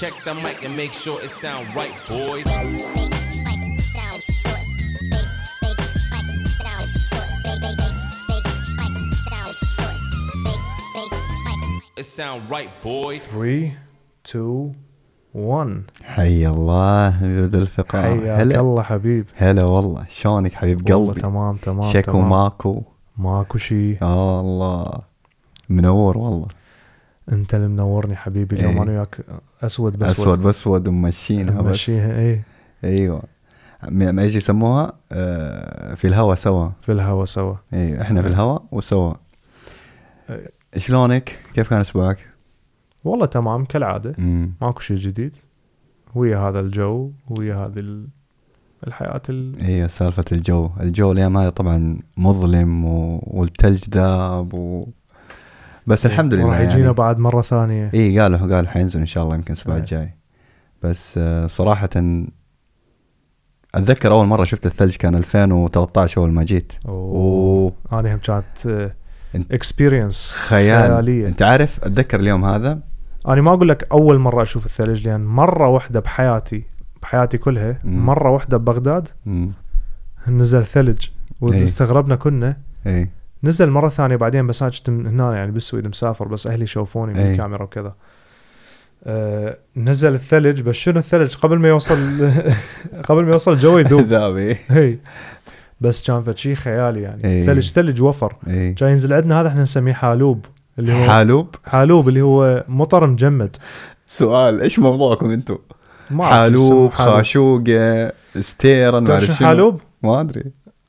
Check the mic and make sure it sound right, boys. It sound right, boys. 3 2 1 حي الله ذو الفقار حياك هلا. الله حبيب. هلا والله. شلونك حبيب والله قلبي؟ تمام تمام شكو تمام. ماكو؟ ماكو شيء آه الله. منور والله. انت اللي منورني حبيبي اليوم إيه. أنا وياك أسود بس أسود بأسود ومشينها بس. إيه. أيوه. ما إيش يسموها آه في الهوا سوا. في الهوا سوا. أيوه إحنا في الهوا وسوا. إيه. شلونك؟ كيف كان أسبوعك؟ والله تمام كالعادة. مم. ماكو شيء جديد. ويا هذا الجو ويا هذه ال- الحياة ال... أيوه سالفة الجو. الجو الأيام هذه طبعا مظلم و... والثلج ذاب و... بس الحمد لله وراح يجينا يعني. بعد مرة ثانية اي قالوا قالوا حينزل إن شاء الله يمكن الأسبوع إيه. الجاي بس آه، صراحة أتذكر أول مرة شفت الثلج كان 2013 أول ما جيت أوه أنا هم كانت انت- experience خيال خيالية إنت عارف أتذكر اليوم هذا أنا ما أقول لك أول مرة أشوف الثلج لأن مرة واحدة بحياتي بحياتي كلها مم. مرة واحدة ببغداد مم. نزل ثلج إيه. واستغربنا كنا اي نزل مرة ثانية بعدين بس أنا كنت هنا يعني بالسويد مسافر بس أهلي شوفوني من. الكاميرا وكذا. آه نزل الثلج بس شنو الثلج؟ قبل ما يوصل قبل ما يوصل الجو يذوب ذابي. هي بس كان شيء خيالي يعني. إيه. ثلج ثلج وفر. إي. كان ينزل عندنا هذا إحنا نسميه حالوب اللي هو حالوب؟ حالوب اللي هو مطر مجمد. سؤال إيش موضوعكم أنتم؟ حالوب. خاشوقة storm مال حالوب؟ ما أدري.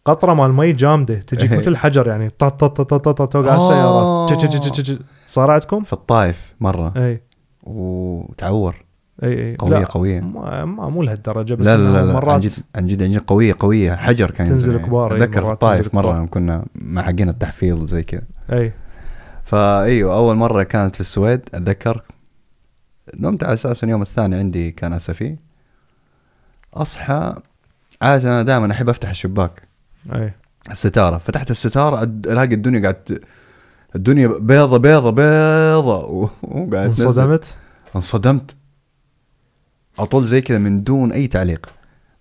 قطرة مال مي جامدة تجيك إيه. مثل الحجر يعني طط طط طط طط آه. السيارات. تش- صار عندكم؟ في الطايف مرة. إي. وتعور. إي إي. قوية لا، قوية. ما, ما مو لهالدرجة بس لا لا لا, مرات عن جد عن جد عن جد قوية قوية. حجر كان تنزل ينزل. كبار، أتذكر في كبار. مرة كنا مع حقين التحفيظ زي كذا. إي. فايوه أول مرة كانت في السويد أتذكر. نمت على أساس اليوم الثاني عندي كان أسفي. أصحى عادة أنا دائما أحب أفتح الشباك. اي الستارة. فتحت الستارة ألاقي الدنيا قاعد الدنيا بيضة بيضة بيضة. وقاعد. انصدمت؟ انصدمت. أطول زي كذا من دون أي تعليق.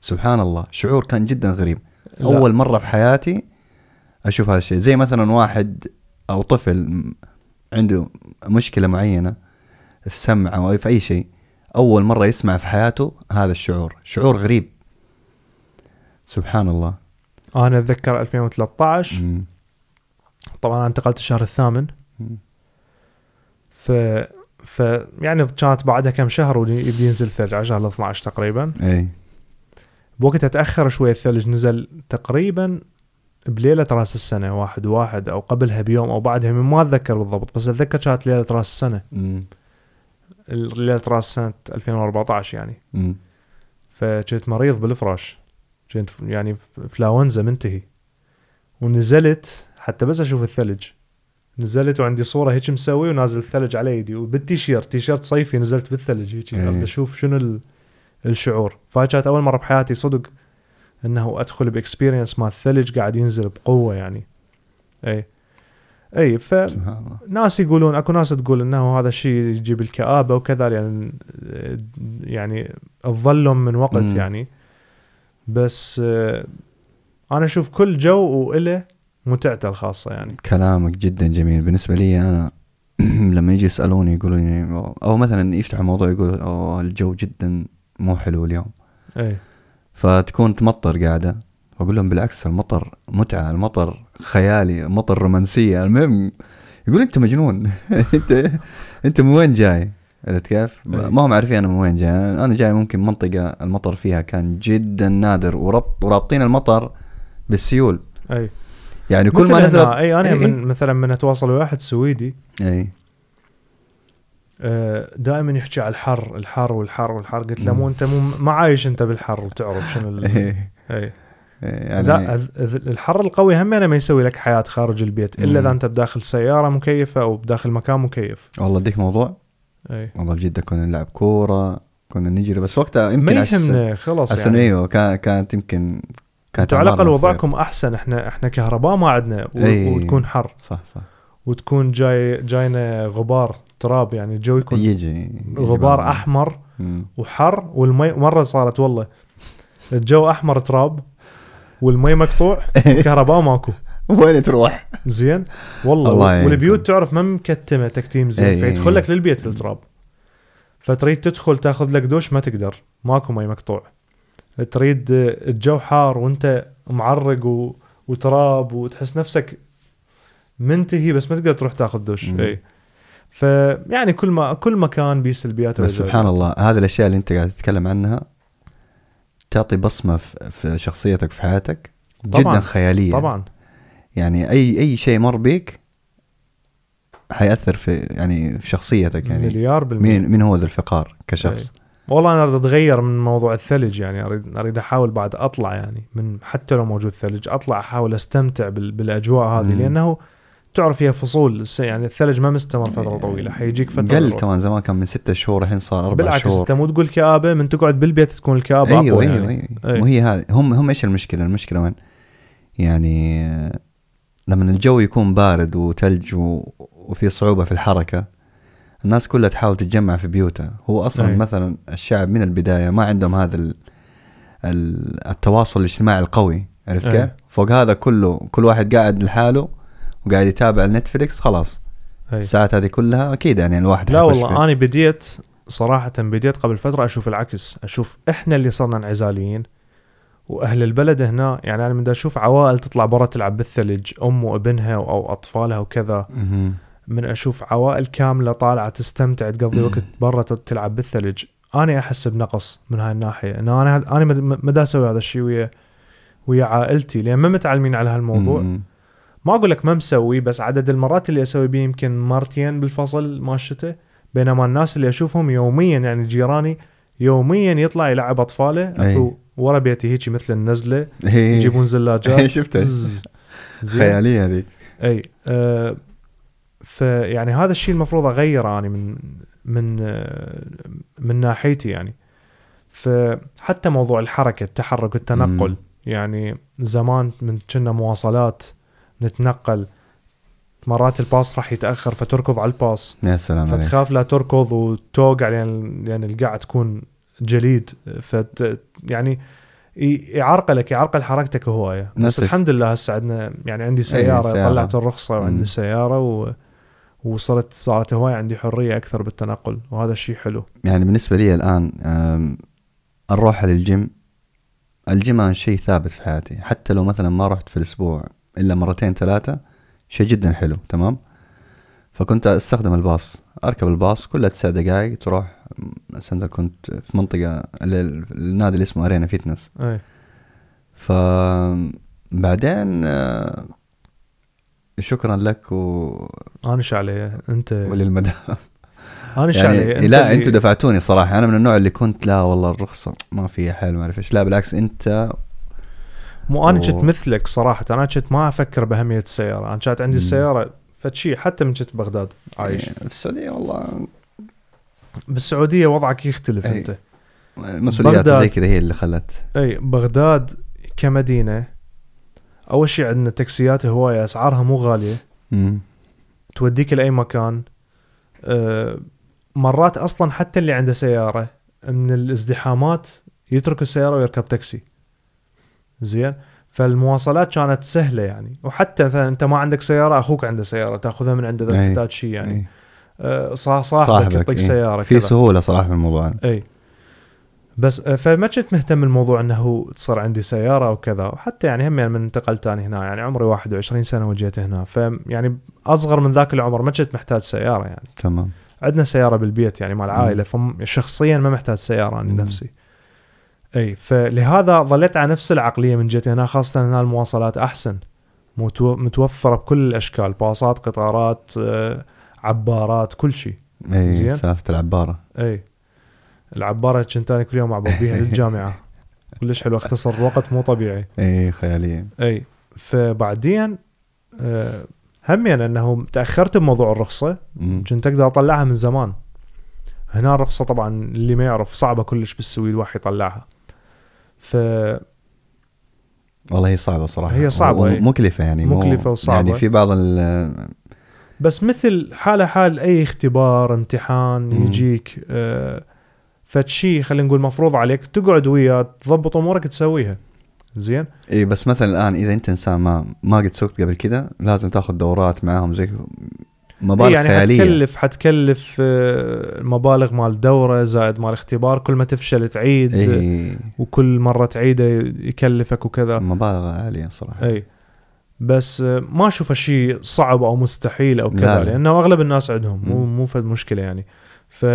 سبحان الله. شعور كان جدا غريب. لا. أول مرة في حياتي أشوف هذا الشيء. زي مثلا واحد أو طفل عنده مشكلة معينة في السمع أو في أي شيء أول مرة يسمع في حياته هذا الشعور. شعور غريب. سبحان الله. أنا أتذكر 2013 مم. طبعا أنا انتقلت الشهر الثامن مم. ف ف يعني كانت بعدها كم شهر ويبدي ينزل ثلج على شهر 12 تقريبا إي بوقتها تأخر شوي الثلج نزل تقريبا بليلة رأس السنة واحد واحد أو قبلها بيوم أو بعدها ما أتذكر بالضبط بس أتذكر كانت ليلة رأس السنة مم. ليلة رأس سنة 2014 يعني مم. فكنت مريض بالفراش يعني فلاونزا منتهي. ونزلت حتى بس أشوف الثلج. نزلت وعندي صورة هيك مسوي ونازل الثلج على يدي. وبالتيشيرت تيشيرت صيفي نزلت بالثلج هيك. إيه. أشوف شنو ال- الشعور. فهاي كانت أول مرة بحياتي صدق إنه أدخل ب experience مال الثلج قاعد ينزل بقوة يعني. اي اي ف ناس يقولون أكو ناس تقول إنه هذا الشيء يجيب الكآبة وكذا يعني يعني الظلم من وقت مم. يعني. بس آه، أنا أشوف كل جو وإله متعته الخاصة يعني. كلامك جدا جميل. بالنسبة لي أنا لما يجي يسألوني يقولوا لي أو مثلا يفتحوا موضوع يقول أوه الجو جدا مو حلو اليوم. اي فتكون تمطر قاعدة. أقول لهم بالعكس المطر متعة المطر خيالي مطر رومانسية. المهم يقول أنت مجنون. أنت أنت من وين جاي؟ عرفت كيف؟ أي. ما هم عارفين أنا من وين جاي أنا جاي ممكن منطقة المطر فيها كان جدا نادر وربط ورابطين المطر بالسيول أي يعني كل ما نزلت أي أنا إي. من مثلا من أتواصل ويا واحد سويدي اي دائما يحكي على الحر الحر والحر والحر قلت له. مو أنت مو ما عايش أنت بالحر وتعرف شنو ال- إيه. اي يعني لا الحر القوي هم ما يسوي لك حياة خارج البيت إلا. إذا أنت بداخل سيارة مكيفة أو بداخل مكان مكيف والله أديك موضوع إي والله بجد كنا نلعب كورة كنا نجري بس وقتها ما يمكن عس- يهمنا خلاص السنة يعني إيوه كان- كانت يمكن كانت على الأقل. وضعكم أحسن إحنا إحنا كهرباء ما عندنا. وتكون حر صح صح وتكون جاي جاينا غبار تراب يعني الجو يكون يجي يجي غبار بعض. أحمر مم. وحر والمي مرة صارت والله الجو أحمر تراب والمي مقطوع كهرباء ماكو وين تروح؟ زين والله الله. والبيوت تعرف ما مكتمه تكتيم زين إي فيدخل إي. لك للبيت التراب فتريد تدخل تاخذ لك دوش ما تقدر ماكو مي مقطوع تريد الجو حار وانت معرق و... وتراب وتحس نفسك منتهي بس ما تقدر تروح تاخذ دوش. اي فيعني كل ما كل مكان بيه سلبياته بس سبحان الله هذه الأشياء اللي أنت قاعد تتكلم عنها تعطي بصمة في- في شخصيتك في حياتك طبعاً. جدا خياليه طبعا يعني أي أي شيء مر بيك حيأثر في يعني في شخصيتك يعني مليار بالمية مين مين هو ذا الفقار كشخص والله أنا أريد أتغير من موضوع الثلج يعني أريد أريد أحاول بعد أطلع يعني من حتى لو موجود ثلج أطلع أحاول أستمتع بال- بالأجواء هذه مم. لأنه تعرف هي فصول يعني الثلج ما مستمر فترة طويلة حيجيك فترة قل. كمان زمان كان من ستة شهور الحين صار أربع بالعكس شهور أنت مو تقول كآبة من تقعد بالبيت تكون الكآبة أيوه أقوى أيوه يعني أيوه أي. وهي هذه هم هم إيش المشكلة؟ المشكلة وين؟ يعني لما الجو يكون بارد وثلج و- وفي صعوبة في الحركة الناس كلها تحاول تتجمع في بيوتها هو أصلا أي. مثلا الشعب من البداية ما عندهم هذا ال- ال- التواصل الاجتماعي القوي عرفت. كيف؟ فوق هذا كله كل واحد قاعد لحاله وقاعد يتابع النتفليكس خلاص أي. الساعات هذه كلها أكيد يعني الواحد لا والله فيه. أنا بديت صراحة بديت قبل فترة أشوف العكس أشوف إحنا اللي صرنا انعزاليين وأهل البلد هنا يعني أنا من أشوف عوائل تطلع برا تلعب بالثلج أم وابنها أو أطفالها وكذا. من أشوف عوائل كاملة طالعة تستمتع تقضي وقت برا تلعب بالثلج أنا أحس بنقص من هاي الناحية إنه أنا أنا ما أسوي هذا الشيء ويا ويا عائلتي لأن ما متعلمين على هالموضوع. ما أقول لك ما مسوي بس عدد المرات اللي أسوي بيه يمكن مرتين بالفصل مال الشتاء بينما الناس اللي أشوفهم يوميا يعني جيراني يوميا يطلع يلعب أطفاله. اكو ورا بيتي هيك مثل النزلة. يجيبون زلاجات شفتها؟ خيالية هذيك أي آه فيعني هذا الشيء المفروض أغيره أنا من من آه من ناحيتي يعني فحتى موضوع الحركة التحرك التنقل مم. يعني زمان من كنا مواصلات نتنقل مرات الباص راح يتأخر فتركض على الباص. يا سلام عليك. فتخاف لا تركض وتوقع لأن لأن القاع تكون جليد. فت يعني يعرقلك يعرقل حركتك هواية. بس الحمد لله هسه عندنا يعني عندي سيارة, سيارة. طلعت الرخصة وعندي مم. سيارة و وصرت صارت هواية عندي حرية أكثر بالتنقل وهذا الشيء حلو. يعني بالنسبة لي الآن أروح لل gym. ال gym شيء ثابت في حياتي. حتى لو مثلا ما رحت في الأسبوع إلا مرتين ثلاثة شيء جدا حلو تمام؟ فكنت أستخدم الباص. أركب الباص كلها تسع دقائق تروح مثلا كنت في منطقة ال- النادي اللي اسمه أرينا فيتنس. أي. فبعدين آه، شكرا لك و... أنا إيش علي انت وللمدام علي يعني أنت لا أنتوا دفعتوني صراحة. أنا من النوع اللي كنت لا والله الرخصة ما فيها حل ما أعرف إيش. لا بالعكس أنت مو أنا كنت مثلك صراحة أنا كنت ما أفكر بأهمية السيارة أنا كانت عندي. السياره فشي حتى من كنت بغداد عايش يعني في السعودية والله بالسعودية وضعك يختلف أي. أنت مسؤوليات بغداد. زي كذا هي اللي خلت اي بغداد كمدينة أول شيء عندنا تاكسيات هواية أسعارها مو غالية مم. توديك لأي مكان أه مرات أصلا حتى اللي عنده سيارة من الازدحامات يترك السيارة ويركب تاكسي زين فالمواصلات كانت سهلة يعني وحتى مثلا أنت ما عندك سيارة أخوك عنده سيارة تأخذها من عنده اذا أي. تحتاج شيء يعني إيه. أه صاح صاحبك يعطيك إيه. سيارة في كذا. سهولة صراحة في الموضوع. اي بس آه، فما كنت مهتم بالموضوع إنه تصير عندي سيارة وكذا وحتى يعني هم يعني من انتقلت أنا هنا يعني عمري 21 سنة وجيت هنا فيعني أصغر من ذاك العمر ما كنت محتاج سيارة يعني تمام عندنا سيارة بالبيت يعني مع العائله فشخصيا ما محتاج سيارة أنا. نفسي إي فلهذا ظليت على نفس العقلية من جيت هنا خاصة هنا المواصلات أحسن. متو- متوفرة بكل الأشكال. باصات قطارات آه، عبارات كل شيء. إي. سالفة العبارة. إي. العبارة كنت أنا كل يوم اعبر بيها للجامعة. كلش حلو. أختصر الوقت مو طبيعي. إي خيالية. إي. فبعدين آه، همين أنه تأخرت بموضوع الرخصة. كنت أقدر أطلعها من زمان. هنا الرخصة طبعا اللي ما يعرف صعبة كلش بالسويد واحد يطلعها. ف والله هي صعبة صراحة هي صعبة، إي. مكلفة يعني مكلفة وصعبة. يعني في بعض ال- بس مثل حالة حال أي اختبار امتحان. يجيك آه فد شيء خلينا نقول مفروض عليك تقعد وياه تضبط أمورك تسويها زين اي بس مثلا الآن إذا أنت إنسان ما ما قد سوقت قبل كذا لازم تاخذ دورات معاهم زي مبالغ يعني خياليه حتكلف حتكلف آه، مبالغ مال دورة زائد مال اختبار كل ما تفشل تعيد اي وكل مرة تعيده يكلفك وكذا. مبالغ عالية صراحة. اي بس آه، ما اشوفه شيء صعب أو مستحيل أو كذا لا. لأنه أغلب الناس عندهم مو. مو فد مشكلة يعني. ف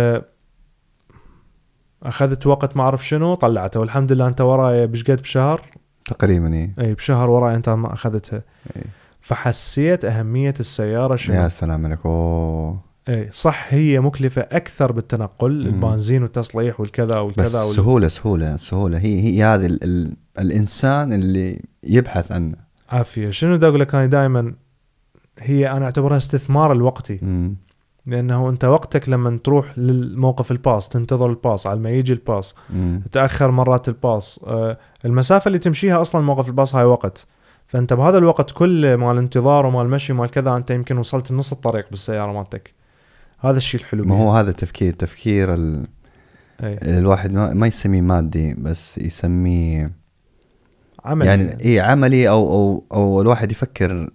أخذت وقت ما أعرف شنو طلعته والحمد لله أنت وراي بشقد بشهر. تقريبا اي اي بشهر وراي أنت ما أخذتها. إي. فحسيت أهمية السيارة شنو؟ يا سلام عليك اوه اي صح هي مكلفة أكثر بالتنقل مم. البنزين والتصليح والكذا بس والكذا وال... سهولة سهولة سهولة. هي هي هذه ال ال الإنسان اللي يبحث عنه. عافية. شنو دا أقول لك؟ أنا دائما هي أنا أعتبرها استثمار الوقتي. مم. لأنه أنت وقتك لما تروح للموقف الباص تنتظر الباص على ما يجي الباص مم. تأخر مرات الباص آه، المسافة اللي تمشيها أصلا موقف الباص هاي وقت. فأنت بهذا الوقت كله مال انتظار ومال مشي ومال كذا أنت يمكن وصلت نص الطريق بالسيارة مالتك. هذا الشيء الحلو ما. هو هذا التفكير تفكير ال... أي. الواحد ما, ما يسميه مادي بس يسميه عمل يعني اي عملي أو أو أو الواحد يفكر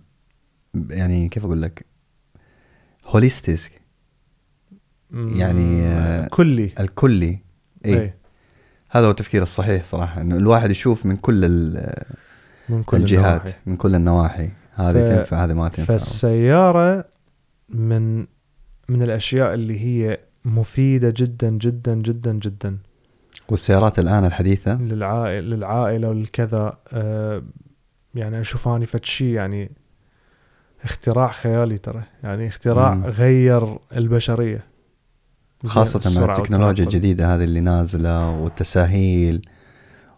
يعني كيف أقول لك؟ هوليستيك يعني، آه، كلي الكلي. اي أي. هذا هو التفكير الصحيح صراحة إنه الواحد يشوف من كل ال- من كل الجهات النواحي. من كل النواحي. هذه ف- تنفع هذه ما تنفع. فالسيارة من من الأشياء اللي هي مفيدة جدا جدا جدا جدا. والسيارات الآن الحديثة؟ للعائلة للعائلة وللكذا آه يعني أشوف أني فد شي يعني اختراع خيالي ترى. يعني اختراع مم. غير البشرية. زين، خاصة مع التكنولوجيا. الجديدة هذه اللي نازلة والتساهيل.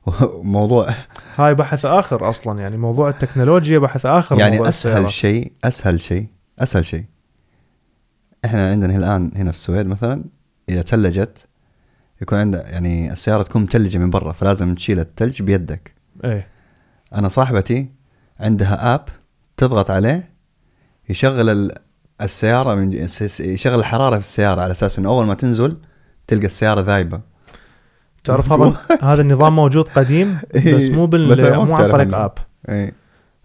وموضوع هاي بحث آخر أصلا يعني موضوع التكنولوجيا بحث آخر يعني موضوع أسهل. شيء أسهل شيء أسهل شيء. إحنا عندنا الآن هنا في السويد مثلا إذا ثلجت يكون عندنا يعني السيارة تكون متلجة من برا فلازم تشيل الثلج بيدك. إيه. أنا صاحبتي عندها آب تضغط عليه يشغل ال- السيارة من يشغل الحرارة في السيارة على أساس إنه أول ما تنزل تلقى السيارة ذايبة. تعرف هذا هذا النظام موجود قديم بس مو بال مو عن طريق. أب. اي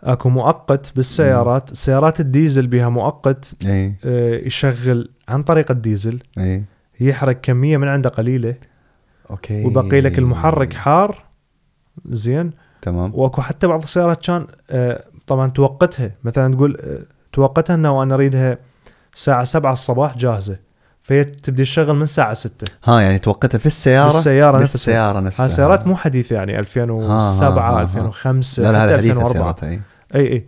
أكو مؤقت بالسيارات سيارات الديزل بها مؤقت اي آه، يشغل عن طريق الديزل. اي يحرق كمية من عنده قليلة. أوكي. ويبقي لك المحرك حار. زين. تمام. وأكو حتى بعض السيارات كان آه، طبعا توقتها مثلا تقول آه، توقتها إنه أنا أريدها الساعة 7 الصباح جاهزة. فهي تبدي تشغل من الساعة 6 ها يعني توقتها في السيارة؟ بالسياره نفسها بالسيارة نفسها. هاي سيارات مو حديثة يعني 2007 ها، ها، ها. 2005 لا لا حتى هذا حديث 2004 السيارات أي. أي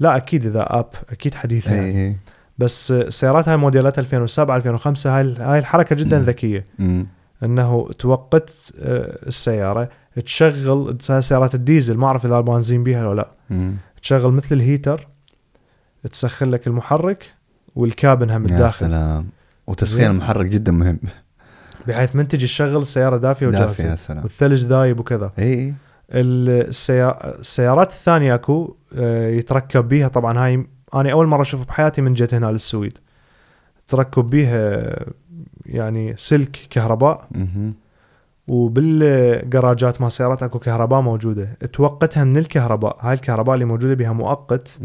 لا أكيد إذا أب أكيد حديثة يعني. أي. اي بس السيارات هاي موديلات 2007 2005 هاي هاي الحركة جدا مم. ذكية. أمم. إنه توقت آه، السيارة تشغل سيارات الديزل. ما أعرف إذا البنزين بيها ولا لا. أمم. تشغل مثل ال heater تسخن لك المحرك وال cabin هم يا الداخل سلام. وتسخين. المحرك جدا مهم. بحيث من تجي تشغل السيارة دافية وجاهزة. يا سلام. والثلج ذايب وكذا. إي. اي السيا- السيارات الثانية أكو آه، يتركب بيها طبعا. هاي أنا أول مرة أشوف بحياتي من جيت هنا للسويد. تركب بيها يعني سلك كهرباء. وبالجراجات مال سيارات أكو كهرباء موجودة. توقتها من الكهرباء. هاي الكهرباء اللي موجودة بها مؤقت.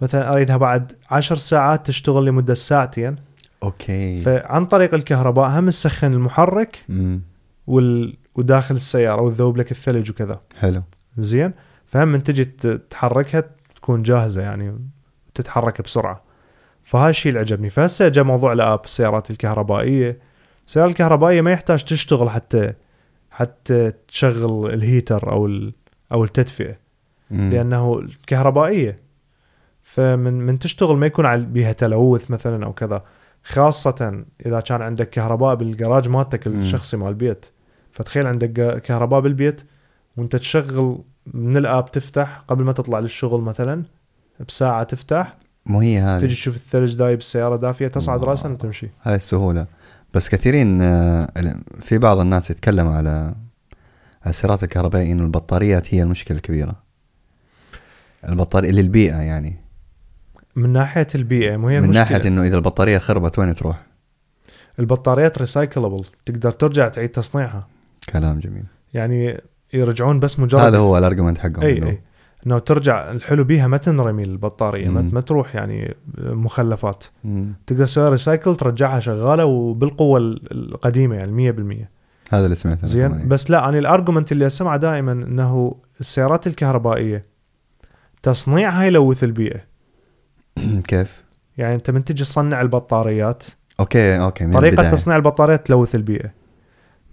مثلا أريدها بعد عشر ساعات تشتغل لمدة ساعتين. أوكي. فعن طريق الكهرباء هم تسخن المحرك أمم. وال... وداخل السيارة وتذوب لك الثلج وكذا. حلو. زين؟ فهم من تجي تحركها تكون جاهزة يعني تتحرك بسرعة. فهاي الشيء اللي عجبني. فهسه جاء موضوع الاب السيارات الكهربائية. السيارة الكهربائية ما يحتاج تشتغل حتى حتى تشغل ال heater أو ال... أو التدفئة أمم. لأنه الكهربائية. فمن من تشتغل ما يكون على بيها تلوث مثلا أو كذا. خاصة إذا كان عندك كهرباء بالجراج مالتك. الشخصي مال البيت. فتخيل عندك كهرباء بالبيت وأنت تشغل من الآب تفتح قبل ما تطلع للشغل مثلا بساعة تفتح مو هي هذه. تجي تشوف الثلج دايب السيارة دافية تصعد. راسا وتمشي. هاي السهولة. بس كثيرين آه، في بعض الناس يتكلموا على السيارات الكهربائية إنه البطاريات هي المشكلة الكبيرة. البطارية للبيئة يعني. من ناحية البيئة مو هي من المشكلة. ناحية إنه إذا البطارية خربت وين تروح؟ البطاريات recyclable تقدر ترجع تعيد تصنيعها كلام جميل يعني يرجعون بس مجرد هذا هو ال argument حقهم إي إي إنه ترجع الحلو بيها ما تنرمي البطارية ما, مم. ما تروح يعني مخلفات مم. تقدر تسوي recycle ترجعها شغالة وبالقوة ال- القديمة يعني 100% هذا اللي سمعته زين. بس لا أنا ال argument اللي أسمعه دائما إنه السيارات الكهربائية تصنيعها يلوث البيئة كيف؟ يعني انت من تجي تصنع البطاريات أوكي أوكي من طريقة البداية. تصنيع البطاريات تلوث البيئة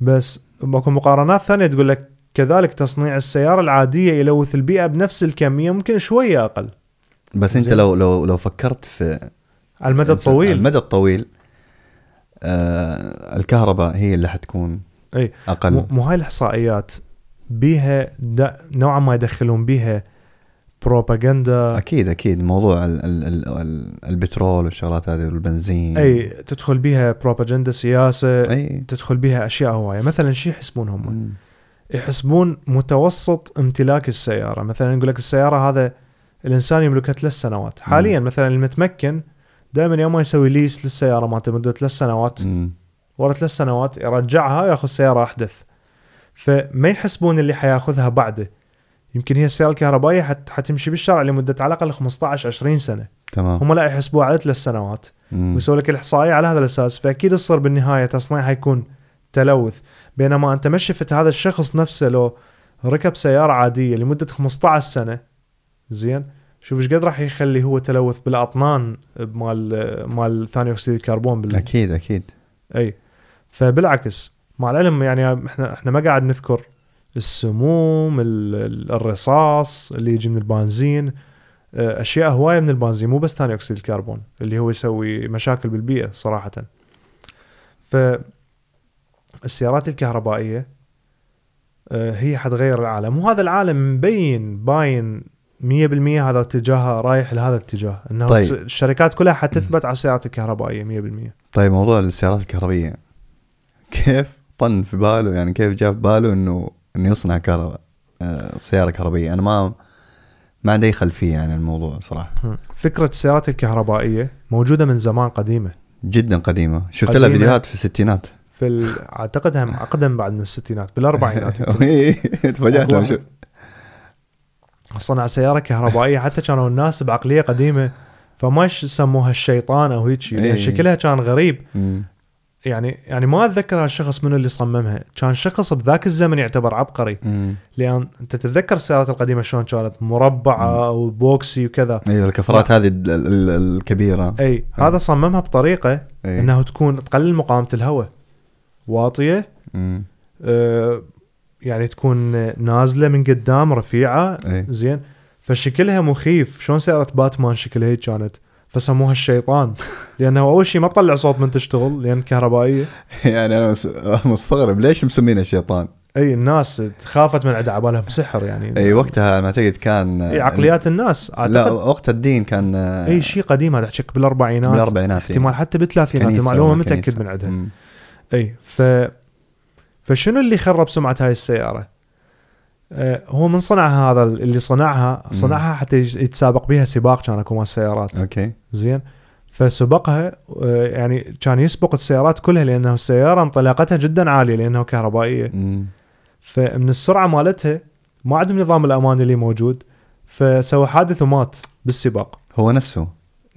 بس ماكو مقارنات ثانية تقول لك كذلك تصنيع السيارة العادية يلوث البيئة بنفس الكمية ممكن شوية أقل بس أنت. لو لو لو فكرت في على المدى على الطويل المدى الطويل آه الكهرباء هي اللي حتكون إي أقل مو هاي الإحصائيات بيها نوعا ما يدخلون بيها بروباغندا. أكيد أكيد. موضوع ال ال ال ال البترول والشغلات هذه والبنزين. أي تدخل بيها بروباغندا سياسة أي. تدخل بيها أشياء هواية. مثلا شو يحسبون هم؟ مم. يحسبون متوسط امتلاك السيارة. مثلا يقول لك السيارة هذا الإنسان يملكها ثلاث سنوات. حاليا مثلا المتمكن دائما يوم ما يسوي ليس للسيارة مالته مده ثلاث سنوات مم. ورا ثلاث سنوات يرجعها وياخذ سيارة أحدث. فما يحسبون اللي حياخذها بعده يمكن هي السياره الكهربائيه حت حتمشي بالشارع لمدة على الأقل 15 20 سنة. تمام. هم لا يحسبوها على ثلاث سنوات. ويسوي لك الإحصائية على هذا الأساس. فأكيد يصير بالنهاية تصنيعها يكون تلوث. بينما أنت ما شفت هذا الشخص نفسه لو ركب سيارة عادية لمدة 15 سنة. زين. شوف إيش قد راح يخلي هو تلوث بالأطنان مال مال ثاني أكسيد الكربون بال... أكيد أكيد. أي. فبالعكس مع العلم يعني إحنا إحنا ما قاعد نذكر السموم ال- ال- الرصاص اللي يجي من البنزين. آه، أشياء هواية من البنزين مو بس ثاني أكسيد الكربون اللي هو يسوي مشاكل بالبيئة صراحة. ف السيارات الكهربائية آه، هي حتغير العالم. وهذا العالم مبين باين 100% هذا اتجاهه رايح لهذا الاتجاه إنه طيب. الشركات كلها حتثبت على السيارات الكهربائية 100% طيب موضوع السيارات الكهربائية. كيف طن في باله؟ يعني كيف جاء في باله إنه إنه يصنع كهرباء آه، سيارة كهربائية. أنا ما ما عندي خلفية عن الموضوع صراحة. فكرة السيارات الكهربائية موجودة من زمان قديمة. جدا قديمة. شفت لها قديمة. فيديوهات في الستينات. في ال... اعتقد هم أقدم بعد من الستينات بالأربعينات شفت. صنع سيارة كهربائية حتى كانوا الناس بعقلية قديمة. فما ش- سموها الشيطان أو هيك شيء. لأن شكلها كان غريب. يعني يعني ما أتذكر هالشخص منو اللي صممها. كان شخص بذاك الزمن يعتبر عبقري. مم. لأن أنت تتذكر السيارات القديمة شلون كانت مربعة وبوكسي وكذا؟ أيوه الكفرات هذه ال- ال- الكبيرة. اي هذا صممها بطريقة إيه. انه تكون تقلل مقاومة الهواء. واطية. مم. آه، يعني تكون نازلة من قدام رفيعة. إيه. زين. فشكلها مخيف. شلون سيارة باتمان شكلها هيك كانت؟ فسموها الشيطان لأنه أول شيء ما تطلع صوت من تشتغل لأن كهربائية يعني أنا مس- مستغرب ليش مسمينها الشيطان؟ أي الناس خافت من عندها عبالهم سحر يعني أي وقتها ما أعتقد كان أي عقليات الناس لا اعتقد وقت الدين كان أي شيء قديم هذا احكيك بالأربعينات بالأربعينات احتمال حتى بالثلاثينات المعلومة متأكد. من عندها. أي ف فشنو اللي خرب سمعة هاي السيارة؟ آه هو من صنع هذا اللي صنعها صنعها حتى يتسابق بها سباق كان أكو مال السيارات. أوكي. زين. فسبقها آه يعني كان يسبق السيارات كلها لأنه السيارة انطلاقتها جدا عالية لأنه كهربائية. مم. فمن السرعة مالتها ما عندهم نظام الأمان اللي موجود فسوى حادث ومات بالسباق. هو نفسه.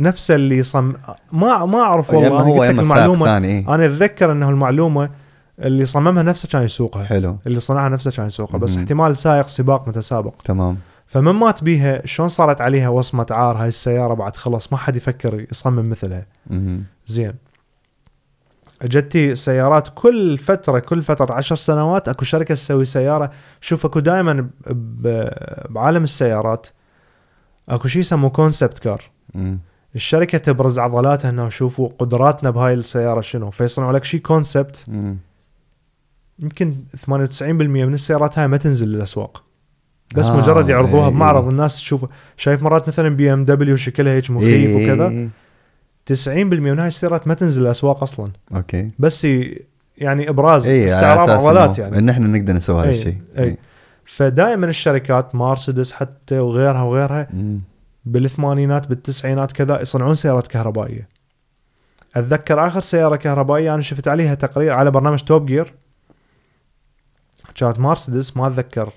نفس اللي صم ما ما أعرف والله هو قلت لك المعلومة. ثاني إيه. أنا أتذكر إنه المعلومة اللي صممها نفسه كان يسوقها. حلو. اللي صنعها نفسه كان يسوقها. بس. احتمال سائق سباق متسابق. تمام. فمن مات بيها شلون صارت عليها وصمة عار؟ هاي السيارة بعد خلص ما حد يفكر يصمم مثلها. زين. اجتي سيارات كل فترة كل فترة عشر سنوات اكو شركة تسوي سيارة. شوف اكو دائما بعالم السيارات اكو شيء يسموه concept car. الشركة تبرز عضلاتها انه شوفوا قدراتنا بهاي السيارة شنو. فيصنعوا لك شيء concept. يمكن 98% من السيارات هاي ما تنزل للأسواق. بس آه، مجرد يعرضوها إيه، بمعرض. إيه. الناس تشوف شايف مرات مثلا بي إم دبليو شكلها هيك مخيف إيه، وكذا. إيه. 90% من هاي السيارات ما تنزل الاسواق أصلا. أوكي. بس يعني إبراز اي استعراض عضلات يعني. ان إحنا نقدر نسوي هذا الشيء. إي. فدائما الشركات مرسيدس حتى وغيرها وغيرها مم. بالثمانينات بالتسعينات كذا يصنعون سيارات كهربائية. أتذكر آخر سيارة كهربائية أنا شفت عليها تقرير على برنامج توب جير كانت مرسيدس ما أتذكر.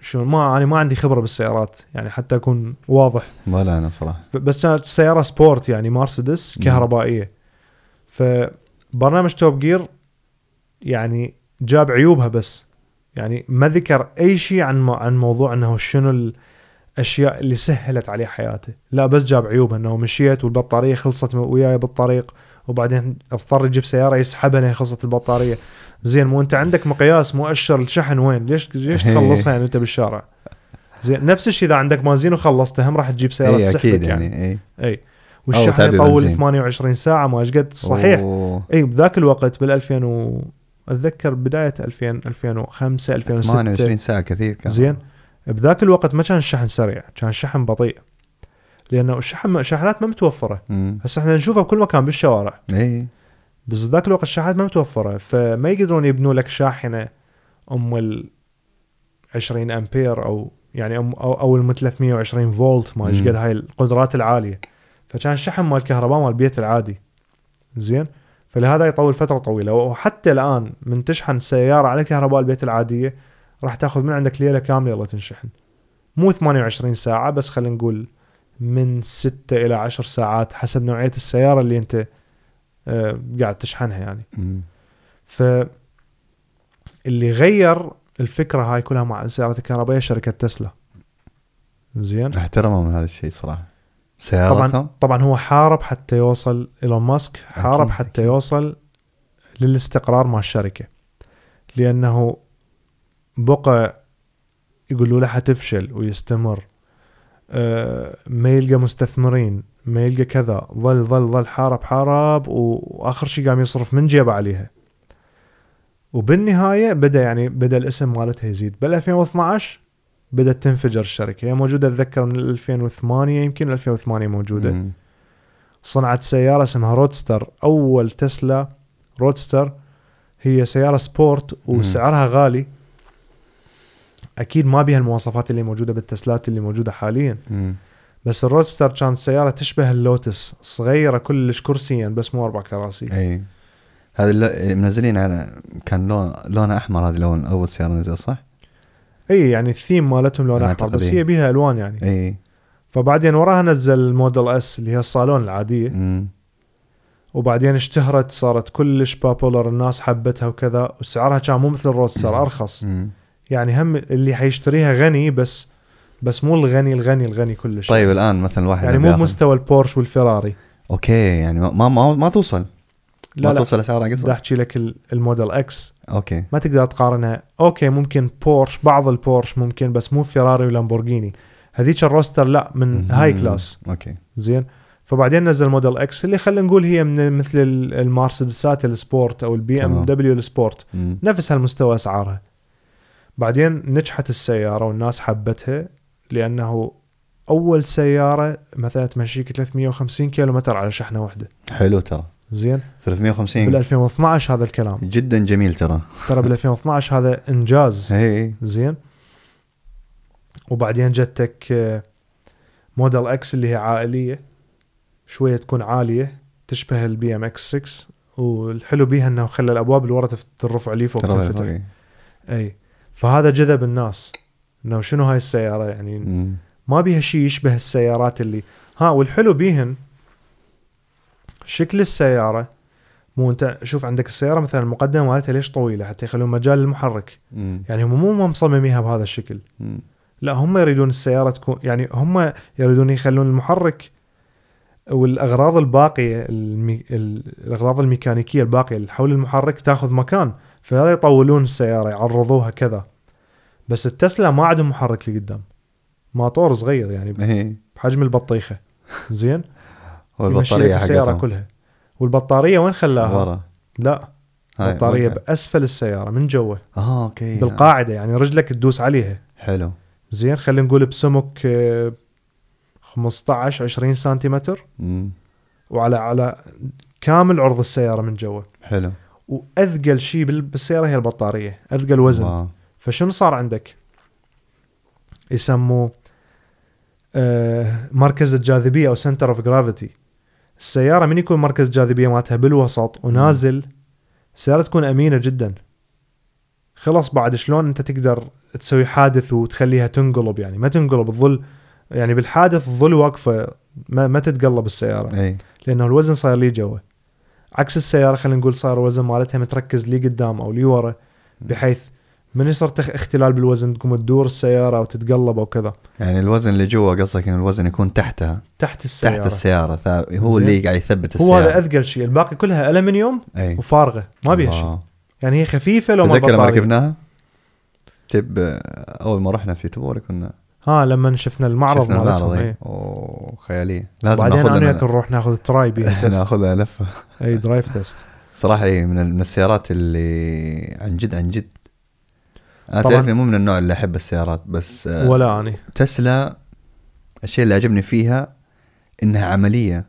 شو ما أنا ما عندي خبرة بالسيارات يعني حتى أكون واضح. ولا أنا صراحة. بس كانت سيارة sport يعني مرسيدس. كهربائية. فبرنامج توب جير يعني جاب عيوبها بس. يعني ما ذكر أي شيء عن عن موضوع إنه شنو الاشياء اللي سهلت عليه حياته. لا بس جاب عيوبها إنه مشيت والبطارية خلصت وياي بالطريق وبعدين اضطر يجيب سيارة يسحبها لين خلصت البطارية. زين مو انت عندك مقياس مؤشر الشحن وين؟ ليش ليش تخلصها يعني انت بالشارع؟ زين نفس الشيء إذا عندك بنزين وخلصته هم راح تجيب سيارة اي تسحبك أكيد يعني, يعني إي. اي والشحن يطول بنزين. 28 ساعة ما إيش قد صحيح. إي بذاك الوقت بال 2000 و... أتذكر بداية 2000 2005 2006 28 ساعة كثير كان. زين. بذاك الوقت ما كان الشحن سريع كان الشحن بطيء. لأنه الشحن شاحنات ما متوفرة. هسه إحنا نشوفها بكل مكان بالشوارع. إي. بس ذاك الوقت الشاحنات ما متوفرة فما يقدرون يبنوا لك شاحنة أم ال 20 أمبير أو يعني أم أو أو الم 320 فولت ما إيش. قد هاي القدرات العالية. فكان الشحن مال الكهرباء مال البيت العادي. زين؟ فلهذا يطول فترة طويلة. وحتى الآن من تشحن سيارة على كهرباء البيت العادية راح تاخذ من عندك ليلة كاملة يلا تنشحن. مو 28 ساعة بس خلينا نقول من 6 إلى 10 ساعات حسب نوعية السيارة اللي أنت قاعد تشحنها يعني. ف اللي غير الفكرة هاي كلها مع السيارات الكهربائية شركة تسلا. زين؟ احترمه من هذا الشيء صراحة. طبعا سيارتهم؟ طبعا هو حارب حتى يوصل إيلون ماسك حارب أكيد، حتى. يوصل للاستقرار مع الشركة. لأنه بقى يقولوا له حتفشل ويستمر. آه، ما يلقى مستثمرين. ما يلقى كذا. ظل ظل ظل حارب حارب وآخر شيء قام يصرف من جيبه عليها. وبالنهاية بدأ يعني بدأ الاسم مالتها يزيد. بال 2012 بدأت تنفجر الشركة. هي موجودة أتذكر من 2008 يمكن 2008 موجودة. مم. صنعت سيارة اسمها رودستر أول تسلا رودستر هي سيارة sport وسعرها غالي. أكيد ما بيها المواصفات اللي موجودة بالتسلات اللي موجودة حاليا. مم. بس الرودستر كانت سيارة تشبه اللوتس صغيرة كلش كرسيا بس مو أربع كراسي إي هذا منزلين على كان لون لونها أحمر هذه لون أول سيارة نزل صح؟ إي يعني الثيم مالتهم لونها أحمر بس. هي بيها ألوان يعني إي فبعدين وراها نزل ال Model S اللي هي الصالون العادية مم. وبعدين اشتهرت صارت كلش popular الناس حبتها وكذا وسعرها كان مو مثل ال Roadster أرخص مم. يعني هم اللي حيشتريها غني بس بس مو الغني الغني الغني كلش. طيب الآن مثلا واحد يعني مو بمستوى البورش والفيراري okay يعني ما ما ما, توصل. لا ما لا. توصل اسعارها بدي قصر أحكي لك ال- ال Model X okay. ما تقدر تقارنها. okay ممكن بورش بعض البورش ممكن بس مو فيراري ولامبورجيني. هذيك ال Roadster لا من high. class okay. زين؟ فبعدين نزل Model X اللي خلينا نقول هي من مثل ال- المرسيدسات ال sport أو البي ام. دبليو ال sport. نفس هالمستوى اسعارها بعدين نجحت السيارة والناس حبتها. لأنه أول سيارة مثلا تمشيك 350 كيلومتر على شحنة واحدة. حلو ترى. زين. 350 بال 2012 هذا الكلام. جدا جميل ترى. ترى بال 2012 هذا إنجاز. اي زين. وبعدين جتك آه، Model X اللي هي عائلية. شوية تكون عالية. تشبه البي إم إكس 6 والحلو بيها إنه خلى الأبواب اللي ورا ترفع لي فوق تنفتح. اي فهذا جذب الناس. إنه شنو هاي السيارة يعني مم. ما بيها شيء يشبه السيارات اللي ها والحلو بيهن شكل السيارة مو أنت شوف عندك السيارة مثلا المقدمة مالتها ليش طويلة حتى يخلون مجال للمحرك مم. يعني هم مو مصمميها بهذا الشكل مم. لا هم يريدون السيارة تكون يعني هم يريدون يخلون المحرك والأغراض الباقية المي... ال- الأغراض الميكانيكية الباقية اللي حول المحرك تاخذ مكان فهذا يطولون السيارة يعرضوها كذا بس التسلا ما عندهم محرك لقدام موتور صغير يعني اي بحجم البطيخة. زين؟ والبطاريه السيارة كلها. والبطارية وين خلاها؟ ورا. لا. البطاريه. بأسفل السيارة من جوا. آه okay. بالقاعدة يعني رجلك تدوس عليها. حلو. زين خلينا نقول بسمك آه، 15 20 سنتيمتر. مم. وعلى على كامل عرض السيارة من جوا. حلو. وأثقل شيء بال- بالسيارة هي البطارية. أثقل وزن. wow. فشنو صار عندك؟ يسموه آه، مركز الجاذبية أو center of gravity السيارة من يكون مركز الجاذبيه مالتها بالوسط ونازل السيارة تكون أمينة جدا. خلاص بعد شلون أنت تقدر تسوي حادث وتخليها تنقلب؟ يعني ما تنقلب تظل يعني بالحادث الظل واقفة ما, ما تتقلب السيارة. إي. لأنه الوزن صاير لي جوا. عكس السيارة خلينا نقول صار الوزن مالتها متركز لي قدام أو لي ورا بحيث من يصير تخ- اختلال بالوزن؟ تقوم تدور السيارة وتتقلب أو كذا. يعني الوزن اللي جوا قصدك إن الوزن يكون تحتها؟ تحت السيارة. تحت السيارة هو. اللي قاعد يثبت هو السيارة. هذا أثقل شيء. الباقي كلها ألمنيوم أي. وفارغة ما بيها شيء. يعني هي خفيفة لو ما تذكر لما. ركبناها؟ طيب أول ما رحنا في تبور كنا ها لما شفنا المعرض شفنا مالتهم المعرض أي. اي أوه خيالية. لازم بعدين أنا وياك نروح ناخذ try ناخذها لفة. إي drive test صراحة إي من السيارات اللي عن جد عن جد أنا. تعرفني مو من النوع اللي أحب السيارات بس آه، ولا أني تسلا الشيء اللي عجبني فيها إنها عملية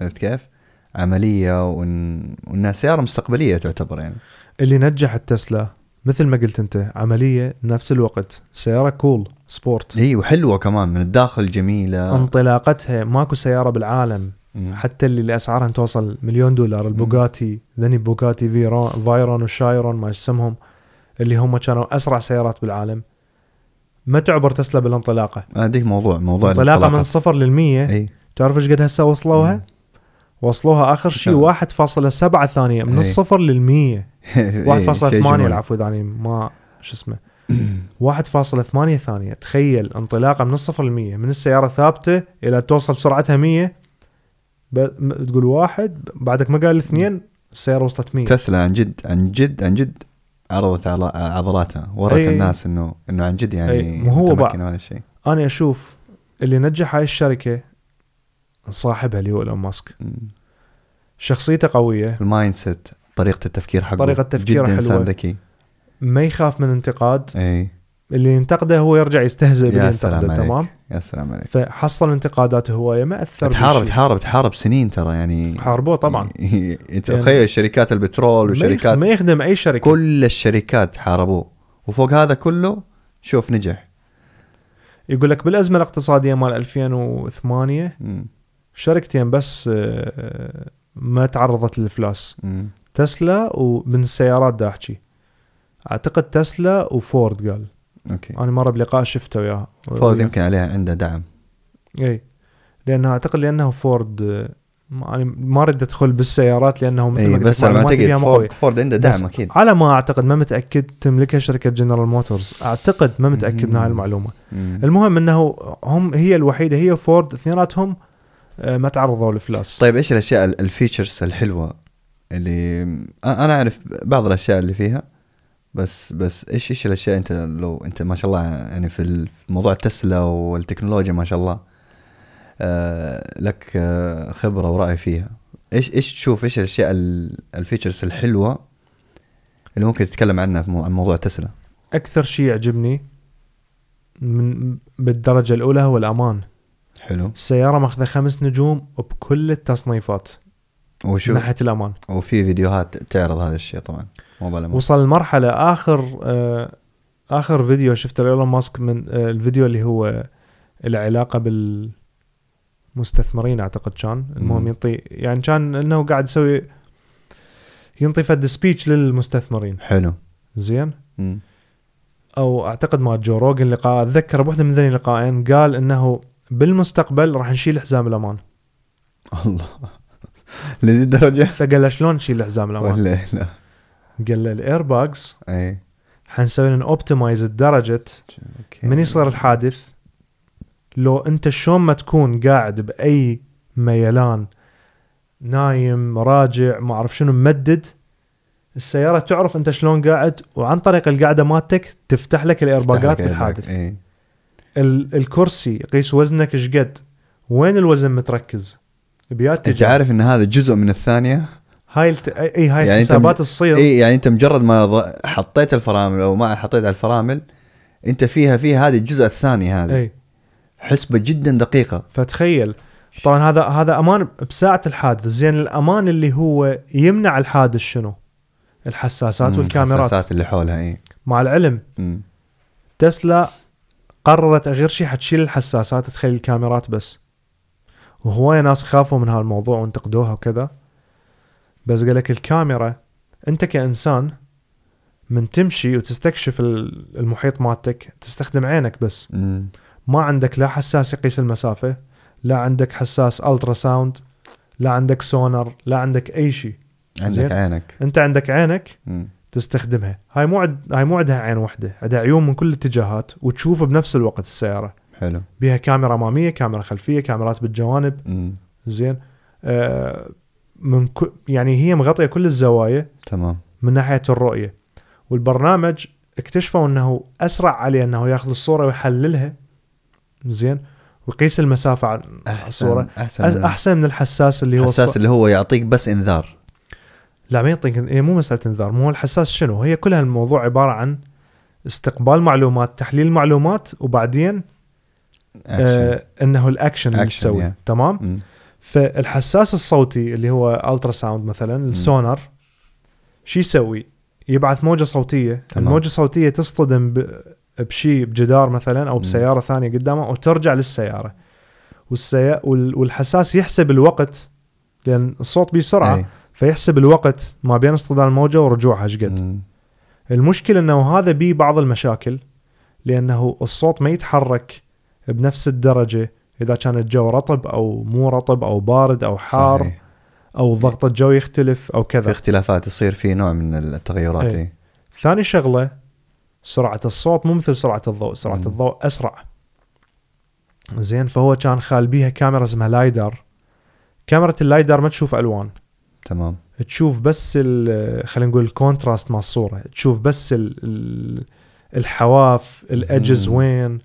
عرفت كيف؟ عملية وإن... وإنها سيارة مستقبلية تعتبر يعني اللي نجح التسلا مثل ما قلت أنت عملية نفس الوقت سيارة cool sport هي وحلوة كمان من الداخل جميلة انطلاقتها ماكو سيارة بالعالم مم. حتى اللي اسعارها توصل مليون دولار البوغاتي ذني بوغاتي فيرون فايرون وشايرون ما اسمهم اللي هم كانوا أسرع سيارات بالعالم ما تعبر تسلا بالانطلاقة هذيك موضوع موضوع انطلاقة من الانطلاقات. صفر للمية إي تعرف إيش قد هسه وصلوها؟ مم. وصلوها آخر شيء كم؟ 1.7 ثانية من. الصفر للمية إي، 1.8 شيء جميل. العفو اذا أنا ما شو اسمه 1.8 ثانية تخيل انطلاقة من الصفر للمية من السيارة ثابتة إلى توصل سرعتها 100 ب... م- تقول واحد بعدك ما قال اثنين السيارة وصلت 100 تسلا عن جد عن جد عن جد عرضت على عضلاتها ورت أي. الناس انه إنه عن جد يعني مو هو. من هذا الشيء أنا أشوف اللي نجح هاي الشركة صاحبها اللي هو إيلون ماسك. شخصيته قوية ال mindset طريقة التفكير حقه طريقة تفكيره جدا حلوة. ذكي ما يخاف من انتقاد أي اللي ينتقده هو يرجع يستهزئ باللي يا سلام ينتقده عليك. تمام؟ يا سلام عليك. فحصل انتقادات هوايه ما أثر تحارب. تحارب تحارب سنين ترى يعني حاربوه طبعا. تخيل شركات البترول وشركات ما يخدم أي شركة. كل الشركات حاربوه وفوق هذا كله شوف نجح. يقول لك بالأزمة الاقتصادية مال 2008 مم. شركتين بس آه، ما تعرضت للإفلاس. تسلا ومن السيارات دا احكي أعتقد تسلا وفورد قال. okay أنا مرة بلقاء شفته وياه فورد. يمكن عليها عنده دعم اي لأنه أعتقد لأنه فورد آه، ما- أريد أدخل بالسيارات لأنه مثل ما قلت بس أنا قوية. فورد, فورد عنده دعم أكيد على ما أعتقد ما متأكد تملكها شركة جنرال موتورز أعتقد ما متأكد من هاي. المعلومة مم. المهم إنه هم هي الوحيدة هي فورد اثنيناتهم آه، ما تعرضوا لافلاس طيب إيش الأشياء ال- ال features الحلوة اللي أنا أعرف بعض الأشياء اللي فيها بس بس إيش إيش الأشياء أنت لو أنت ما شاء الله يعني في موضوع تسلا والتكنولوجيا ما شاء الله آه لك آه خبرة ورأي فيها. إيش إيش تشوف؟ إيش الأشياء ال- ال features الحلوة اللي ممكن تتكلم عنها عن موضوع تسلا أكثر شيء يعجبني من بالدرجة الأولى هو الأمان. حلو. السيارة ماخذة خمس نجوم بكل التصنيفات من وشو ناحية الأمان. وفي فيديوهات تعرض هذا الشيء طبعا. وصل لمرحلة آخر آه آخر فيديو شفته لإيلون ماسك من آه الفيديو اللي هو العلاقة بالمستثمرين أعتقد كان. المهم. ينطي يعني كان إنه قاعد يسوي ينطي فد speech للمستثمرين. حلو. زين؟ مم. أو أعتقد مع جو روجن لقاء أتذكر بوحدة من ذني اللقاءين قال إنه بالمستقبل راح نشيل حزام الأمان. الله. لذي الدرجة؟ فقال شلون نشيل حزام الأمان؟ لا. قال له ال airbags اي حنسوي لهم optimize لدرجه من يصير الحادث؟ لو أنت شلون ما تكون قاعد بأي ميلان نايم راجع ما أعرف شنو ممدد السيارة تعرف أنت شلون قاعد وعن طريق القعده مالتك تفتح لك الايرباجات بالحادث اي ال- الكرسي يقيس وزنك إيش قد؟ وين الوزن متركز؟ بيات أنت عارف إن هذا جزء من الثانية؟ هاي الت... اي هاي يعني أنت الحسابات م- تصير. إي يعني أنت مجرد ما ض- حطيت الفرامل أو ما حطيت على الفرامل أنت فيها فيها هذه الجزء الثاني هذا أي. حسبة جدا دقيقة. فتخيل. طبعا هذا هذا أمان بساعة الحادث. زين الأمان اللي هو يمنع الحادث شنو؟ الحساسات والكاميرات. الحساسات اللي حولها إي. مع العلم. مم. تسلا قررت غير شيء حتشيل الحساسات تخلي الكاميرات بس. وهواية ناس خافوا من هالموضوع وانتقدوها وكذا. بس قال لك الكاميرا أنت كإنسان من تمشي وتستكشف ال- المحيط مالتك تستخدم عينك بس. ما عندك لا حساس يقيس المسافة لا عندك حساس ultrasound لا عندك سونار لا عندك أي شيء عندك زين. عينك أنت عندك عينك. تستخدمها هاي مو عد... هاي مو عندها عين واحدة عندها عيون من كل الاتجاهات وتشوف بنفس الوقت السيارة حلو بيها كاميرا امامية كاميرا خلفية كاميرات بالجوانب مم. زين آه من ك... يعني هي مغطية كل الزوايا تمام. من ناحية الرؤية. والبرنامج اكتشفوا إنه أسرع عليه إنه ياخذ الصورة ويحللها. زين. ويقيس المسافة على الصورة. أحسن. أحسن, من أحسن من الحساس اللي هو الحساس الص... اللي هو يعطيك بس إنذار. لا ما يعطيك هي مو مسألة إنذار. مو الحساس شنو؟ هي كلها الموضوع عبارة عن استقبال معلومات تحليل معلومات وبعدين أكشن. آه إنه الأكشن اللي Action, تسوي yeah. تمام؟ مم. فالحساس الصوتي اللي هو ultrasound مثلا السونار شو يسوي؟ يبعث موجة صوتية تمام. الموجة الصوتية تصطدم. بشيء بجدار مثلا أو. بسيارة ثانية قدامه وترجع للسيارة والسي... وال... والحساس يحسب الوقت لأن الصوت بسرعة أي. فيحسب الوقت ما بين اصطدام الموجة ورجوعها إيش قد. المشكلة إنه هذا بيه بعض المشاكل لأنه الصوت ما يتحرك بنفس الدرجة إذا كان الجو رطب أو مو رطب أو بارد أو حار صحيح. أو ضغط الجو يختلف أو في كذا اختلافات يصير في نوع من التغيرات أي. إيه. ثاني شغلة سرعة الصوت مو مثل سرعة الضوء سرعة مم. الضوء أسرع زين فهو كان خال بيها كاميرا اسمها LiDAR كاميرا ال LiDAR ما تشوف ألوان تمام تشوف بس خلينا نقول ال contrast مال الصورة تشوف بس ال ال الحواف الأجز. وين.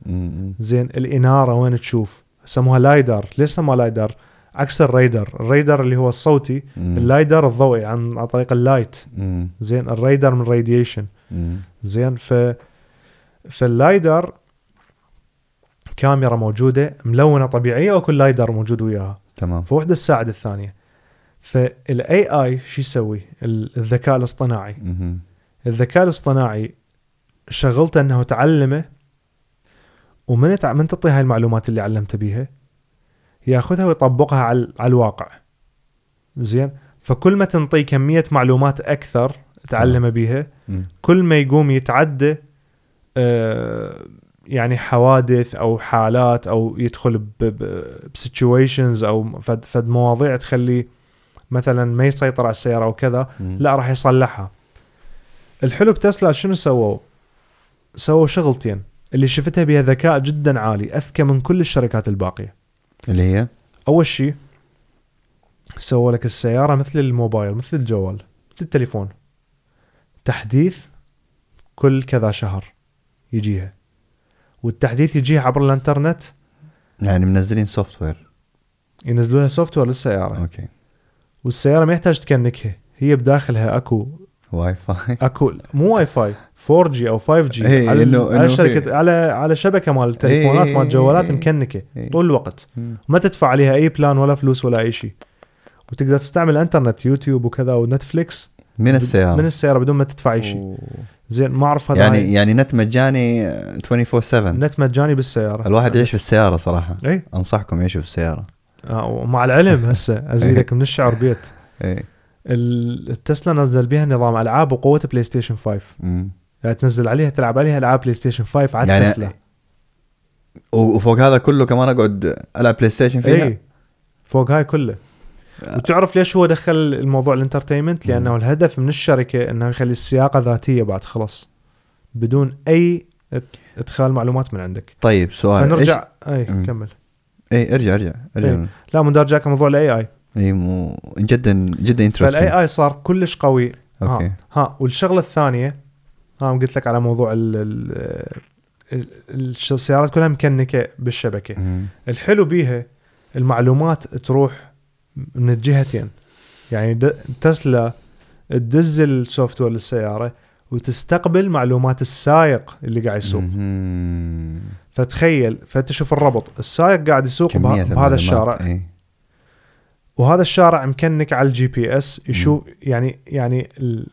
زين الإنارة وين تشوف سموها LiDAR. ليش سموها LiDAR؟ عكس ال radar ال radar اللي هو الصوتي. مم. ال LiDAR الضوئي عن عن طريق ال light. مم. زين الريدر من radiation. زين ف فال LiDAR كاميرا موجودة ملونة طبيعية وكل LiDAR موجود وياها. تمام. فوحدة تساعد الثانية. فال AI شو يسوي؟ ال- الذكاء الاصطناعي. مم. الذكاء الاصطناعي شغلته إنه تعلمه ومن تع... من تعطيه هاي المعلومات اللي علمته بيها؟ ياخذها ويطبقها على, على الواقع. زين؟ فكل ما تنطيه كمية معلومات أكثر تعلمه بيها. كل ما يقوم يتعدى آه، يعني حوادث أو حالات أو يدخل بسيتويشنز أو فد, فد مواضيع تخليه مثلا ما يسيطر على السيارة أو كذا مم. لا راح يصلحها. الحلو بتسلا شنو سووا؟ سووا شغلتين. اللي شفتها بها ذكاء جدا عالي أذكى من كل الشركات الباقية. اللي هي؟ أول شيء سووا لك السيارة مثل الموبايل مثل الجوال مثل التليفون. تحديث كل كذا شهر يجيها. والتحديث يجيها عبر الانترنت؟ يعني منزلين software ينزلوا لها software للسيارة. أوكي. والسيارة ما يحتاج تكنكتها هي بداخلها أكو واي فاي اكو مو واي فاي 4 جي أو 5G إيه، على, إنه- على شركه على على شبكة مال التليفونات إيه، مال الجوالات إيه، مكنكتة إيه. طول الوقت. ما تدفع عليها أي plan ولا فلوس ولا أي شيء. وتقدر تستعمل إنترنت يوتيوب وكذا ونتفليكس. من السيارة. من السيارة بدون ما تدفع أي شيء. زين ما أعرف هذا يعني يعني يعني نت مجاني 24 7 النت مجاني بالسيارة. الواحد يعيش في السيارة صراحة. اي أنصحكم يعيشوا في السيارة. آه ومع العلم هسه أزيدك من الشعر بيت. اي التسلا نزل بها نظام ألعاب وقوة بلاي ستيشن 5 مم. يعني تنزل عليها تلعب عليها ألعاب بلاي ستيشن 5 على يعني تسلا وفوق هذا كله كمان أقعد ألعب بلاي ستيشن فيها؟ اي فوق هاي كله. وتعرف ليش هو دخل الموضوع ال entertainment لأنه مم. الهدف من الشركة إنه يخلي السياقة ذاتية بعد خلاص بدون أي إدخال معلومات من عندك. طيب سؤال فنرجع اي مم. كمل. اي ارجع ارجع ارجع. إيه. لا من ارجعك موضوع ال AI إي مو جدا جدا فال AI interesting اي صار كلش قوي أوكي ها, ها والشغلة الثانية ها قلت لك على موضوع ال السيارات كلها مكنكتة بالشبكة مم. الحلو بيها المعلومات تروح من الجهتين يعني تسلا تدز ال software للسيارة وتستقبل معلومات السائق اللي قاعد يسوق. فتخيل فتشوف الربط السائق قاعد يسوق بها- بهذا. الشارع إيه. وهذا الشارع مكنكت على ال GPS يشوف يعني يعني ال...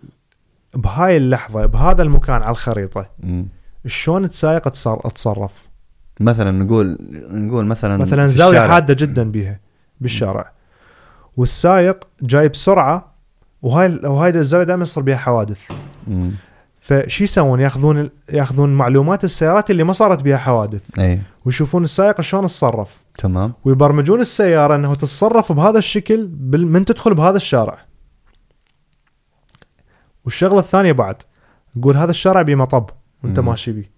بهاي اللحظة بهذا المكان على الخريطة. شلون السايق تصر- اتصرف مثلا نقول نقول مثلا مثلا زاوية الشارع. حادة جدا بيها بالشارع والسايق جاي بسرعة وهاي وهاي الزاوية دائما يصير بيها حوادث. فشي يسوون؟ ياخذون ياخذون معلومات السيارات اللي ما صارت بها حوادث. إي. ويشوفون السائق شلون تصرف تمام. ويبرمجون السيارة انه تتصرف بهذا الشكل من تدخل بهذا الشارع. والشغلة الثانية بعد نقول هذا الشارع بيه مطب وأنت مم. ماشي بيه.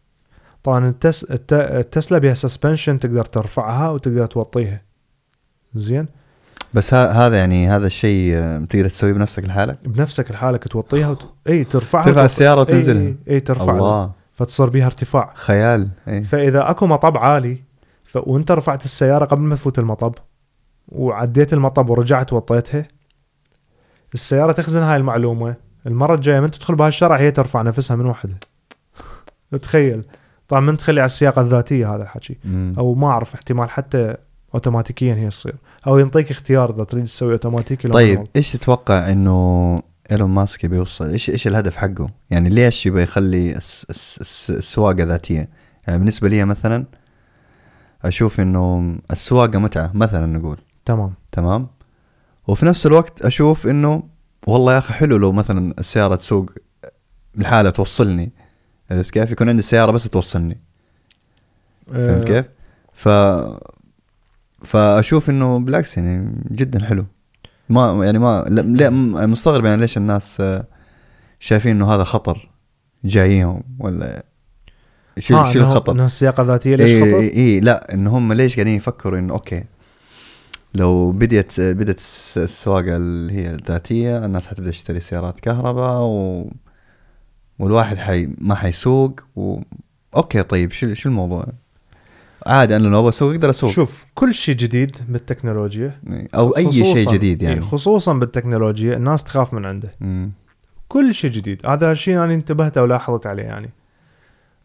طبعا التس... الت... التسلا بها suspension تقدر ترفعها وتقدر توطيها. زين؟ بس ها هذا يعني هذا الشيء آه، تقدر تسويه بنفسك لحالك؟ بنفسك لحالك توطيها وت... إي ترفعها ترفع إي وتنزلها. إي, اي ترفعها. الله. فتصير بيها ارتفاع. خيال إي. فإذا أكو مطب عالي ف... وأنت رفعت السيارة قبل ما تفوت المطب وعديت المطب ورجعت وطيتها السيارة تخزن هاي المعلومة. المرة الجاية من تدخل بهاي الشارع هي ترفع نفسها من وحدها. تخيل. طبعا من تخلي على السياقة الذاتية هذا الحكي. أو ما أعرف احتمال حتى اوتوماتيكيا هي تصير. أو ينطيك اختيار إذا تريد تسوي اوتوماتيكي لو طيب. إيش تتوقع إنه إيلون ماسك يبي يوصل إيش إيش الهدف حقه؟ يعني ليش يبي يخلي الس- الس- الس- السواقة ذاتية؟ يعني بالنسبة لي مثلا أشوف إنه السواقة متعة مثلا نقول. تمام. تمام؟ وفي نفس الوقت أشوف إنه والله يا أخي حلو لو مثلا السيارة تسوق لحالها توصلني. عرفت كيف؟ يكون عندي سيارة بس توصلني. فهمت آه، كيف؟ ف فأشوف إنه بالعكس يعني جدا حلو ما يعني ما لا م- مستغرب يعني ليش الناس شايفين إنه هذا خطر جايهم ولا شو آه، شو الخطر إنه السياقة الذاتية ليش اي خطر؟ اي إيه لا ان هم ليش قاعدين يفكروا إنه أوكي لو بديت بدت الس- السواقة اللي هي الذاتية الناس حتبدأ تشتري سيارات كهرباء و والواحد حي ما حيسوق و... أوكي طيب شو شو الموضوع؟ عادي أنا لو أبغى أسوق أقدر أسوق. شوف كل شيء جديد بالتكنولوجيا أو أي شيء جديد يعني. إيه، خصوصا بالتكنولوجيا الناس تخاف من عنده. مم. كل شيء جديد. هذا الشيء أنا انتبهت ولاحظت عليه يعني.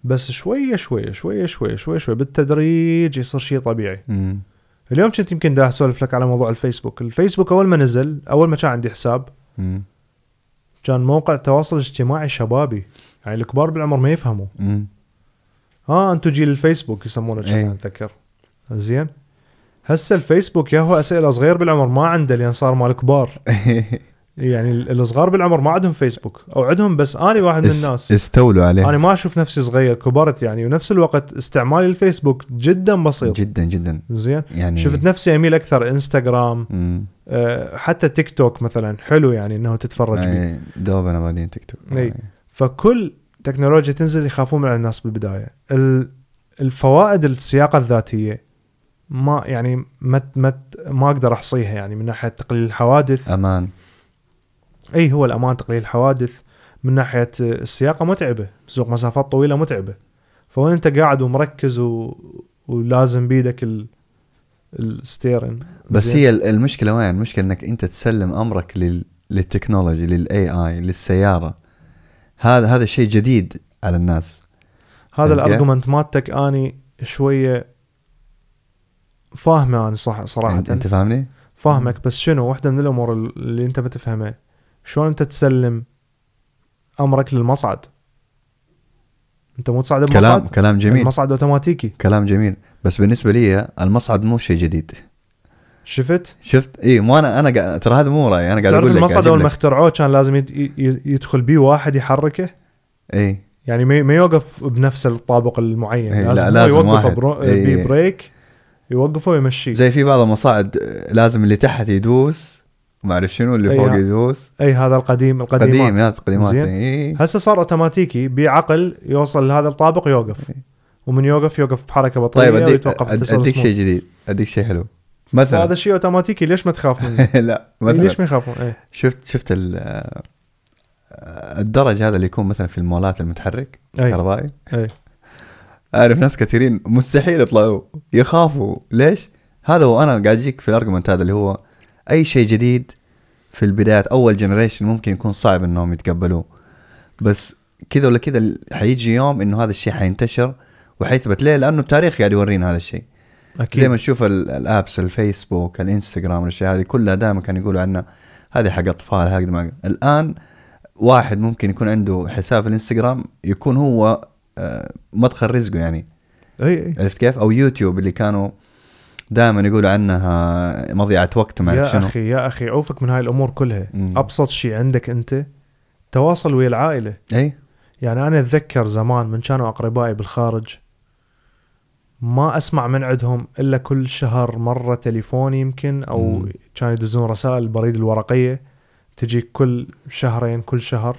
بس شوية شوية شوية شوية شوية شوية بالتدريج يصير شيء طبيعي. مم. اليوم كنت يمكن دا أسولف لك على موضوع الفيسبوك. الفيسبوك أول ما نزل أول ما كان عندي حساب مم. كان موقع تواصل اجتماعي شبابي. يعني الكبار بالعمر ما يفهموا. ها أنتم جيل الفيسبوك يسمونه إيه. كذا أتذكر. زين. هسه الفيسبوك يا هو تسأله صغير بالعمر ما عنده لأن صار مال كبار. يعني ال- الصغار بالعمر ما عندهم فيسبوك أو عندهم بس أنا واحد من اس- الناس. استولوا عليه. أنا ما أشوف نفسي صغير كبرت يعني ونفس الوقت استعمالي الفيسبوك جدا بسيط. جدا جدا. زين. يعني شفت نفسي أميل أكثر إنستغرام. أه حتى تيك توك مثلا حلو يعني إنه تتفرج بيه. يعني دوبنا بعدين تيك توك. إي. فكل تكنولوجيا تنزل يخافون من الناس بالبداية. ال- الفوائد السياقة الذاتية ما يعني ما ما ما أقدر أحصيها يعني من ناحية تقليل الحوادث. أمان. إي هو الأمان تقليل الحوادث من ناحية السياقة متعبة سوق مسافات طويلة متعبة. فوين أنت قاعد ومركز و... ولازم بيدك ال... ال steering بس؟ هي ال- المشكلة وين؟ المشكلة إنك أنت تسلم أمرك لل لل technology لل AI للسيارة. هذا هذا شيء جديد على الناس. هذا؟ ال argument مالتك أني شوية فاهمه أنا صح صراحة. انت, أنت فاهمني؟ فاهمك بس شنو؟ واحدة من الأمور اللي أنت ما تفهمها شلون أنت تسلم أمرك للمصعد؟ أنت مو تصعد كلام بمصعد؟ كلام جميل. المصعد أوتوماتيكي. كلام جميل. بس بالنسبة لي المصعد مو شيء جديد. شفت شفت اي مو أنا أنا قاعد ترى هذا مو رأيي أنا قاعد أقول لك المصعد أول ما. اخترعوه كان لازم يد- يدخل بيه واحد يحركه اي يعني ما ما يوقف بنفس الطابق المعين إيه، لازم, لا، لازم يوقفه واحد. برو... إيه. بيه brake يوقفه ويمشيه زي في بعض المصاعد لازم اللي تحت يدوس ما أعرف شنو اللي فوق. يدوس أي هذا القديم القديمات قديم يا. اي هسه صار أوتوماتيكي بعقل يوصل لهذا الطابق يوقف إيه. ومن يوقف يوقف بحركة بطيئة طيب اديك ويتوقف أديك. شيء جديد أديك شيء حلو هذا مثلا الشيء أوتوماتيكي ليش ما تخاف منه؟ لا مثلا. ليش ما يخافون؟ إيه. شفت شفت ال- الدرج هذا اللي يكون مثلا في المولات المتحرك أي. كهربائي أي. أعرف ناس كثيرين مستحيل يطلعوا يخافوا. ليش؟ هذا هو أنا قاعد اجيك في ال argument هذا اللي هو أي شيء جديد في البدايات أول generation ممكن يكون صعب إنهم يتقبلوه. بس كذا ولا كذا حيجي يوم إنه هذا الشيء حينتشر وحيثبت. ليه؟ لأنه التاريخ قاعد يورينا هذا الشيء. أكيد. زي ما تشوف ال- ال apps الفيسبوك الإنستغرام الأشياء هذه كلها دائما كانوا يقولوا عنها هذه حق أطفال هذه ما الآن واحد ممكن يكون عنده حساب في الإنستغرام يكون هو آه، مدخل رزقه يعني. إي إي. عرفت كيف؟ أو يوتيوب اللي كانوا دائما يقولوا عنها مضيعة وقت اعرف يا شنو. أخي يا أخي عوفك من هاي الأمور كلها. مم. أبسط شيء عندك أنت تواصل ويا العائلة. إي. يعني أنا أتذكر زمان من كانوا أقربائي بالخارج ما أسمع من عندهم إلا كل شهر مرة تليفون يمكن أو. كانوا يدزون رسائل البريد الورقية تجيك كل شهرين كل شهر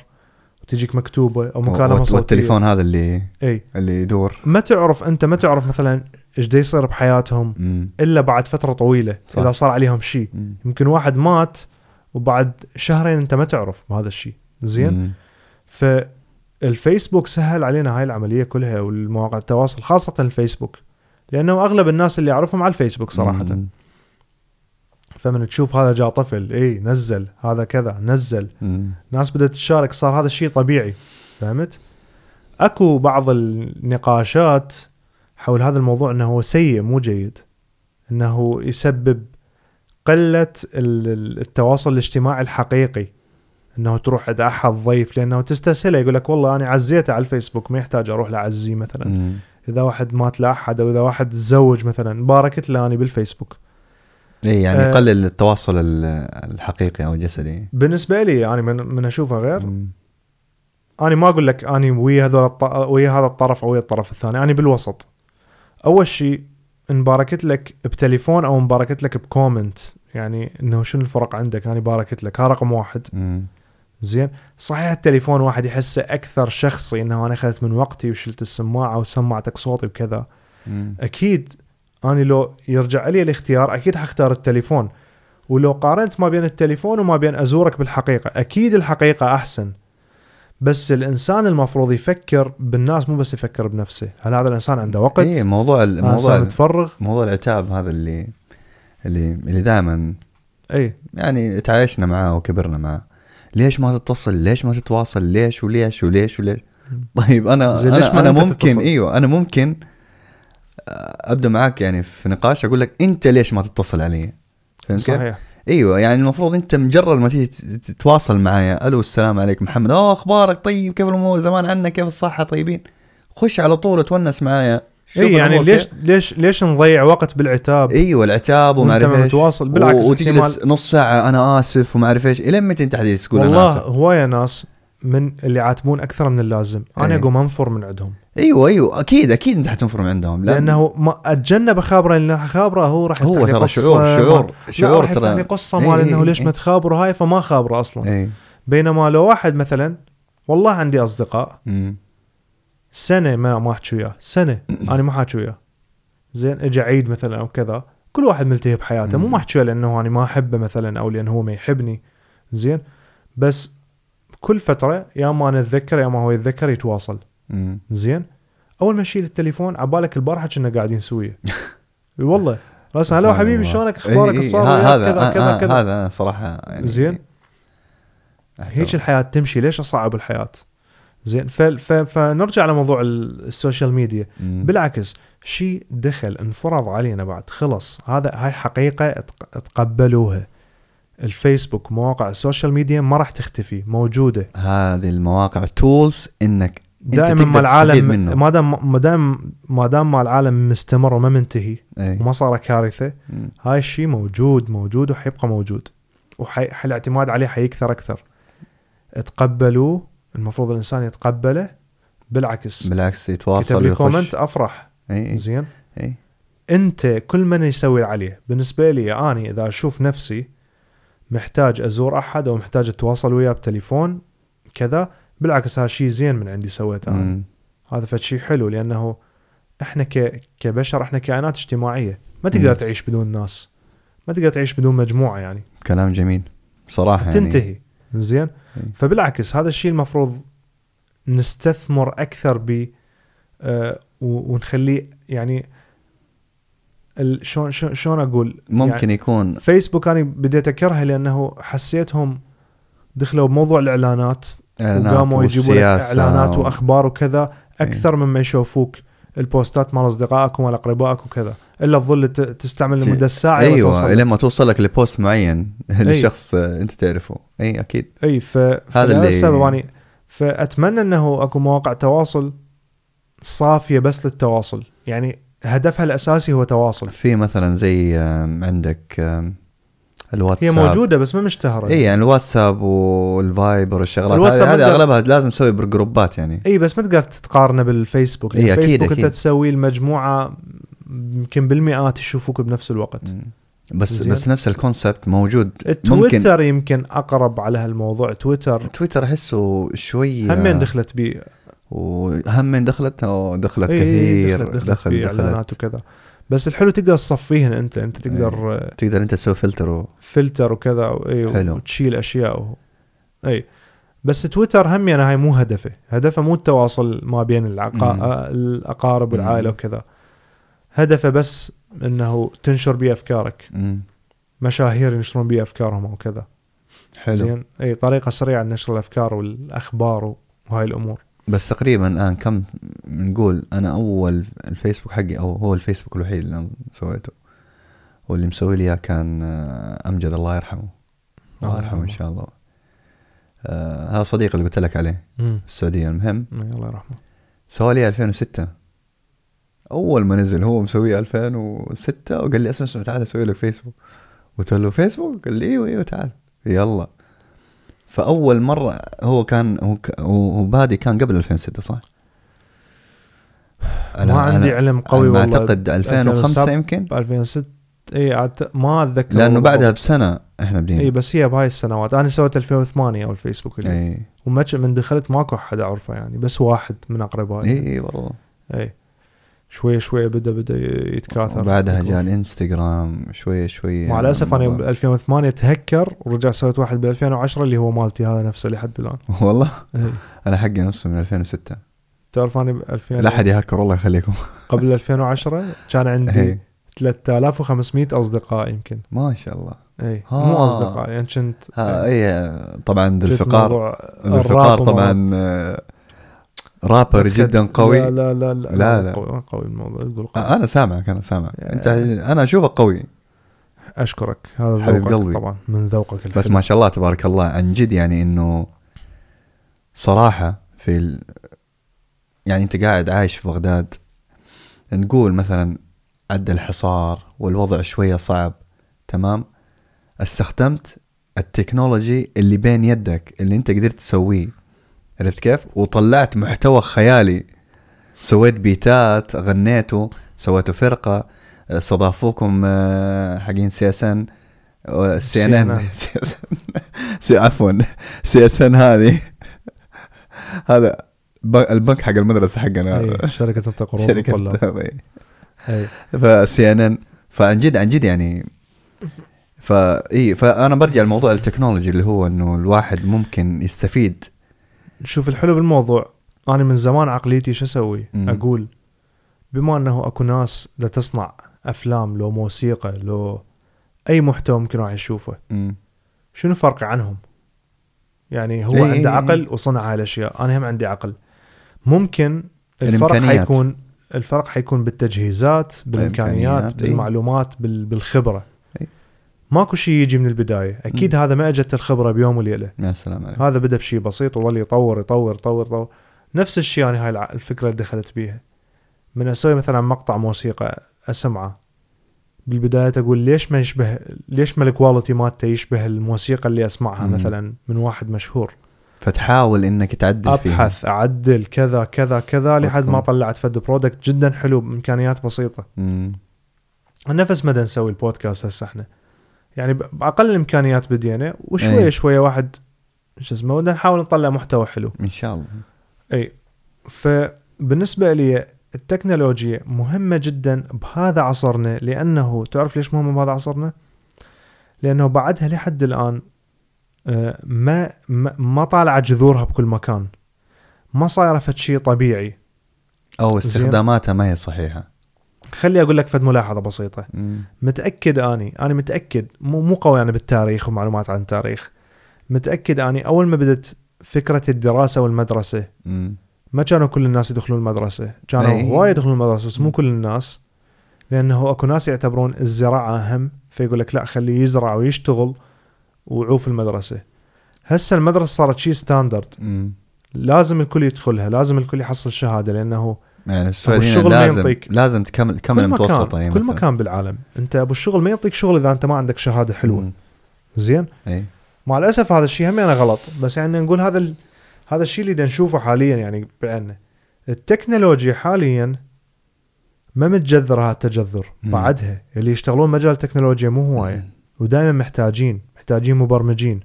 وتجيك مكتوبة أو مكالمة صوتية والتليفون هذا اللي إي اللي يدور ما تعرف أنت ما تعرف مثلا إيش دا يصير بحياتهم مم. إلا بعد فترة طويلة صح. إذا صار عليهم شيء. يمكن واحد مات وبعد شهرين أنت ما تعرف بهذا الشيء زين مم. فالفيسبوك سهل علينا هاي العملية كلها والمواقع التواصل خاصة الفيسبوك لأنه أغلب الناس اللي أعرفهم على الفيسبوك صراحة مم. فمن تشوف هذا جاء طفل اي نزل هذا كذا نزل مم. ناس بدأت تشارك صار هذا الشيء طبيعي فهمت أكو بعض النقاشات حول هذا الموضوع إنه هو سيء مو جيد إنه يسبب قلة ال- ال- التواصل الاجتماعي الحقيقي إنه تروح عند أحد ضيف لأنه تستسهله يقول لك والله أنا عزيته على الفيسبوك ما يحتاج أروح لاعزيه مثلا مم. إذا واحد مات لأحد أو إذا واحد تزوج مثلا باركت له اني بالفيسبوك إي يعني آه. يقلل التواصل ال- الحقيقي أو الجسدي بالنسبة لي يعني من, من اشوفها غير مم. أنا ما أقول لك اني ويا هذول الط... ويا هذا الطرف أو ويا الطرف الثاني أنا بالوسط أول شيء إن باركت لك بتليفون أو إن باركت لك ب comment يعني إنه شنو الفرق عندك أنا باركت لك ها رقم واحد. زين. صحيح التليفون واحد يحسه أكثر شخصي إنه أنا أخذت من وقتي وشلت السماعة وسمعتك صوتي وكذا. مم. أكيد أنا لو يرجع لي الاختيار أكيد حختار التليفون. ولو قارنت ما بين التليفون وما بين أزورك بالحقيقة أكيد الحقيقة أحسن. بس الإنسان المفروض يفكر بالناس مو بس يفكر بنفسه. هل هذا الإنسان عنده وقت؟ اي موضوع هذا موضوع متفرغ موضوع العتاب هذا اللي اللي اللي دائما اي يعني تعايشنا معاه وكبرنا معاه. ليش ما تتصل؟ ليش ما تتواصل؟ ليش وليش وليش وليش؟ طيب أنا ليش أنا, ما أنا ممكن تتصل؟ أيوه أنا ممكن أبدأ معاك يعني في نقاش أقول لك أنت ليش ما تتصل علي؟ فهمت؟ صحيح. أيوه يعني المفروض أنت مجرد ما تيجي تت- تتواصل معايا ألو السلام عليكم محمد أوه أخبارك؟ طيب كيف الأمور؟ زمان عنك كيف الصحة؟ طيبين. خش على طول تونس معايا. اي يعني ليش. ليش ليش نضيع وقت بالعتاب؟ أيوه العتاب وما أعرف إيش. متواصل. بالعكس وتجلس نص ساعة أنا آسف وما أعرف إيش. الين متى أنت حديث تقول أنا والله آسف؟ هواية ناس من اللي يعاتبون أكثر من اللازم. أنا إيه. أقوم أنفر من عندهم. أيوه أيوه. أكيد أكيد أنت حتنفر من عندهم. لأن لأنه ما أتجنب اخابره لأن اخابره هو راح يفتح هو لي ترى قصة شعور شعور شعور راح يفتح لي قصة مال إيه انه ليش إيه. ما تخابره هاي فما خابره أصلا. اي بينما لو واحد مثلا والله عندي أصدقاء. مم. سنة ما ما احكي وياه سنة. أنا ما حاكي وياه زين اجى عيد مثلا أو كذا كل واحد ملتهي بحياته. مو. ما احكي وياه لأنه أنا ما أحبه مثلا أو لأنه هو ما يحبني. زين. بس كل فترة يا ما أنا أتذكر يا ما هو يتذكر يتواصل. زين. أول ما اشيل التليفون عبالك البارحة كنا قاعدين سويه والله. راس هلا حبيبي. شلونك؟ أخبارك؟ الصار هذا كذا آه، كذا آه، كذا. هذا صراحة يعني زين. هيك الحياة تمشي. ليش أصعب الحياة؟ زين. فنرجع لموضوع ال- ال social media مم. بالعكس شيء دخل انفرض علينا بعد خلص هذا هاي حقيقة تقبلوها الفيسبوك مواقع ال social media ما راح تختفي موجودة هذه المواقع tools إنك دائما ما العالم. ما دام ما دام ما دام ما العالم مستمر وما منتهي إيه. وما صار كارثة مم. هاي الشيء موجود موجود وحيبقى موجود والاعتماد عليه حيكثر أكثر تقبلوه المفروض الإنسان يتقبله بالعكس. بالعكس يتواصل كتب لي ويخش comment أفرح. إي زين؟ إي. أنت كل من يسوي عليه؟ بالنسبة لي أني إذا أشوف نفسي محتاج أزور أحد أو محتاج أتواصل وياه بتليفون كذا بالعكس هذا شيء زين من عندي سويته أنا. هذا فد شيء حلو لأنه إحنا ك... كبشر إحنا كائنات اجتماعية. ما تقدر مم. تعيش بدون ناس. ما تقدر تعيش بدون مجموعة يعني. كلام جميل. بصراحة يعني تنتهي. زين؟ إيه. فبالعكس هذا الشيء المفروض نستثمر أكثر ب آه ونخليه يعني شلون شلون أقول؟ ممكن يعني يكون. فيسبوك أنا بديت اكرهه لأنه حسيتهم دخلوا بموضوع الإعلانات إعلانات وقاموا يجيبوا لك إعلانات و- وأخبار وكذا أكثر مما يشوفوك البوستات مال أصدقائك ومال أقربائك وكذا. إلا تظل تستعمل لمدة ساعة أيوه لما توصل لك. لبوست معين. لشخص آه، أنت تعرفه. أي أكيد. أي ف هذا اللي- السبب يعني فأتمنى إنه أكو مواقع تواصل صافية بس للتواصل. يعني هدفها الأساسي هو تواصل. في مثلا زي عندك آم، هي الواتساب موجودة بس ما مشتهرة. أي يعني الواتساب والفايبر والشغلات. الواتساب هذه أغلبها لازم تسوي بالجروبات يعني. أي بس ما تقدر تقارنه بالفيسبوك. يعني أكيد، الفيسبوك أنت أكيد. تسوي المجموعة يمكن بالمئات يشوفوك بنفس الوقت. بس زين. بس نفس ال concept موجود. تويتر يمكن أقرب على هالموضوع. تويتر تويتر أحسه شوي همين دخلت بيه وهم من دخلت أو دخلت إي، كثير دخلت دخلت, دخل فيه دخلت. إعلانات وكذا. بس الحلو تقدر تصفيهن أنت أنت تقدر آه، تقدر أنت تسوي فلتر و... فلتر وكذا اي حلو. وتشيل أشياء و... اي بس تويتر هم يعني هاي مو هدفه. هدفه مو التواصل ما بين العقا... آه، الأقارب والعائلة. وكذا. هدفه بس إنه تنشر بيه افكارك مم. مشاهير ينشرون بيه افكارهم وكذا حلو. زين؟ إي طريقة سريعة لنشر الأفكار والأخبار وهاي الأمور. بس تقريبا الآن كم نقول أنا أول الفيسبوك حقي أو هو الفيسبوك الوحيد اللي أنا سويته. واللي مسوي لي إياه كان آه، أمجد الله يرحمه. الله يرحمه إن. شاء الله. آه هذا صديقي اللي قلت لك عليه. السعودية المهم. الله يرحمه. سوى لي 2006 أول ما نزل هو مسويه 2006 وقال لي أسمع أسمع تعال أسوي لك فيسبوك. قلت له فيسبوك؟ قال لي إيوه إيوه تعال. يلا. فأول مرة هو كان هو ك- هو هو بادي كان قبل 2006 صح؟ ما عندي علم قوي والله. أعتقد 2005 2007 يمكن؟ ب 2006 اي أعت... ما أتذكر لأنه بعدها. بسنة إحنا اي بدينا بس هي بهاي السنوات. أنا سويت 2008 أو الفيسبوك اللي اي وما ج- من دخلت ماكو حدا أعرفه يعني بس واحد من اقربائي اي اي والله. اي شوي شوي بدا بدأ يتكاثر وبعدها يكون. جاء الانستغرام شوي شوي مع الأسف أنا. ب 2008 تهكر ورجع سويت واحد ب 2010 اللي هو مالتي هذا نفسه لحد الآن والله إي. أنا حقي نفسه من 2006 تعرف أنا ب 2000 لا احد يهكر الله يخليكم قبل 2010 كان عندي إي. 3500 اصدقاء يمكن ما شاء الله اي. مو اصدقاء يعني كنت اي طبعا ذو الفقار ذو الفقار طبعا رابر جدا قوي. لا لا لا لا, لا، لا. قوي قوي الموضوع. تقول قوي. آه، أنا سامعك أنا سامعك. أنت أنا أشوفك قوي. أشكرك. هذا حبيب قلبي. طبعا من ذوقك الحلو. بس ما شاء الله تبارك الله عن جد يعني إنه صراحة في ال... يعني أنت قاعد عايش في بغداد نقول مثلا عدى الحصار والوضع شوية صعب تمام؟ استخدمت ال technology اللي بين يدك اللي أنت قدرت تسويه. عرفت كيف؟ وطلعت محتوى خيالي. سويت beat ات غنيتوا سويتوا فرقة استضافوكم آه، حقين سي اس ان سي ان ان. CNN. عفوا سي اس ان هذه. هذا البنك حق المدرسة حقنا. شركة انت قروض شركه. فسي ان ان فعن جد عن جد يعني فا إي فأنا برجع لموضوع التكنولوجي اللي هو إنه الواحد ممكن يستفيد شوف الحلو بالموضوع أنا من زمان عقليتي شو أسوي؟ أقول بما أنه أكو ناس لا تصنع أفلام لو موسيقى لو أي محتوى ممكن راح يشوفه مم. شنو فرقي عنهم؟ يعني هو إي عنده إي. عقل وصنع هاي الأشياء أنا هم عندي عقل ممكن الفرق الإمكانيات. حيكون الفرق حيكون بالتجهيزات بالإمكانيات الإمكانيات، إي. بالمعلومات بال- بالخبرة. ماكو شيء يجي من البداية. أكيد هذا ما أجت الخبرة بيوم وليلة. يا سلام عليك. هذا بدأ بشيء بسيط وظل يطور يطور يطور يطور. نفس الشيء أنا هاي الع- الفكرة اللي دخلت بيها. من أسوي مثلا مقطع موسيقى أسمعه. بالبداية أقول ليش ما يشبه ليش ما ال quality مالته يشبه الموسيقى اللي أسمعها مم. مثلا من واحد مشهور؟ فتحاول إنك تعدل فيها. أبحث أعدل كذا كذا كذا لحد ما. طلعت فد product جدا حلو بإمكانيات بسيطة. مم. نفس ما نسوي البودكاست هسه إحنا. يعني بأقل الامكانيات بدينا وشوية أي. شوية واحد شو اسمه بدنا نحاول نطلع محتوى حلو. إن شاء الله. اي فبالنسبة لي التكنولوجيا مهمة جدا بهذا عصرنا لأنه تعرف ليش مهمة بهذا عصرنا؟ لأنه بعدها لحد الآن آه، ما ما, ما طالعة جذورها بكل مكان. ما صايرة فد شيء طبيعي. أو استخداماتها ما هي صحيحة. خلي أقول لك فد ملاحظة بسيطة مم. متأكد أني أنا متأكد مو مو قوي أنا بالتاريخ ومعلومات عن التاريخ متأكد أني أول ما بدت فكرة الدراسة والمدرسة مم. ما كانوا كل الناس يدخلون المدرسة كانوا أي. هواي يدخلون المدرسة بس مو كل الناس لأنه أكو ناس يعتبرون الزراعة أهم فيقول لك لا خليه يزرع ويشتغل وعوف المدرسة هسه المدرسة صارت شيء ستاندرد مم. لازم الكل يدخلها لازم الكل يحصل شهادة لأنه يعني هنا الشغل ما لازم ينطيك. لازم تكمل كل كمل متوسطه مكان يعني كل مثلاً. مكان بالعالم. أنت أبو الشغل ما يعطيك شغل إذا أنت ما عندك شهادة حلوة. زين؟ إي. مع الأسف هذا الشيء همينه غلط. بس يعني نقول هذا ال... هذا الشيء اللي نشوفه حاليا يعني بعنا التكنولوجيا حاليا ما متجذرة هالتجذر مم. بعدها. اللي يشتغلون مجال التكنولوجيا مو هواية. ودائما محتاجين. محتاجين مبرمجين.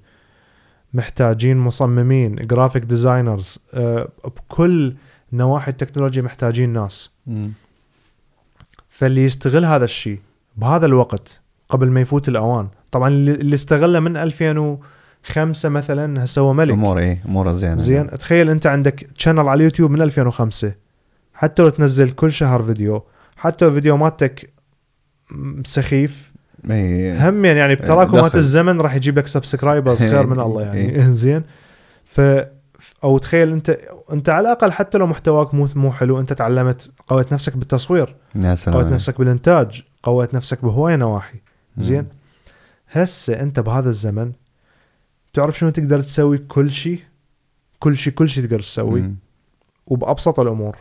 محتاجين مصممين. graphic designers أه بكل نواحي التكنولوجيا محتاجين ناس. فاللي يستغل هذا الشيء بهذا الوقت قبل ما يفوت الأوان طبعا اللي استغله من 2005 مثلا هسه هو ملك. امور اي أموره زينة. زين. تخيل أنت عندك channel على اليوتيوب من 2005 حتى لو تنزل كل شهر فيديو حتى لو الفيديو مالتك م- سخيف اي هم يعني بتراكمات. الزمن راح يجيب لك subscribers خير من الله يعني. زين. ف أو تخيل أنت أنت على الأقل حتى لو محتواك مو مو حلو أنت تعلمت قويت نفسك بالتصوير. يا سلام قويت نفسك بالإنتاج. قويت نفسك بهواية نواحي. زين؟ هسه أنت بهذا الزمن تعرف شنو تقدر تسوي؟ كل شيء كل شيء كل شيء تقدر تسوي. مم. وبأبسط الأمور.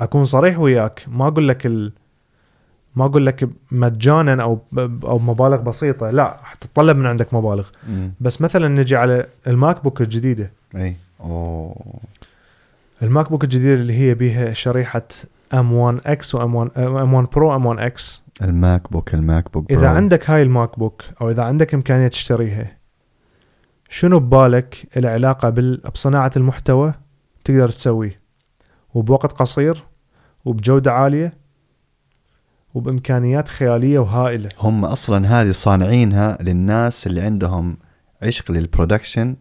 أكون صريح وياك. ما أقول لك ال... ما أقول لك مجانا أو أو مبالغ بسيطة لا حتتطلب من عندك مبالغ. مم. بس مثلا نجي على ال MacBook الجديدة. أي. أوه. ال MacBook الجديدة اللي هي بيها شريحة M1 X و M1 M1 Pro M1 X. ال MacBook ال MacBook إذا Pro. عندك هاي ال MacBook أو إذا عندك إمكانية تشتريها شنو ببالك العلاقة بال- بصناعة المحتوى تقدر تسويه؟ وبوقت قصير وبجودة عالية وبإمكانيات خيالية وهائلة. هم أصلا هذه صانعينها للناس اللي عندهم عشق لل production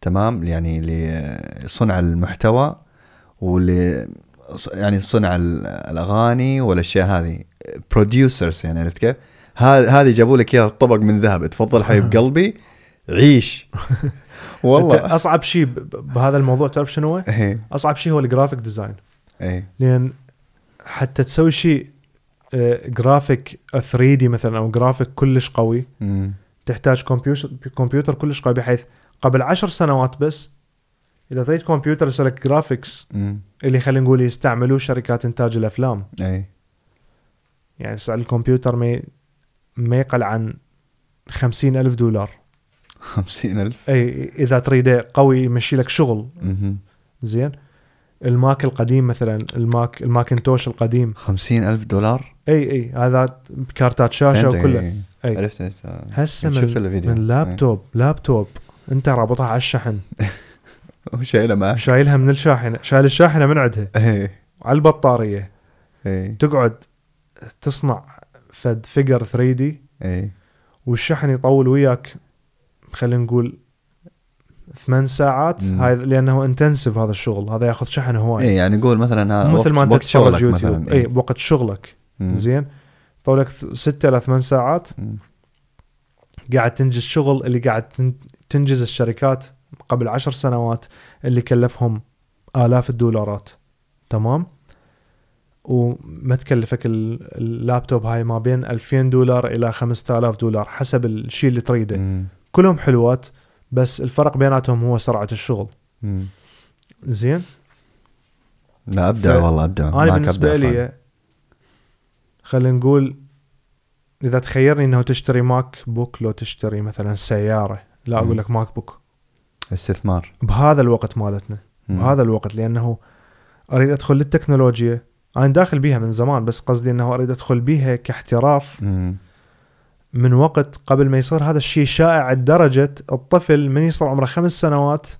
تمام؟ يعني لصنع المحتوى واللي يعني صنع ال- الأغاني والاشياء هذه. producers يعني عرفت كيف؟ هذه جابوا لك إياها طبق من ذهب. تفضل حبيب قلبي عيش. والله. أصعب شيء بهذا الموضوع تعرف شنو هو؟ إيه. أصعب شيء هو ال graphic design إيه. لأن حتى تسوي شيء جرافيك 3 دي مثلا أو جرافيك كلش قوي. مم. تحتاج كمبيوتر كمبيوتر كلش قوي بحيث قبل عشر سنوات بس إذا تريد كمبيوتر يسوي لك graphics مم. اللي خلينا نقول يستعملوه شركات إنتاج الأفلام. إيه يعني سعر الكمبيوتر ما ما يقل عن خمسين ألف دولار. خمسين ألف؟ أي إذا تريده قوي يمشي لك شغل. زين. ال Mac القديم مثلا ال Mac ال Macintosh القديم. خمسين ألف دولار؟ إي إي هذا بكارتات شاشة فهمتك، وكله إيه. أي. عرفت هسه شفت من, الفيديو. من لابتوب لابتوب. أنت رابطها على الشحن. هو شايله معك. شايلها من الشاحنة. شايل الشاحنة من عندها. إيه على البطارية. إيه تقعد تصنع فد figure 3D. إيه والشحن يطول وياك خلينا نقول ثمان ساعات. هاي لأنه intensive هذا الشغل. هذا ياخذ شحن هواي. إيه يعني قول مثلا مثل ما أنت شغلك يوتيوب إي. بوقت شغلك. مم. زين طول لك ستة إلى ثمان ساعات مم. قاعد تنجز شغل اللي قاعد تن- تنجز الشركات قبل عشر سنوات اللي كلفهم آلاف الدولارات تمام وما تكلفك ال- اللابتوب هاي ما بين 2000 دولار إلى 5000 دولار حسب الشيء اللي تريده مم. كلهم حلوات بس الفرق بيناتهم هو سرعة الشغل مم. زين لا أبدع ف- والله أبدع أنا معك بالنسبة أبدع فعلاً. لي خلينا نقول إذا تخيرني إنه تشتري MacBook لو تشتري مثلا سيارة لا مم. أقول لك MacBook استثمار بهذا الوقت مالتنا مم. بهذا الوقت لأنه أريد أدخل للتكنولوجيا أنا داخل بيها من زمان بس قصدي إنه أريد أدخل بيها كاحتراف مم. من وقت قبل ما يصير هذا الشيء شائع لدرجة الطفل من يصير عمره خمس سنوات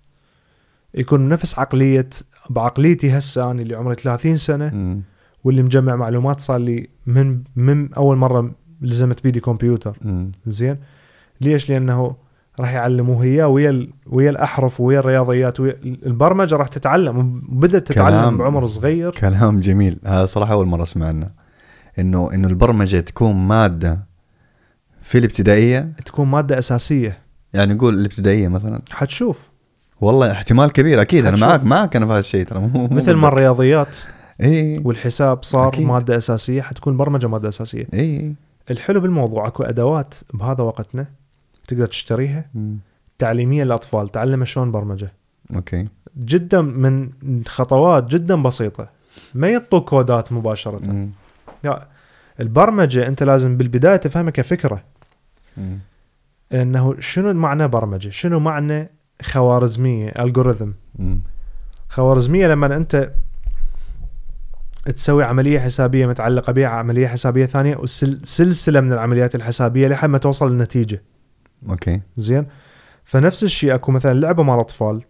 يكون نفس عقلية بعقليتي هسه أنا اللي عمري 30 سنة مم. واللي مجمع معلومات صار لي من من أول مرة لزمت بيدي كمبيوتر. زين. ليش؟ لأنه راح يعلموه اياه ويا ويا الأحرف ويا الرياضيات ويا البرمجة راح تتعلم وبدأت تتعلم. بعمر صغير. كلام جميل. هذا صراحة أول مرة سمعنا انه إنه البرمجة تكون مادة في الابتدائية. تكون مادة أساسية. يعني نقول الابتدائية مثلا. حتشوف. والله احتمال كبير أكيد. أنا حتشوف. معك معك أنا في هذا الشيء ترى. مثل ما. الرياضيات. إي والحساب صار أكيد. مادة أساسية حتكون البرمجه مادة أساسية إي الحلو بالموضوع أكو أدوات بهذا وقتنا تقدر تشتريها. تعليمية للأطفال تعلم شلون برمجة أوكي جدا من خطوات جدا بسيطة ما يعطوا كودات مباشرة مم. لا البرمجة أنت لازم بالبداية تفهمها كفكره مم. إنه شنو معنى برمجة شنو معنى خوارزمية الجوريثم. خوارزمية لما أنت تسوي عملية حسابية متعلقة بها عملية حسابية ثانية وسلسله من العمليات الحسابية لحد ما توصل للنتيجة. أوكي. زين؟ فنفس الشيء أكو مثلا لعبة مال أطفال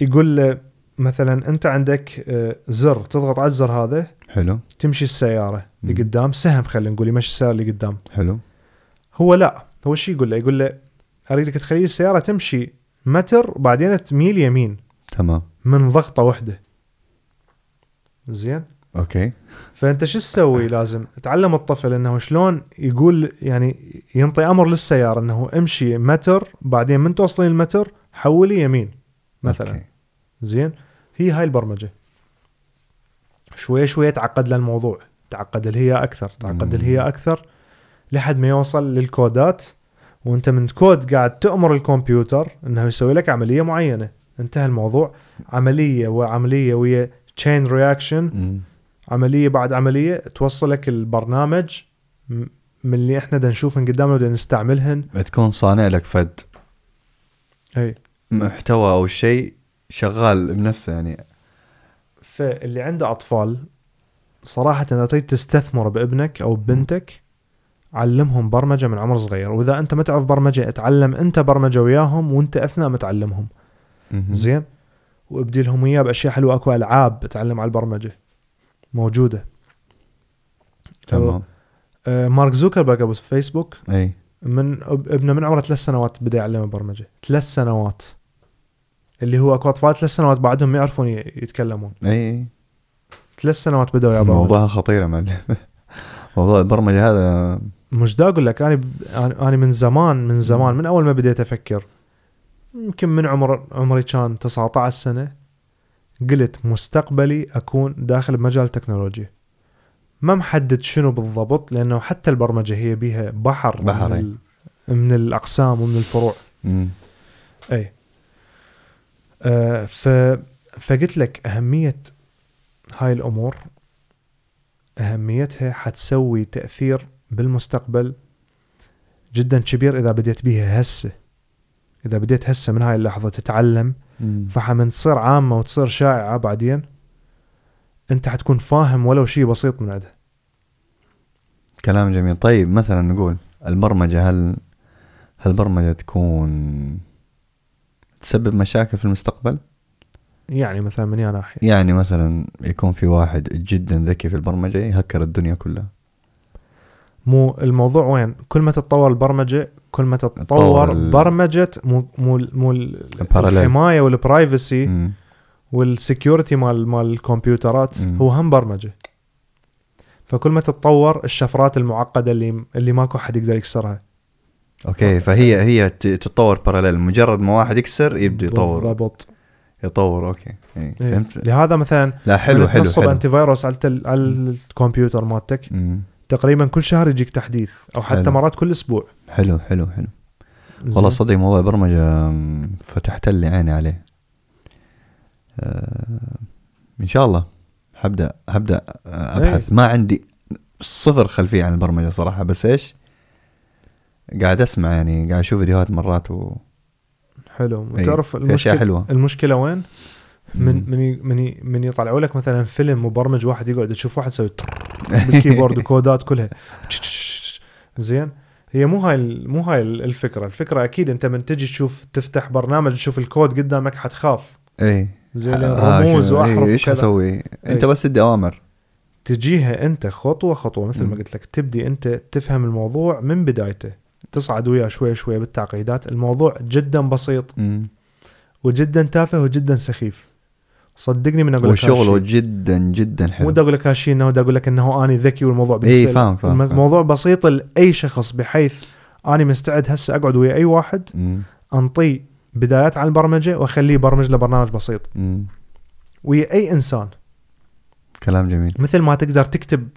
يقول له مثلا أنت عندك آه، زر تضغط على الزر هذا حلو. تمشي السيارة. اللي قدام سهم خلينا نقول يمشي السيارة اللي قدام حلو. هو لا هو شو يقول له؟ يقول له أريدك تخلي السيارة تمشي متر وبعدين تميل يمين. تمام. من ضغطة واحدة. زين. okay. فأنت شو تسوي لازم؟ تعلم الطفل إنه شلون يقول يعني ينطي أمر للسيارة إنه امشي متر بعدين من توصلين المتر حولي يمين مثلا. okay. زين؟ هي هاي البرمجة. شوي شوي تعقد له الموضوع. تعقد الهي أكثر تعقد مم. الهي أكثر لحد ما يوصل للكودات. وأنت من كود قاعد تأمر الكمبيوتر إنه يسوي لك عملية معينة. انتهى الموضوع. عملية وعملية ويا chain reaction. عملية بعد عملية توصلك البرنامج من اللي إحنا دا نشوفهن قدامنا ودا نستعملهن. بتكون صانع لك فد. أي. محتوى أو شيء شغال بنفسه يعني. فاللي عنده أطفال صراحة إذا تريد تستثمر بابنك أو ببنتك علمهم برمجة من عمر صغير. وإذا أنت ما تعرف برمجة اتعلم أنت برمجة وياهم وأنت أثناء ما تعلمهم. مهم. زين؟ وابدي لهم إياه بأشياء حلوة أكو ألعاب تعلم على البرمجة موجودة. تمام. آه مارك زوكربيرج أبو فيسبوك إي. من أب- ابنه من عمره ثلاث سنوات بدأ يعلمه برمجه ثلاث سنوات. اللي هو أكو أطفال ثلاث سنوات بعدهم ما يعرفون يتكلمون. إي ثلاث سنوات بدأوا يا برمجه موضوعها خطير معلم. موضوع البرمجة هذا مش دا أقول لك أنا أنا من زمان من زمان من أول ما بديت أفكر يمكن من عمر عمري كان 19 سنة قلت مستقبلي أكون داخل بمجال التكنولوجيا ما محدد شنو بالضبط لأنه حتى البرمجة هي بيها بحر بحر، من, أي. ال... من الأقسام ومن الفروع مم. أي آه ف فقلت لك أهمية هاي الأمور أهميتها حتسوي تأثير بالمستقبل جدا كبير إذا بديت بيها هسه إذا بديت هسه من هاي اللحظة تتعلم مم. فحمن تصير عامة وتصير شائعة بعدين أنت حتكون فاهم ولو شيء بسيط من عندها. كلام جميل. طيب مثلا نقول البرمجة هل هل البرمجه تكون تسبب مشاكل في المستقبل؟ يعني مثلا من ناحية؟ يعني مثلا يكون في واحد جدا ذكي في البرمجة يهكر الدنيا كلها. مو الموضوع وين؟ كل ما تتطور البرمجة كل ما تطور تتطور برمجة مو مو. الحماية وال privacy. وال security مال مال الكمبيوترات مم. هو هم برمجة. فكل ما تتطور الشفرات المعقدة اللي اللي ماكو حد يقدر يكسرها. okay فهي هي تتطور parallel مجرد ما واحد يكسر يبدأ يطور. بالضبط. يطور okay. إيه. فهمت. لهذا مثلا لا حلو حلو تنصب حلو. antivirus على الكمبيوتر مالتك. تقريبا كل شهر يجيك تحديث أو حتى حلو. مرات كل أسبوع. حلو حلو حلو. والله؟ صدق موضوع البرمجة مم، فتحت لي عيني عليه. آه، إن شاء الله هبدأ هبدأ آه، أبحث. ما عندي صفر خلفية عن البرمجة صراحة بس إيش؟ قاعد أسمع يعني قاعد أشوف فيديوهات مرات و حلو. إيه، تعرف المشكلة حلوة. المشكلة وين؟ من. من من من يطلعوا لك مثلا فيلم مبرمج واحد يقعد تشوف واحد يسوي بال keyboard وكودات كلها. زين؟ هي مو هاي مو هاي ال- الفكرة. الفكرة أكيد أنت من تجي تشوف تفتح برنامج تشوف الكود قدامك حتخاف. إي. زين آه، رموز وأحرف إيش. أسوي؟ أنت. بس ادي اوامر تجيها أنت خطوة خطوة مثل ما. قلت لك تبدي أنت تفهم الموضوع من بدايته. تصعد وياه شوي شوي بالتعقيدات. الموضوع جدا بسيط. مم. وجدا تافه وجدا سخيف. صدقني من أقول لك وشغله. جدا جدا مو حلو بدي أقول لك هالشيء إنه أقول لك إنه اني ذكي والموضوع إيه، بالنسبة فاهمك، فاهمك، فاهمك. الموضوع بسيط لأي شخص بحيث اني مستعد هسه أقعد ويا أي واحد. انطيه بدايات عن البرمجة وأخليه يبرمج له برنامج بسيط مم. ويا أي إنسان كلام جميل مثل ما تقدر تكتب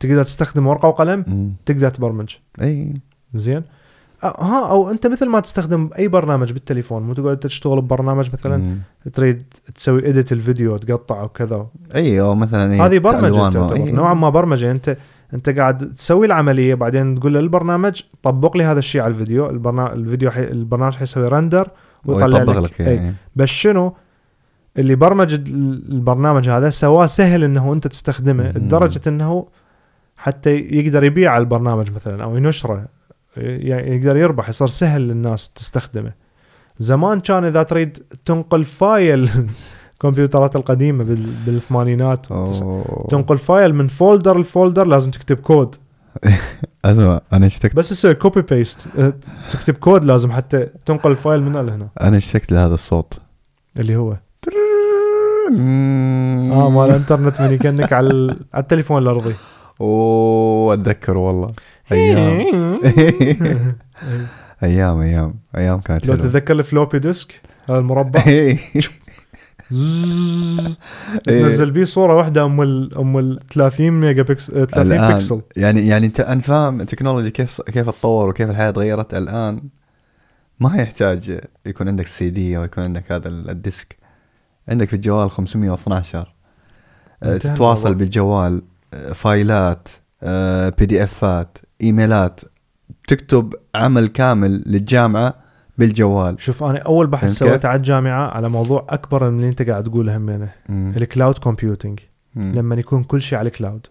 تقدر تستخدم ورقة وقلم مم. تقدر تبرمج اي زين ها أو أنت مثل ما تستخدم أي برنامج بالتليفون مو تقعد تشتغل ببرنامج مثلا مم. تريد تسوي edit الفيديو تقطع وكذا إي أو مثلا هذه برمجة تعتبر إيه. نوعا ما برمجة أنت أنت قاعد تسوي العملية بعدين تقول للبرنامج طبق لي هذا الشيء على الفيديو البرنامج الفيديو حي... البرنامج حيسوي render ويطلع ويطبق لك, لك أي. إيه. بس شنو اللي برمج ال- البرنامج هذا سواه سهل إنه أنت تستخدمه. لدرجة إنه حتى يقدر يبيع البرنامج مثلا أو ينشره يعني يقدر يربح يصير سهل للناس تستخدمه. زمان كان إذا تريد تنقل file الكمبيوترات القديمة بال- بالثمانينات. تنقل file من folder ل folder لازم تكتب كود أسمع أنا اشتقت بس تسوي copy paste تكتب كود لازم حتى تنقل ال file من هنا لهنا. أنا اشتقت لهذا الصوت؟ اللي هو. آه مال الانترنت من يconnect على التليفون الارضي اوه اتذكر والله أيام. أيام أيام أيام كانت لو تتذكر ال floppy disk هذا المربع. إيه. إيه. تنزل بيه صورة واحدة أم ال أم ال 30 ميجا بكسل آه، 30 الآن بكسل يعني يعني أنت انت فاهم التكنولوجيا كيف كيف تطور وكيف الحياة تغيرت. الآن ما يحتاج يكون عندك سي دي أو يكون عندك هذا ال- ال disk. عندك في الجوال 512 آه، تتواصل. بالجوال آه، فايلات PDF ات إيميلات تكتب عمل كامل للجامعة بالجوال شوف أنا أول بحث؟ سويته على الجامعة على موضوع أكبر من اللي أنت قاعد تقوله همينه. ال cloud computing. لما يكون كل شيء على ال cloud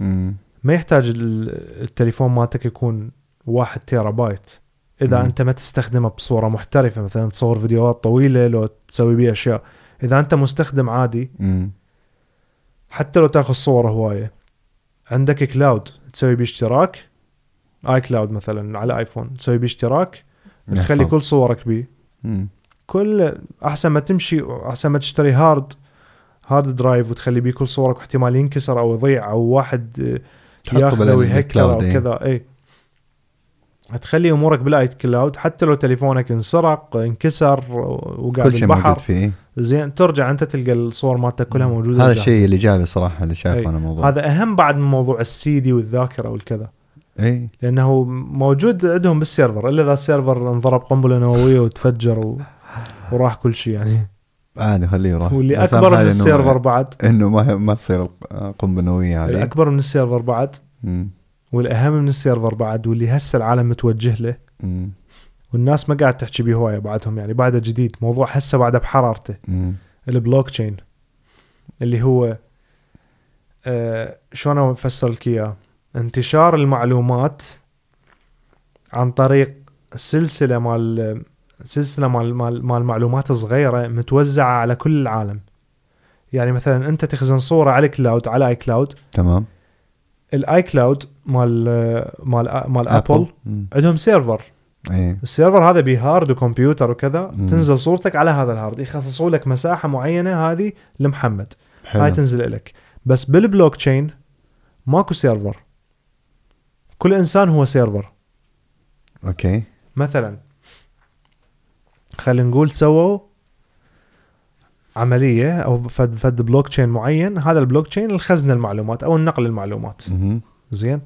مم. ما يحتاج ال- التليفون مالتك يكون واحد تيرا بايت إذا مم. أنت ما تستخدمه بصورة محترفة مثلا تصور فيديوهات طويلة لو تسوي بيه أشياء إذا أنت مستخدم عادي مم. حتى لو تاخذ صور هواية عندك cloud تسوي بيه اشتراك iCloud مثلا على ايفون تسوي بيه اشتراك تخلي. كل صورك بيه. كل أحسن ما تمشي أحسن ما تشتري hard hard drive وتخلي بيه كل صورك واحتمال ينكسر أو يضيع أو واحد ياخذه ويهكر أو إيه. كذا اي تخلي أمورك بال iCloud حتى لو تليفونك انسرق انكسر وقاعد كل شيء موجود فيه. زين ترجع أنت تلقى الصور مالتك كلها موجودة هذا. الشيء اللي جابي صراحة اللي شايفه. أنا الموضوع. هذا أهم بعد من موضوع السي دي والذاكرة والكذا. إي. لأنه موجود عندهم بال server. إلا إذا ال server انضرب قنبلة نووية وتفجر و... وراح كل شيء يعني. عادي خليه يروح. واللي أكبر من ال server بعد. إنه ما ما تصير قنبلة نووية عليه الأكبر من ال server بعد. مم. والأهم من ال server بعد واللي هسه العالم متوجه له. مم. والناس ما قاعد تحكي به هوايه بعدهم يعني بعده جديد موضوع هسه بعده بحرارته. البلوك تشين اللي هو آه شلون أفسر لك إياه؟ انتشار المعلومات عن طريق سلسلة مال سلسلة مال مال مال معلومات صغيرة متوزعة على كل العالم. يعني مثلا أنت تخزن صورة على cloud على iCloud تمام. ال iCloud مال مال مال Apple. عندهم server إيه. ال server هذا ب hard وكمبيوتر وكذا. مم. تنزل صورتك على هذا ال hard يخصصوا لك مساحة معينة هذه لمحمد. هاي حلو تنزل لك بس بالبلوك تشين ماكو server كل إنسان هو server okay. مثلا خلينا نقول سووا عملية أو فد فد بلوك تشين معين هذا البلوك تشين الخزن المعلومات أو النقل المعلومات. زين؟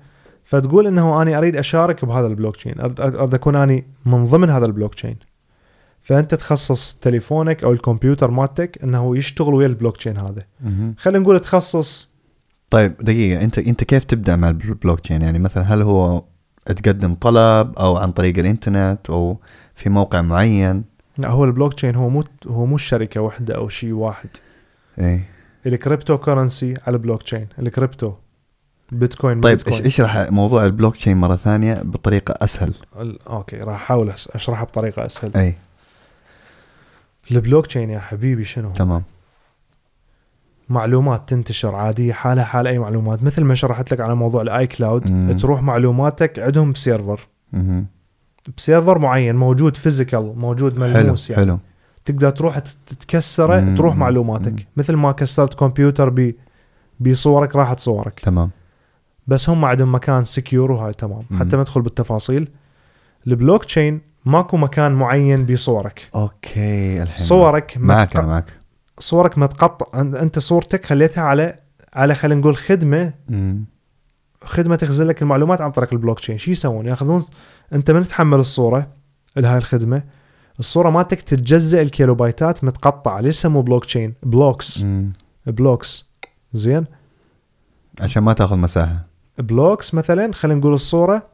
فتقول إنه أنا أريد أشارك بهذا البلوك تشين اريد أكون اني من ضمن هذا البلوك تشين فأنت تخصص تليفونك أو الكمبيوتر مالتك إنه يشتغل ويا البلوك تشين هذا. خلينا نقول تخصص طيب دقيقة أنت أنت كيف تبدأ مع البلوك تشين يعني مثلا هل هو تقدم طلب أو عن طريق الإنترنت أو في موقع معين؟ لا هو البلوك تشين هو مو هو مو شركة واحدة أو شيء واحد. إيه. ال cryptocurrency على ال blockchain ال crypto. Bitcoin طيب بيتكوين. اشرح موضوع البلوك تشين مرة ثانية بطريقة أسهل؟ Okay راح أحاول أشرحها بطريقة أسهل. إي. البلوك تشين يا حبيبي شنو؟ تمام. معلومات تنتشر عادية حالها حال أي معلومات. مثل ما شرحت لك على موضوع ال iCloud مم. تروح معلوماتك عندهم ب server. مهم. ب server معين موجود physical موجود حلو ملموس يعني. حلو. تقدر تروح تت- تتكسره مم. تروح معلوماتك. مم. مثل ما كسرت كمبيوتر ب بصورك راحت صورك تمام. بس هم عندهم مكان secure وهاي تمام. مم. حتى ندخل بالتفاصيل. البلوك تشين ماكو مكان معين بصورك. Okay الحين. صورك معك متق- معك. صورك متقطع. أنت صورتك خليتها على على خلينا نقول خدمة مم. خدمة تخزن لك المعلومات عن طريق البلوك تشين شو يسوون؟ ياخذون انت من تحمل الصورة لهاي الخدمة. الصورة مالتك تتجزأ الكيلو بايتات متقطعة. ليش سموه blockchain blocks. مم. blocks. زين؟ عشان ما تاخذ مساحة. blocks مثلا خلينا نقول الصورة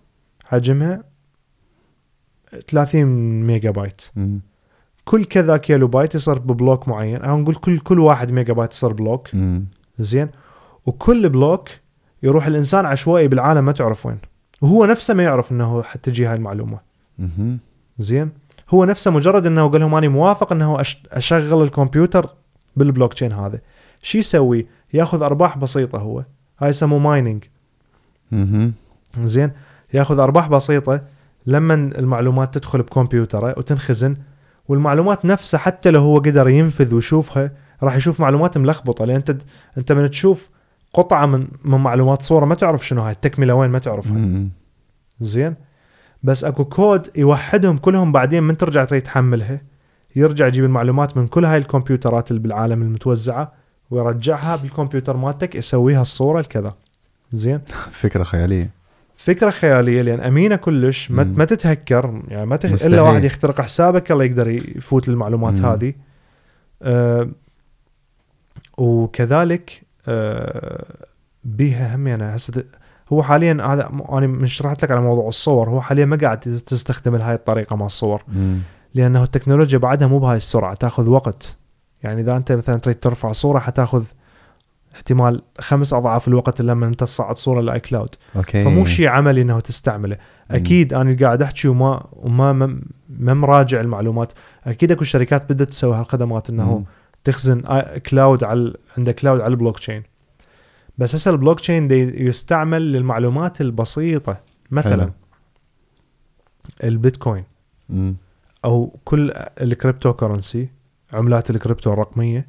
حجمها 30 ميجا بايت مم. كل كذا كيلو بايت يصير ب block معين. أو نقول كل كل واحد ميجا بايت يصير block. مم. زين؟ وكل block يروح الإنسان عشوائي بالعالم ما تعرف وين. وهو نفسه ما يعرف إنه حتجي هاي المعلومة. زين؟ هو نفسه مجرد إنه قال لهم اني موافق إنه أشغل الكمبيوتر بالبلوك تشين هذا. شو يسوي؟ ياخذ أرباح بسيطة هو. هاي يسموه mining. زين؟ ياخذ أرباح بسيطة لما المعلومات تدخل بكمبيوتره وتنخزن والمعلومات نفسها حتى لو هو قدر ينفذ ويشوفها راح يشوف معلومات ملخبطة. لأن أنت أنت من تشوف قطعة من من معلومات صورة ما تعرف شنو هاي التكملة وين؟ ما تعرفها. زين؟ بس أكو كود يوحدهم كلهم بعدين من ترجع تريد تحملها يرجع يجيب المعلومات من كل هاي الكمبيوترات اللي بالعالم المتوزعة ويرجعها بالكمبيوتر مالتك يسويها الصورة الكذا. زين؟ فكرة خيالية. فكرة خيالية لأن أمينة كلش ما. ما تتهكر يعني ما تخ... إلا واحد يخترق حسابك الله يقدر يفوت للمعلومات مم. هذه. أه وكذلك بيها هم. يعني هسه هو حاليا هذا أنا من شرحت لك على موضوع الصور هو حاليا ما قاعد تستخدم هاي الطريقة مع الصور. مم. لأنه التكنولوجيا بعدها مو بهاي السرعة تأخذ وقت. يعني إذا أنت مثلا تريد ترفع صورة حتأخذ احتمال خمس أضعاف الوقت اللي لما أنت تصعد صورة لأي cloud. okay. فمو شيء عملي إنه تستعمله. أكيد أنا قاعد أحكي وما وما ما- ما مراجع المعلومات. أكيد أكو شركات بدات تسوي هالخدمات إنه مم. تخزن cloud على عندك cloud على البلوك تشين بس هسه البلوك تشين يستعمل للمعلومات البسيطة. مثلا حلو. البيتكوين. مم. أو كل ال cryptocurrency عملات الكريبتو الرقمية.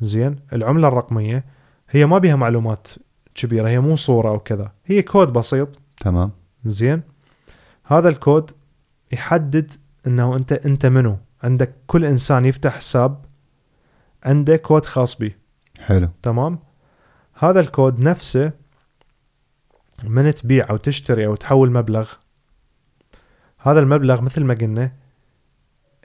زين؟ العملة الرقمية هي ما بيها معلومات كبيرة هي مو صورة أو كذا. هي كود بسيط. تمام. زين؟ هذا الكود يحدد إنه انت أنت منو. عندك كل إنسان يفتح حساب عنده كود خاص به حلو. تمام؟ هذا الكود نفسه من تبيع أو تشتري أو تحول مبلغ. هذا المبلغ مثل ما قلنا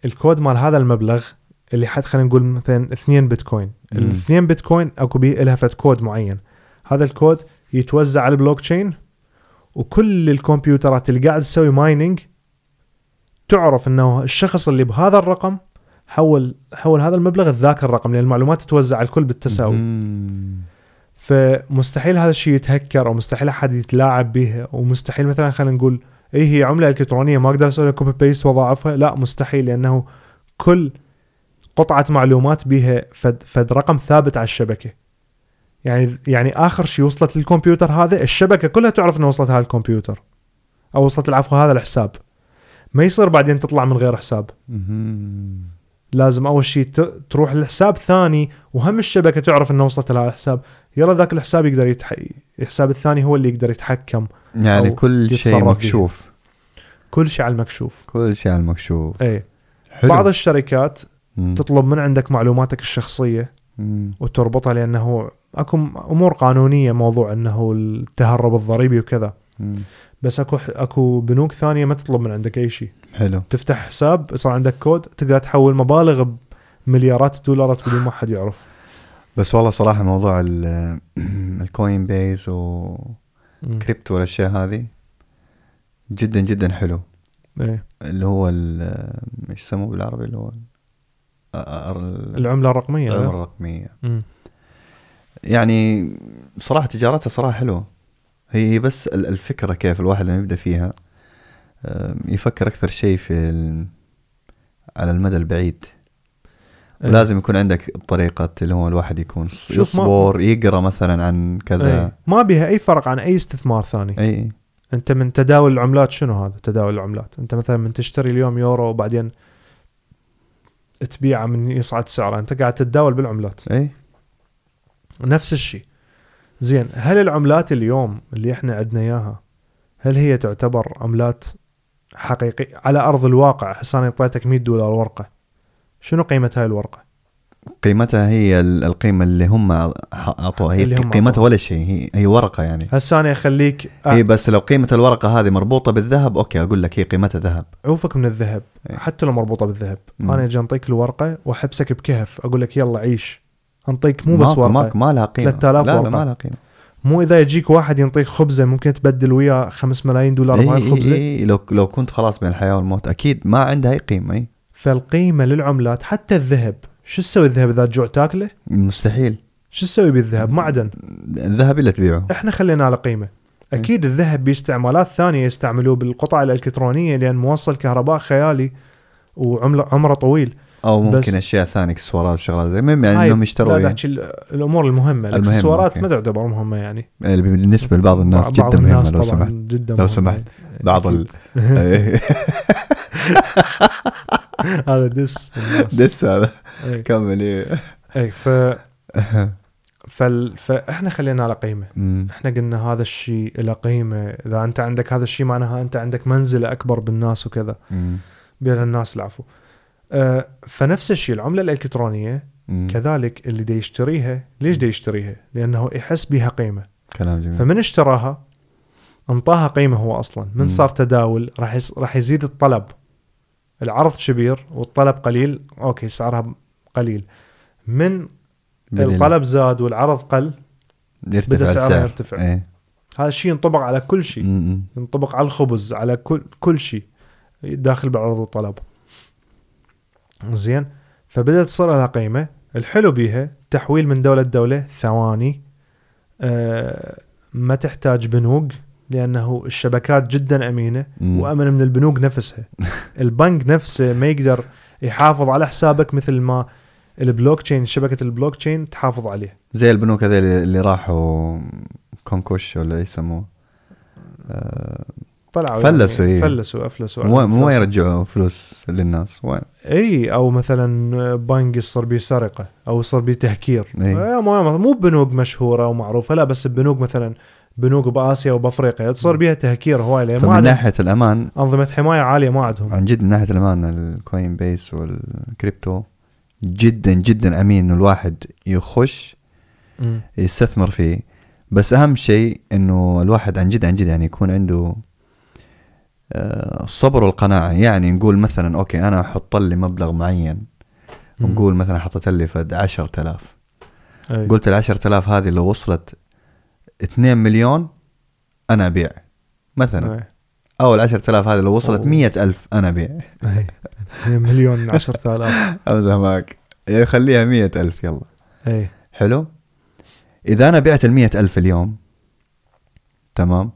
الكود مال هذا المبلغ اللي حد خلينا نقول مثلا 2 بيتكوين. مم. ال 2 بيتكوين أكو بيه لها كود معين. هذا الكود يتوزع على البلوك تشين وكل الكمبيوترات اللي قاعد تسوي mining تعرف إنه الشخص اللي بهذا الرقم حول حول هذا المبلغ ذاك الرقم لأن المعلومات تتوزع على الكل بالتساوي. مم. فمستحيل هذا الشيء يتهكر أو مستحيل أحد يتلاعب به ومستحيل مثلا خلينا نقول اي هي عملة إلكترونية ما أقدر أسوي copy paste واضاعفها لا مستحيل لأنه كل قطعة معلومات بها فد, فد رقم ثابت على الشبكة. يعني يعني آخر شيء وصلت للكمبيوتر هذا الشبكة كلها تعرف انه وصلت هذا الكمبيوتر أو وصلت العفو هذا الحساب. ما يصير بعدين تطلع من غير حساب. لازم أول شيء تروح لحساب ثاني وهم الشبكة تعرف انه وصلت لهذا الحساب يلا ذاك الحساب يقدر يتح... الحساب الثاني هو اللي يقدر يتحكم يعني كل شيء. مكشوف كل شيء على المكشوف كل شيء على المكشوف اي حلو بعض الشركات مم. تطلب من عندك معلوماتك الشخصية مم. وتربطها لأنه أكو أمور قانونية موضوع إنه التهرب الضريبي وكذا مم. بس أكو أكو بنوك ثانية ما تطلب من عندك أي شيء حلو تفتح حساب يصير عندك كود تقدر تحول مبالغ بمليارات الدولارات بدون ما حد يعرف بس والله صراحة موضوع ال- ال Coinbase و crypto. والأشياء هذه جدا جدا حلو إيه. اللي هو إيش يسموه بالعربي اللي هو ال- ال- العملة الرقمية العملة إيه. الرقمية. يعني صراحة تجارتها صراحة حلوة هي هي بس ال- الفكرة كيف الواحد لما يبدأ فيها يفكر أكثر شيء في ال- على المدى البعيد. إيه. ولازم يكون عندك طريقة اللي هو الواحد يكون يصبر يقرأ مثلا عن كذا. إيه. ما بها أي فرق عن أي استثمار ثاني. اي أنت من تداول العملات شنو هذا تداول العملات؟ أنت مثلا من تشتري اليوم يورو وبعدين تبيعه من يصعد سعره أنت قاعد تتداول بالعملات. اي نفس الشيء. زين هل العملات اليوم اللي إحنا عندنا إياها هل هي تعتبر عملات حقيقية على أرض الواقع هسه أنا أعطيتك 100 دولار ورقة. شنو قيمه هاي الورقة؟ قيمتها هي ال- القيمة اللي هم أعطوها. هي اللي هم قيمتها. ولا شيء هي هي ورقة يعني. هسه أنا اخليك هي بس لو قيمة الورقة هذه مربوطة بالذهب okay أقول لك هي قيمتها ذهب. عوفك من الذهب إيه. حتى لو مربوطة بالذهب. مم. أنا أجي أنطيك الورقة وأحبسك بكهف أقول لك يلا عيش. أنطيك مو بس ورقة. ما, ما لها قيمه 3000 لا لا. ما لها قيمه مو إذا يجيك واحد ينطيك خبزة ممكن تبدل وياه 5 ملايين دولار إيه إيه الخبزه إيه لو لو كنت خلاص بين الحياة والموت أكيد ما عندها أي قيمة إي. فالقيمة للعملات حتى الذهب شو تسوي الذهب إذا تجوع تاكله؟ مستحيل. شو تسوي بالذهب؟ معدن. الذهب إلا تبيعه. إحنا خلينا على قيمة. أكيد الذهب باستعمالات ثانية يستعملوه بالقطع الإلكترونية لأن موصل كهرباء خيالي وعمره عمرة طويل. أو ممكن أشياء ثانية إكسسوارات وشغلات زي المهم يعني إنهم يشتروا لا ال- الأمور المهمة. المهمة، الإكسسوارات. ما تعتبر مهمة يعني. اللي بالنسبة لبعض الناس بعض جدا مهمة الناس لو سمحت. جدا لو. سمحت. بعض ال... هذا دس. دس هذا. إيه. كمل إيه. اي ف فال... فإحنا خلينا على قيمة. أمم، إحنا قلنا هذا الشيء له قيمة. إذا أنت عندك هذا الشيء معناها أنت عندك منزلة أكبر بالناس وكذا. بين الناس العفو. فنفس الشيء العملة الإلكترونية أمم. كذلك اللي دي يشتريها ليش دي يشتريها؟ لأنه يحس بها قيمة. كلام جميل. فمن اشتراها؟ انطاها قيمة هو أصلا. من مم. صار تداول راح. راح يزيد الطلب. العرض كبير والطلب قليل أوكي سعرها قليل. من بدل- الطلب زاد والعرض قل يرتفع بدأ سعرها يرتفع. إيه. هذا الشيء ينطبق على كل شيء. ينطبق على الخبز على كل كل شيء. داخل بالعرض والطلب زين. فبدأت تصير لها قيمة. الحلو بيها تحويل من دولة لدولة ثواني. آه ما تحتاج بنوك لأنه الشبكات جدا أمينة أمم. وأمن من البنوك نفسها. البنك نفسه ما يقدر يحافظ على حسابك مثل ما البلوك تشين شبكة البلوك تشين تحافظ عليه زي البنوك هذول اللي راحوا كونكوش ولا يسموه. آه، طلعوا فلسوا، يعني إيه. فلسوا أفلسوا مو مو. يرجعوا فلوس للناس وين إي أو مثلا بنك يصير بيه سرقة أو يصير بيه تهكير إي. إيه مو بنوك مشهورة ومعروفه لا بس البنوك مثلا بنوك بآسيا وبافريقيا تصير بيها تهكير هواي لأن عندهم ناحية الأمان أنظمة حماية عالية ما عندهم عن جد من ناحية الأمان ال Coinbase وال crypto جدا جدا أمين إنه الواحد يخش. يستثمر فيه بس أهم شيء إنه الواحد عن جد عن جد يعني يكون عنده الصبر والقناعة. يعني نقول مثلا okay أنا أحط لي مبلغ معين. مم. ونقول مثلا حطيت لي فد 10000 إي. قلت ال 10000 هذه لو وصلت 2 مليون أنا أبيع مثلا. إي. أو ال 10000 هذه لو وصلت أوه. 100000 أنا أبيع. إي. مليون 10000 أفهمك يعني خليها 100000 يلا. أي. حلو؟ إذا أنا بعت ال 100000 اليوم تمام؟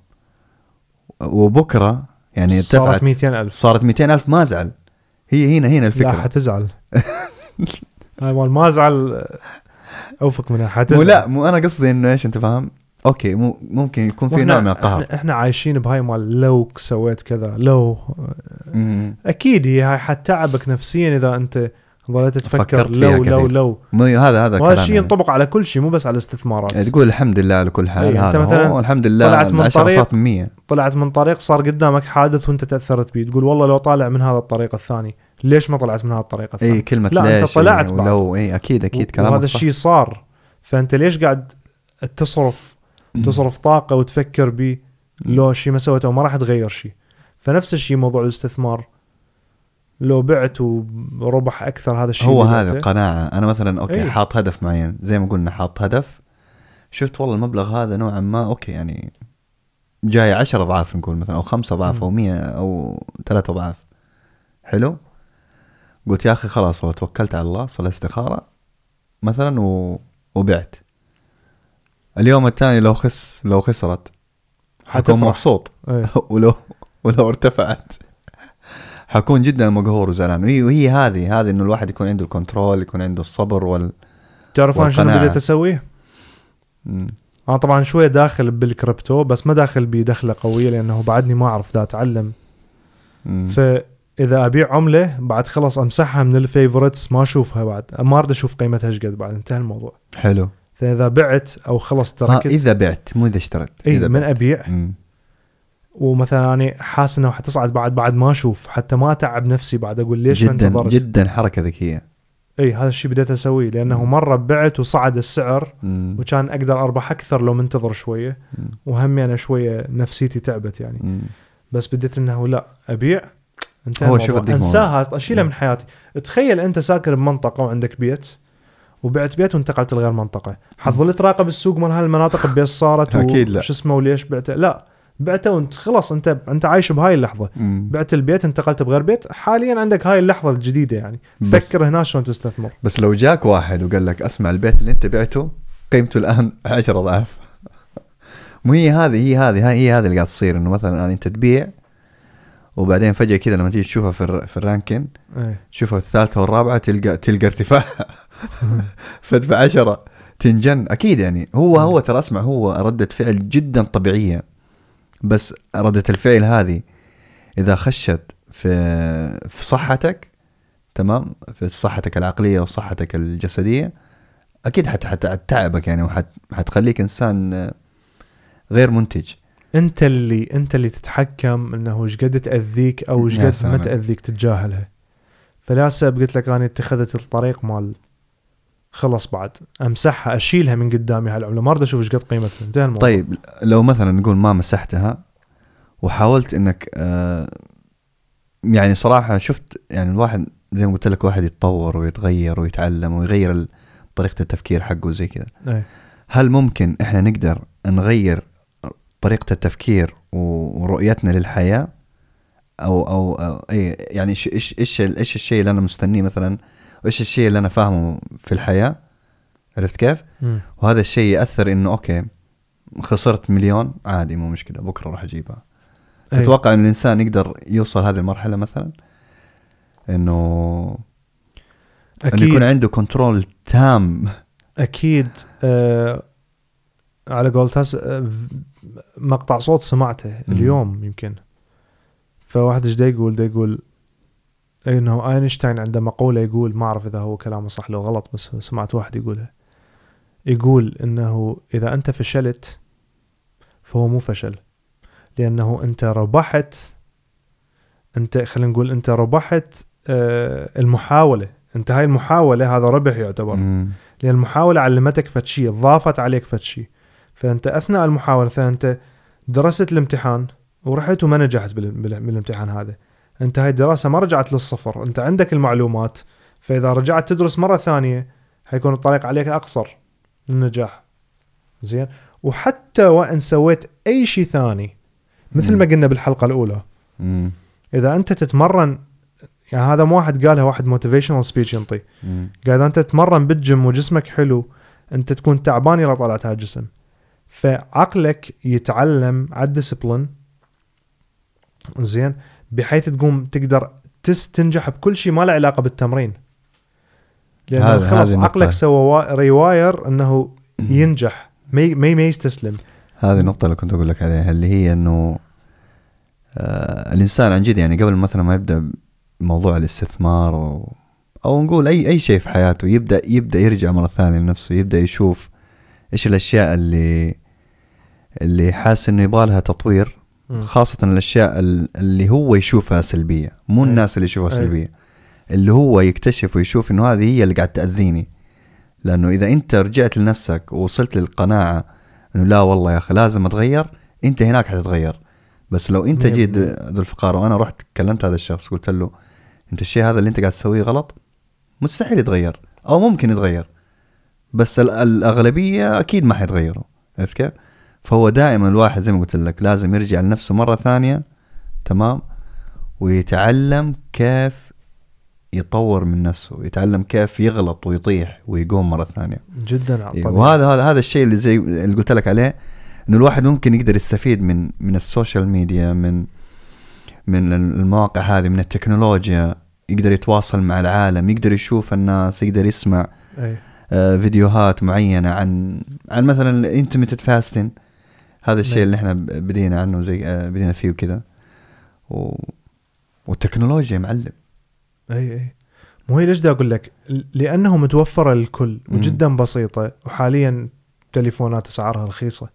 وبكرة يعني صارت ارتفعت. 200000 صارت 200000 ما ازعل هي هنا هنا لا الفكرة. حتزعل. هاي مال ما ازعل اوفك منها مو حتزعل لا مو أنا قصدي إنه إيش أنت فاهم؟ okay مو ممكن يكون في نوع من القهر. إحنا, إحنا عايشين بهاي مال لو سويت كذا لو. مم. أكيد هي هاي حتعبك نفسيا إذا أنت ظليت تفكر لو لو كثير. لو. هذا هذا وهذا كلام الشيء يعني. ينطبق على كل شيء مو بس على الاستثمارات. يعني تقول الحمد لله على كل حال إيه، أنت هذا مثلاً هو. الحمد لله طلعت من 10 طريق- صارت من 100 طلعت من طريق صار قدامك حادث وانت تأثرت به تقول والله لو طالع من هذا الطريق الثاني ليش ما طلعت من هذا الطريق الثاني؟ اي كلمة لا، ليش طلعت إيه، بعد. ولو اي أكيد أكيد كلامك وهذا صح. الشيء صار. فأنت ليش قاعد تصرف تصرف طاقة وتفكر به لو شيء ما سويته ما راح تغير شيء. فنفس الشيء موضوع الاستثمار. لو بعت وربح أكثر هذا الشيء هو هذا بعته. قناعه أنا مثلا okay إيه. حاط هدف معين زي ما قلنا حاط هدف شفت والله المبلغ هذا نوعا ما okay يعني جاي 10 أضعاف نقول مثلا أو خمسة أضعاف مم. أو 100 أو ثلاثة أضعاف حلو قلت يا أخي خلاص والله توكلت على الله صلى استخارة مثلا و... وبعت اليوم الثاني لو خس لو خسرت حتفرح. مبسوط إيه. ولو ولو ارتفعت حكون جدا مقهور وزعلان وهي وهي هذه هذه إنه الواحد يكون عنده ال control يكون عنده الصبر وال تعرف أنا شنو. بديت اسويه؟ مم. أنا طبعا شوية داخل بالكريبتو بس ما داخل بدخلة قوية لأنه بعدني ما أعرف دا أتعلم مم. فاذا أبيع عملة بعد خلص أمسحها من ال favorites ما أشوفها بعد ما أريد أشوف قيمتها إيش قد بعد انتهى الموضوع حلو فإذا بعت أو خلص ها تركت إذا بعت مو إذا اشتريت اي إذا من بعت. أبيع مم. ومثلا أنا حاسس إنه حتصعد بعد بعد ما أشوف حتى ما أتعب نفسي بعد أقول ليش ما جدا انتظرت جدا حركه ذكيه إي هذا الشيء بديت أسويه لأنه مرة بعت وصعد السعر مم. وكان أقدر أربح أكثر لو منتظر شوية مم. وهم أنا شوية نفسيتي تعبت يعني مم. بس بديت إنه لا أبيع انتهى هو. شوف أنساها أشيلها. من حياتي تخيل أنت ساكن بمنطقة وعندك بيت وبعت بيت وانتقلت لغير منطقة حظل تراقب السوق مال هالمناطق بيش صارت أكيد لا. شو اسمه وليش بعته لا بعته وانت خلاص انت انت عايش بهاي اللحظة. مم. بعت البيت انتقلت بغير بيت حاليا عندك هاي اللحظة الجديدة يعني. بس- فكر هنا شلون تستثمر. بس لو جاك واحد وقال لك اسمع البيت اللي انت بعته قيمته الآن 10 أضعاف. مو هي هذه هي هذه هي هذه اللي قاعد تصير إنه مثلا أنت تبيع وبعدين فجأة كذا لما تيجي تشوفها في في الرانكين إيه. تشوفها الثالثة والرابعة تلقى تلقى ارتفاع. فدفع 10 تنجن. أكيد يعني. هو هو ترى اسمع هو ردة فعل جدا طبيعية. بس ردة الفعل هذه إذا خشت في في صحتك تمام؟ في صحتك العقلية وصحتك الجسدية أكيد حت حت حتتعبك يعني وحت حتخليك إنسان آه، غير منتج. أنت اللي أنت اللي تتحكم إنه إيش قد تأذيك أو إيش قد ما. تأذيك تتجاهلها فلهسه قلت لك أنا اتخذت الطريق مال خلص بعد. أمسحها أشيلها من قدامي هالعملة. ما أريد أشوف إيش قد قيمتها. انتهى الموضوع. طيب لو مثلا نقول ما مسحتها وحاولت إنك آه يعني صراحة شفت يعني الواحد زي ما قلت لك واحد يتطور ويتغير ويتعلم ويغير طريقة التفكير حقه زي كذا. إيه. هل ممكن إحنا نقدر نغير طريقة التفكير ورؤيتنا للحياة؟ أو أو, أو اي يعني إيش إيش إيش الشيء اللي أنا مستنيه مثلا؟ وايش الشيء اللي أنا فاهمه في الحياة عرفت كيف؟ مم. وهذا الشيء يأثر إنه أوكي خسرت مليون عادي مو مشكلة بكرة راح أجيبها أي. تتوقع إن الإنسان يقدر يوصل هذه المرحلة مثلا إنه إنه يكون عنده كنترول تام أكيد آه على قولتك آه مقطع صوت سمعته مم. اليوم يمكن فواحد إيش دا يقول دا يقول انه آينشتاين عنده مقولة يقول ما أعرف إذا هو كلامه صح لو غلط بس سمعت واحد يقولها. يقول إنه إذا أنت فشلت فهو مو فشل لأنه أنت ربحت أنت خلينا نقول أنت ربحت آه المحاولة. أنت هاي المحاولة هذا ربح يعتبر. مم. لأن المحاولة علمتك فد شيء ضافت عليك فد شيء. فأنت أثناء المحاولة مثلا انت درست الامتحان ورحت وما نجحت بال- بال- بالامتحان هذا. أنت هاي الدراسة ما رجعت للصفر أنت عندك المعلومات فإذا رجعت تدرس مرة ثانية حيكون الطريق عليك أقصر للنجاح. زين؟ وحتى وإن سويت أي شيء ثاني مثل ما. قلنا بالحلقة الأولى. مم. إذا أنت تتمرن يعني هذا مو واحد قالها واحد motivational speech ينطي. قاعد اذا أنت تتمرن بالجيم وجسمك حلو أنت تكون تعبان اذا طلعت هالجسم فعقلك يتعلم على ال discipline زين؟ بحيث تقوم تقدر تنجح بكل شيء ما له علاقة بالتمرين هذا- خلاص. عقلك سوى وا- ريواير إنه ينجح ما ما يستسلم هذه النقطة اللي كنت أقول لك عليها اللي هي إنه آه الإنسان عن جد يعني قبل مثلا ما يبدأ موضوع الاستثمار أو أو نقول أي أي شيء في حياته يبدأ يبدأ يرجع مرة ثانية لنفسه يبدأ يشوف إيش الأشياء اللي اللي حاسس إنه يبغى لها تطوير. خاصة الأشياء ال- اللي هو يشوفها سلبية مو أي. الناس اللي يشوفها أي. سلبية اللي هو يكتشف ويشوف إنه هذه هي اللي قاعد تأذيني لأنه إذا أنت رجعت لنفسك ووصلت للقناعة إنه لا والله يا أخي لازم أتغير أنت هناك حتتغير بس لو أنت جيت. ذو الفقارة وأنا رحت كلمت هذا الشخص قلت له أنت الشيء هذا اللي أنت قاعد تسويه غلط مستحيل يتغير أو ممكن يتغير بس ال- الأغلبية أكيد ما حيتغيروا عرفت كيف؟ فهو دائما الواحد زي ما قلت لك لازم يرجع لنفسه مرة ثانية تمام ويتعلم كيف يطور من نفسه يتعلم كيف يغلط ويطيح ويقوم مرة ثانية جدا على إيه،. وهذا هذا هذا الشيء اللي زي اللي قلت لك عليه إنه الواحد ممكن يقدر يستفيد من من ال social media من من المواقع هذه من التكنولوجيا يقدر يتواصل مع العالم يقدر يشوف الناس يقدر يسمع أي. آه، فيديوهات معينة عن عن مثلا ال intermittent fasting هذا الشيء نعم. اللي إحنا بدينا عنه زي آه، بدينا فيه وكذا و... والتكنولوجيا يا معلم. إي إي. مو هي ليش دا أقول لك؟ لأنه متوفره للكل. وجدا بسيطة وحاليا تليفونات أسعارها رخيصة.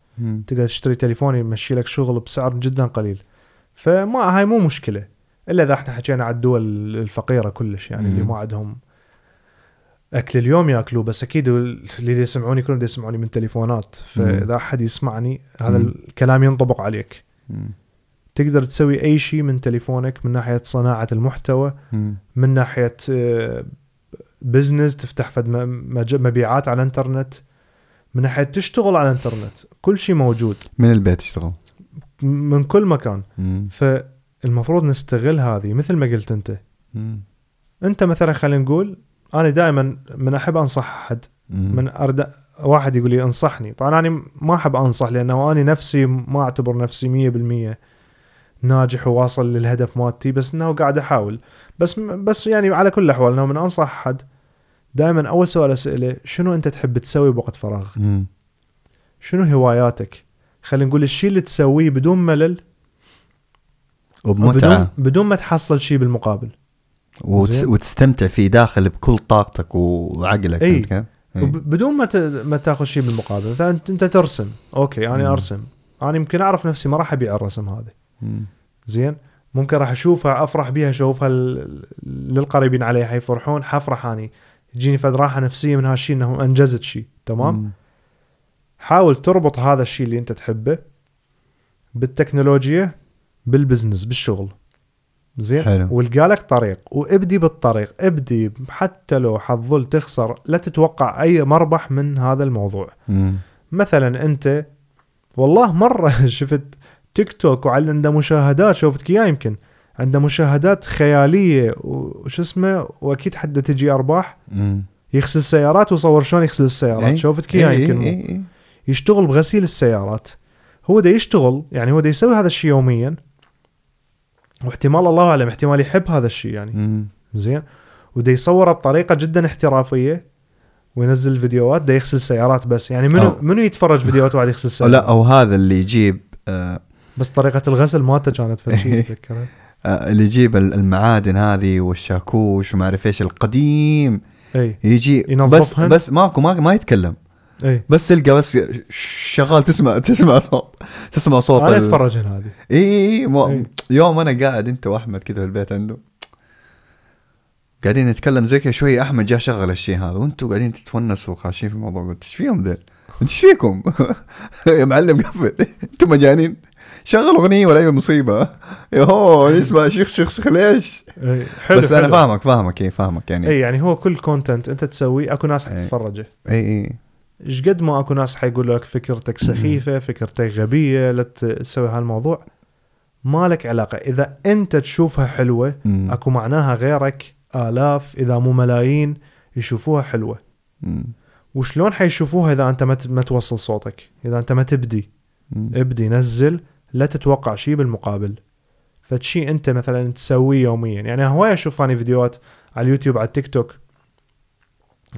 تقدر تشتري تليفون يمشي لك شغل بسعر جدا قليل. فما هاي مو مشكلة. إلا إذا إحنا حكينا على الدول الفقيرة كلش يعني اللي مم. ما عندهم أكل اليوم ياكلوه بس أكيد اللي يسمعوني كلهم يسمعوني من تليفونات فإذا أحد يسمعني هذا مم. الكلام ينطبق عليك مم. تقدر تسوي أي شيء من تليفونك من ناحية صناعة المحتوى مم. من ناحية بزنس تفتح فد مبيعات على الإنترنت من ناحية تشتغل على الإنترنت كل شيء موجود من البيت يشتغل م- من كل مكان مم. فالمفروض نستغل هذه مثل ما قلت أنت مم. أنت مثلا خلينا نقول أنا دائما من أحب أنصح أحد. من أرد واحد يقول لي أنصحني طبعا أنا ما أحب أنصح لأنه أنا نفسي ما أعتبر نفسي 100% ناجح وواصل للهدف مالتي بس إنه قاعد أحاول بس بس يعني على كل الأحوال إنه من أنصح أحد دائما أول سؤال أسأله شنو أنت تحب تسوي بوقت فراغ؟ مم. شنو هواياتك؟ خلينا نقول الشيء اللي تسويه بدون ملل وبمتعة وبدون بدون ما تحصل شيء بالمقابل وتس... وتستمتع فيه داخل بكل طاقتك وعقلك. وب- بدون ما ت... ما تاخذ شيء بالمقابل. مثلا انت أنت ترسم. أوكي أنا مم. أرسم. أنا يمكن أعرف نفسي ما راح ابيع الرسم هذا مم. زين؟ ممكن راح أشوفها أفرح بيها أشوفها للقريبين علي حيفرحون حفرح أني يجيني فد راحة نفسية من هالشيء إنه أنجزت شيء. تمام؟ مم. حاول تربط هذا الشيء اللي أنت تحبه بالتكنولوجيا بالبزنس بالشغل. زين حلو. والقى لك طريق وابدي بالطريق ابدي حتى لو حتظل تخسر لا تتوقع أي مربح من هذا الموضوع مم. مثلا أنت والله مرة شفت تيك توك وعنده مشاهدات شوفتك اياه يمكن عنده مشاهدات خيالية وش اسمه وأكيد حده تجي أرباح مم. يغسل سيارات ويصور شلون يغسل السيارات إي. شوفتك اياه يمكن إي- إي- إي. يشتغل بغسيل السيارات هو دا يشتغل يعني هو دا يسوي هذا الشيء يوميا واحتمال الله اعلم احتمال يحب هذا الشيء يعني. مم. زين. ودا يصوره بطريقة جدا احترافية وينزل فيديوهات دا يغسل سيارات بس. يعني منو أو- منو يتفرج فيديوهات واحد يغسل سيارات لا أو هذا اللي يجيب آه بس طريقة الغسل مالته كانت فشي تذكرها آه، اللي يجيب ال- المعادن هذه والشاكوش وما أعرف إيش القديم. إي. يجي بس ينظفهن؟ بس ماكو ما, ما يتكلم. اي بس تلقى بس شغال تسمع تسمع صوت تسمع صوت أنا أتفرج هنا هذه اي اي اي مو- إي. يوم أنا قاعد أنت وأحمد كذا في البيت عنده قاعدين نتكلم زي كذا شوي أحمد جاء شغل الشيء هذا وأنتم قاعدين تتونسوا وخاشين في الموضوع قلت إيش فيهم ذول؟ انت إيش فيكم؟ يا معلم قفل أنتم مجانين شغل أغنية ولا أي مصيبة يوهو اسمع شيخ شيخ شيخ ليش؟ اي حلو بس أنا حلو. فاهمك فاهمك اي فاهمك يعني اي يعني هو كل content أنت تسويه أكو ناس إي. حتتفرجه اي اي إيش قد ما أكو ناس حيقول لك فكرتك سخيفة فكرتك غبية لا تسوي هالموضوع. ما لك علاقة. إذا أنت تشوفها حلوة. أكو معناها غيرك آلاف إذا مو ملايين يشوفوها حلوة. وشلون حيشوفوها إذا أنت ما توصل صوتك؟ إذا أنت ما تبدي. ابدي نزل لا تتوقع شيء بالمقابل. فشي أنت مثلا تسويه يوميا. يعني هواي أشوف اني فيديوهات على اليوتيوب على التيك توك.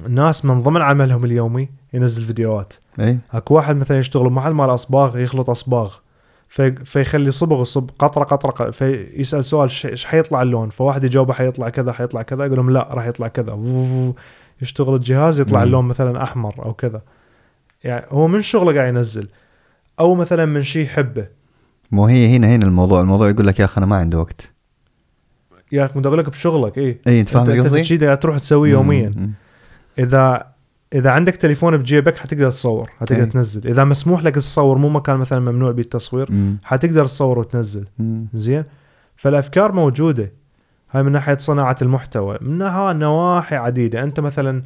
ناس من ضمن عملهم اليومي ينزل فيديوهات. إي. أكو واحد مثلا يشتغل محل مال أصباغ يخلط أصباغ. في فيخلي صبغ يصب قطرة قطرة فيسال سؤال إيش حيطلع اللون؟ فواحد يجاوبه حيطلع كذا حيطلع كذا. يقول لهم لا راح يطلع كذا. يشتغل الجهاز يطلع. اللون مثلا أحمر أو كذا. يعني هو من شغله قاعد ينزل. أو مثلا من شيء يحبه. مو هي هنا هنا الموضوع. الموضوع يقول لك يا أخي أنا ما عندي وقت. يا أخي أقول لك بشغلك إي. إي أنت فاهم قصدي؟ تروح تسويه يوميا. مم. إذا إذا عندك تليفون بجيبك حتقدر تصور حتقدر أي. تنزل. إذا مسموح لك تصور مو مكان مثلا ممنوع به التصوير مم. حتقدر تصور وتنزل. مم. زين؟ فالأفكار موجودة. هاي من ناحية صناعة المحتوى. من ناحية نواحي عديدة. أنت مثلا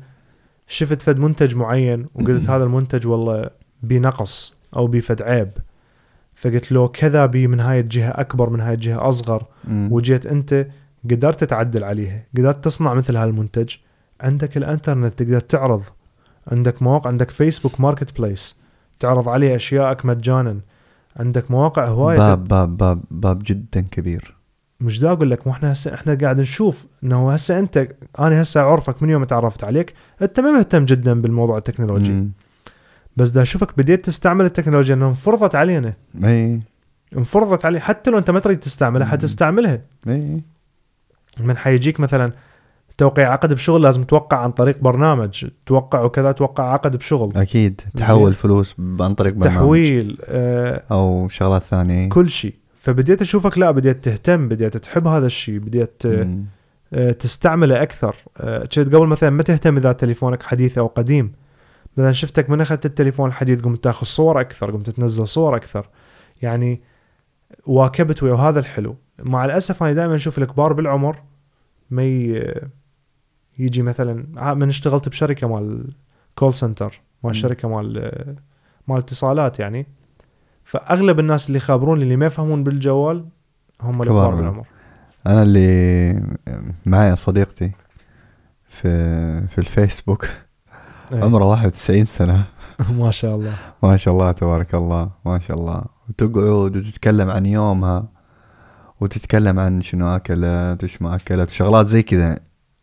شفت فد منتج معين وقلت هذا المنتج والله بنقص أو بفد عيب. فقلت له كذا بي من هاي الجهة أكبر من هاي الجهة أصغر. مم. وجيت أنت قدرت تعدل عليها. قدرت تصنع مثل هالمنتج. عندك الانترنت تقدر تعرض عندك مواقع عندك فيسبوك marketplace تعرض عليه أشياءك مجانا. عندك مواقع هواية باب باب باب باب جدا كبير. مش دا أقول لك مو إحنا هسه إحنا قاعد نشوف إنه هسه أنت أنا هسه أعرفك من يوم تعرفت عليك أنت ما مهتم جدا بالموضوع التكنولوجي. مم. بس دا أشوفك بديت تستعمل التكنولوجيا إنه انفرضت علينا. إي. انفرضت علي حتى لو أنت ما تريد تستعملها. حتستعملها. إي. من حيجيك مثلا توقيع عقد بشغل لازم توقع عن طريق برنامج. توقع وكذا توقع عقد بشغل. أكيد. تحول فلوس عن طريق برنامج. تحويل آه أو شغلات ثانية. كل شيء. فبديت أشوفك لا بديت تهتم بديت تحب هذا الشيء بديت آه، مم. آه، تستعمله أكثر. آه، كنت قبل مثلا ما تهتم إذا تليفونك حديث أو قديم. مثلا شفتك من أخذت التليفون الحديث قمت تأخذ صور أكثر قمت تنزل صور أكثر. يعني واكبت ويا وهذا الحلو. مع الأسف أنا دائما أشوف الكبار بالعمر ما. يجي مثلا من اشتغلت بشركة مال كول سنتر مال. شركة مال مال اتصالات يعني. فأغلب الناس اللي يخابرون اللي ما يفهمون بالجوال هم كبار. الكبار بالعمر. أنا اللي معايا صديقتي في في الفيسبوك. إيه. عمره 91 سنة. ما شاء الله. ما شاء الله تبارك الله ما شاء الله. وتقعد وتتكلم عن يومها وتتكلم عن شنو أكلت وش ما أكلت وشغلات زي كذا.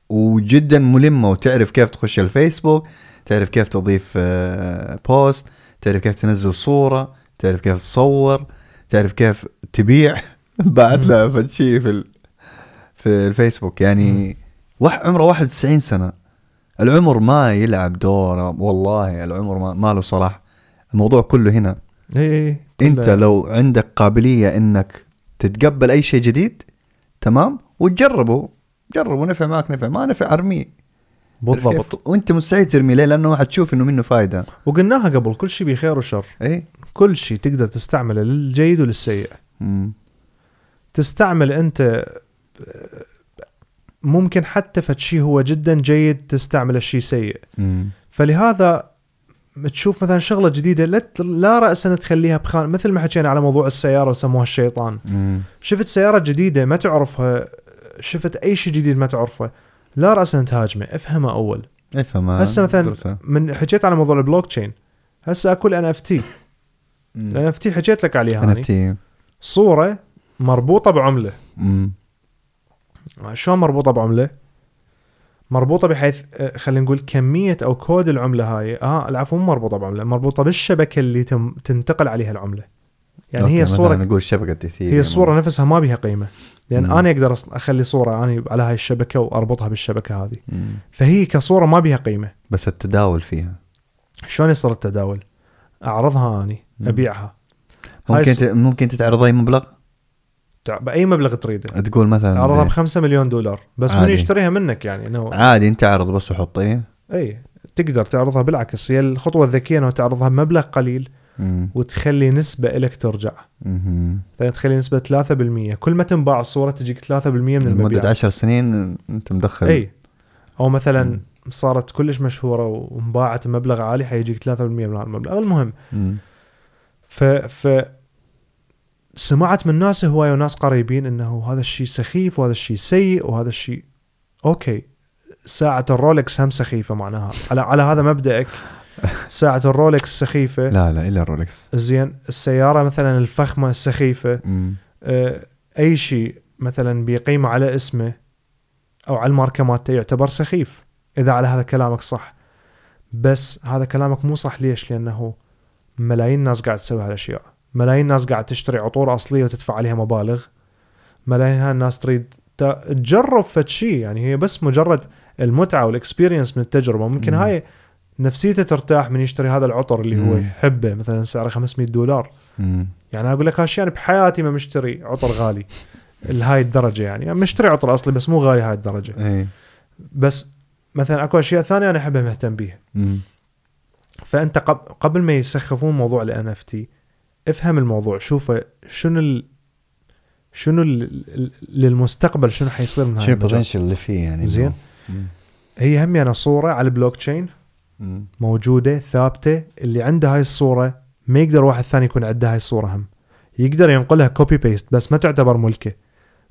وجدا ملمة وتعرف كيف تخش الفيسبوك تعرف كيف تضيف آه، بوست تعرف كيف تنزل صورة تعرف كيف تصور تعرف كيف تبيع. بعت لها فد شيء في ال... في الفيسبوك. يعني وح عمره 91 سنة. العمر ما يلعب دور والله العمر ما, ما له صلاح. الموضوع كله هنا. اي اي انت كله- لو عندك قابلية إنك تتقبل أي شيء جديد تمام وتجربه. جربه نفع معك نفع ما نفع ارميه بالضبط؟ وانت مستعد ترميه ليه؟ لأنه حتشوف إنه منه فايدة وقلناها قبل كل شيء بخير وشر إي كل شيء تقدر تستعمله للجيد وللسيء مم. تستعمل أنت ممكن حتى فد شيء هو جدا جيد تستعمل الشيء سيء مم. فلهذا تشوف مثلا شغلة جديدة لا لا راسا تخليها بخان مثل ما حكينا على موضوع السيارة وسموها الشيطان مم. شفت سيارة جديدة ما تعرفها شفت أي شيء جديد ما تعرفه لا راسا تهاجمه افهمه أول افهم هسه مثلا درسه. من حكيت على موضوع البلوك تشين هسه اكو ال NFT. ال NFT حكيت لك عليها هاني NFT. صورة مربوطة بعملة. شلون مربوطة بعملة؟ مربوطة بحيث آه، خلينا نقول كمية أو كود العملة هاي آه العفو مو مربوطة بعملة مربوطة بالشبكة اللي تم تنتقل عليها العملة يعني هي مثلاً صوره نقول شبكه اثيريوم هي الصورة نفسها ما بها قيمة لأن مم. أنا أقدر أخلي صورة أنا على هاي الشبكة وأربطها بالشبكة هذه مم. فهي كصورة ما بها قيمة بس التداول فيها شلون يصير التداول؟ أعرضها أني. أبيعها ممكن الص- ت... ممكن تتعرض أي مبلغ بأي مبلغ تريده تقول مثلا أعرضها ب إيه، 5 مليون دولار بس من عادي. يشتريها منك يعني انه عادي أنت أعرض بس وحط إيه اي تقدر تعرضها بالعكس هي الخطوة الذكية إنه تعرضها بمبلغ قليل. وتخلي نسبة لك ترجع. تخلي نسبة 3% كل ما تنباع الصورة تجيك 3% من لمدة المبيعات. عشر سنين أنت مدخل. إي. أو مثلا مم. صارت كلش مشهورة وانباعت بمبلغ عالي حيجيك 3% من المبلغ. المهم. مم. ف ف سمعت من ناس هواية وناس قريبين إنه هذا الشيء سخيف وهذا الشيء سيء وهذا الشيء okay. ساعة الرولكس هم سخيفة معناها. على على هذا مبدأك. ساعة الرولكس سخيفة لا لا إلا الرولكس. زين السيارة مثلا الفخمة سخيفة مم. آه، أي شيء مثلا بقيمة على اسمه أو على الماركة مالته يعتبر سخيف إذا على هذا كلامك صح. بس هذا كلامك مو صح ليش؟ لأنه ملايين الناس قاعد تسوي هالأشياء. ملايين الناس قاعد تشتري عطور أصلية وتدفع عليها مبالغ. ملايين هالناس تريد تجرب فد شيء يعني هي بس مجرد المتعة وال experience من التجربة. ممكن مم. هاي نفسيته ترتاح من يشتري هذا العطر اللي هو. يحبه مثلا سعره 500 دولار مم. يعني أقول لك هالشيء أنا بحياتي ما مشتري عطر غالي لهاي الدرجة يعني, يعني مشتري عطر أصلي بس مو غالي هاي الدرجة إي بس مثلا أكو أشياء ثانية أنا احبها مهتم بيها. فأنت قب- قبل ما يسخفون موضوع ال NFT افهم الموضوع شوفه شنو ال... شنو ال... للمستقبل شنو حيصير من هاي المجال. ال potential اللي فيه يعني زين. هي هم يعني صورة على البلوك تشين. موجودة ثابتة. اللي عنده هاي الصورة ما يقدر واحد ثاني يكون عنده هاي الصورة هم. يقدر ينقلها copy paste بس ما تعتبر ملكة.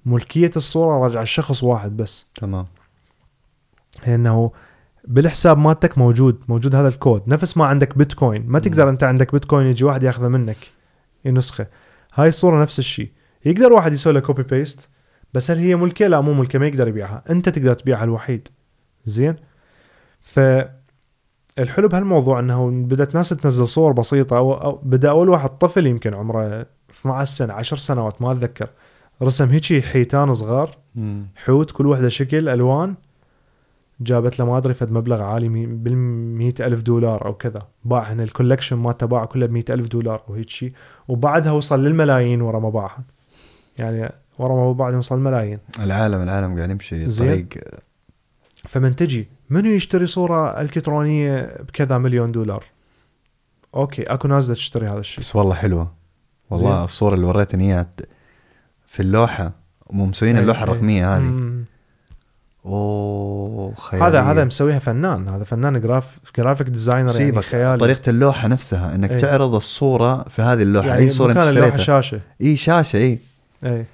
ملكية الصورة راجعة لشخص واحد بس. تمام. هي انه بالحساب مالتك موجود موجود هذا الكود. نفس ما عندك بيتكوين. ما تقدر أنت عندك بيتكوين يجي واحد ياخذه منك. نسخة. هاي الصورة نفس الشيء. يقدر واحد يسوي له copy paste بس هل هي ملكة؟ لا مو ملكة. ما يقدر يبيعها. أنت تقدر تبيعها الوحيد. زين؟ ف الحلو بهالموضوع إنه بدأت ناس تنزل صور بسيطة أو, أو بدأ أول واحد طفل يمكن عمره 12 سنة 10 سنوات ما أتذكر. رسم هيجي حيتان صغار. حوت كل وحدة شكل ألوان. جابت له ما أدري فد مبلغ عالي بال ألف دولار أو كذا. باعهن ال collection مالته باع كله ب ألف دولار أو هيك شيء وبعدها وصل للملايين ورا ما باعها. يعني ورا ما بعد يوصل ملايين العالم العالم قاعد يمشي. طريق فمن تجي منو يشتري صورة الكترونية بكذا مليون دولار؟ okay أكو ناس تشتري هذا الشيء. بس والله حلوة. والله زين. الصورة اللي وريتني إياها في اللوحة. مو مسوين إيه، اللوحة إيه. الرقمية هذه. أوه خيالية. هذا هذا مسويها فنان. هذا فنان graph graphic designer يعني خيالي طريقة اللوحة نفسها إنك إيه. تعرض الصورة في هذه اللوحة. يعني اي صورة أنت اشتريتها. شاشة. إي شاشة إي. اي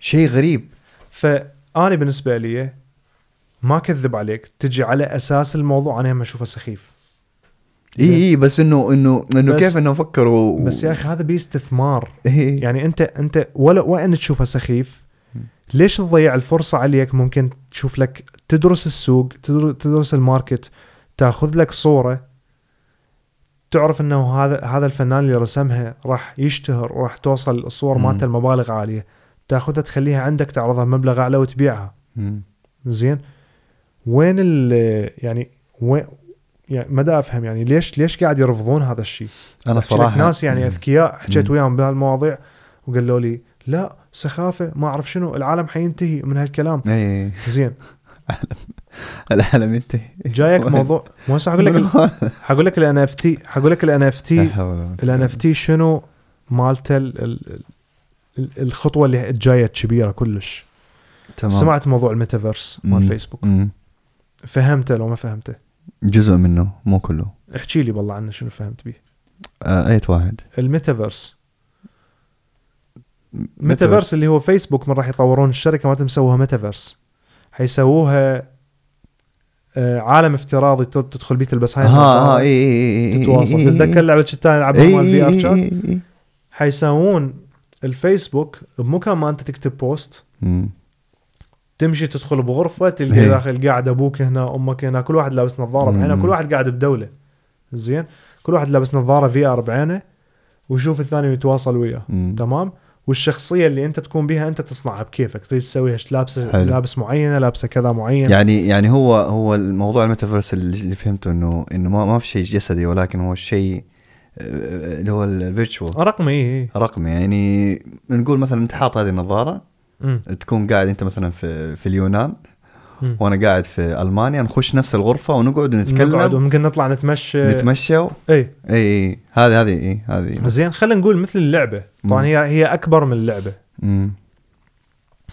شيء غريب. فاني بالنسبة لي ما كذب عليك تجي على أساس الموضوع أنا هم أشوفه سخيف. إي. إي بس إنه إنه إنه كيف إنه فكروا بس يا أخي هذا باستثمار. إيه. يعني أنت أنت ولا وين تشوفه سخيف؟ ليش تضيع الفرصة عليك؟ ممكن تشوف لك تدرس السوق تدر- تدرس ال market تأخذ لك صورة. تعرف إنه هذا هذا الفنان اللي رسمها راح يشتهر وراح توصل الصور. مالته المبالغ عالية. تأخذها تخليها عندك تعرضها بمبلغ أعلى وتبيعها. مم. زين؟ وين ال يعني وين يعني ما دا أفهم يعني ليش ليش قاعد يرفضون هذا الشيء؟ أنا صراحة ناس يعني. أذكياء حكيت. وياهم بهالمواضيع وقالوا لي لا سخافة ما أعرف شنو العالم حينتهي من هالكلام اي زين العالم ينتهي جايك موضوع مو هسه حقول لك حقول لك ال NFT حقول لك ال NFT ال NFT شنو مالته ال- ال- ال- الخطوة اللي جاية كبيرة كلش تمام سمعت موضوع الميتافيرس مال. فيسبوك. فهمته لو ما فهمته؟ جزء منه مو كله. احكي لي بالله عنه شنو فهمت به آه ايت واحد. الميتافيرس. ميتافيرس. اللي هو فيسبوك من راح يطورون الشركة ما تسووها ميتافيرس. حيسووها آه، عالم افتراضي تدخل بيه تلبس هاي ها ها النظارة، إي إي إي تتواصل. تتذكر لعبة نلعبها إي، مال VR chat. حيسوون الفيسبوك بمكان ما أنت تكتب post. تمشي تدخل بغرفة تلقى إيه. داخل قاعد أبوك هنا أمك هنا كل واحد لابس نظارة بعينه. كل واحد قاعد بدولة. زين؟ كل واحد لابس نظارة VR بعينه ويشوف الثاني ويتواصل وياه. تمام؟ والشخصية اللي أنت تكون بيها أنت تصنعها بكيفك. تريد تسويها لابسة حلو. لابس معينة لابسة كذا معين يعني يعني هو هو الموضوع الميتافيرس اللي فهمته إنه إنه ما ما في شيء جسدي ولكن هو شيء آه، اللي هو ال virtual رقمي اي رقمي. يعني نقول مثلا أنت حاط هذه النظارة تكون قاعد أنت مثلا في في اليونان مم. وأنا قاعد في ألمانيا نخش نفس الغرفة ونقعد نقعد نتكلم وممكن نطلع نتمشى. نتمشى و- إي. إي هذه هذه إي هذه. زين خلينا نقول مثل اللعبة. طبعا. هي هي أكبر من اللعبة. مم.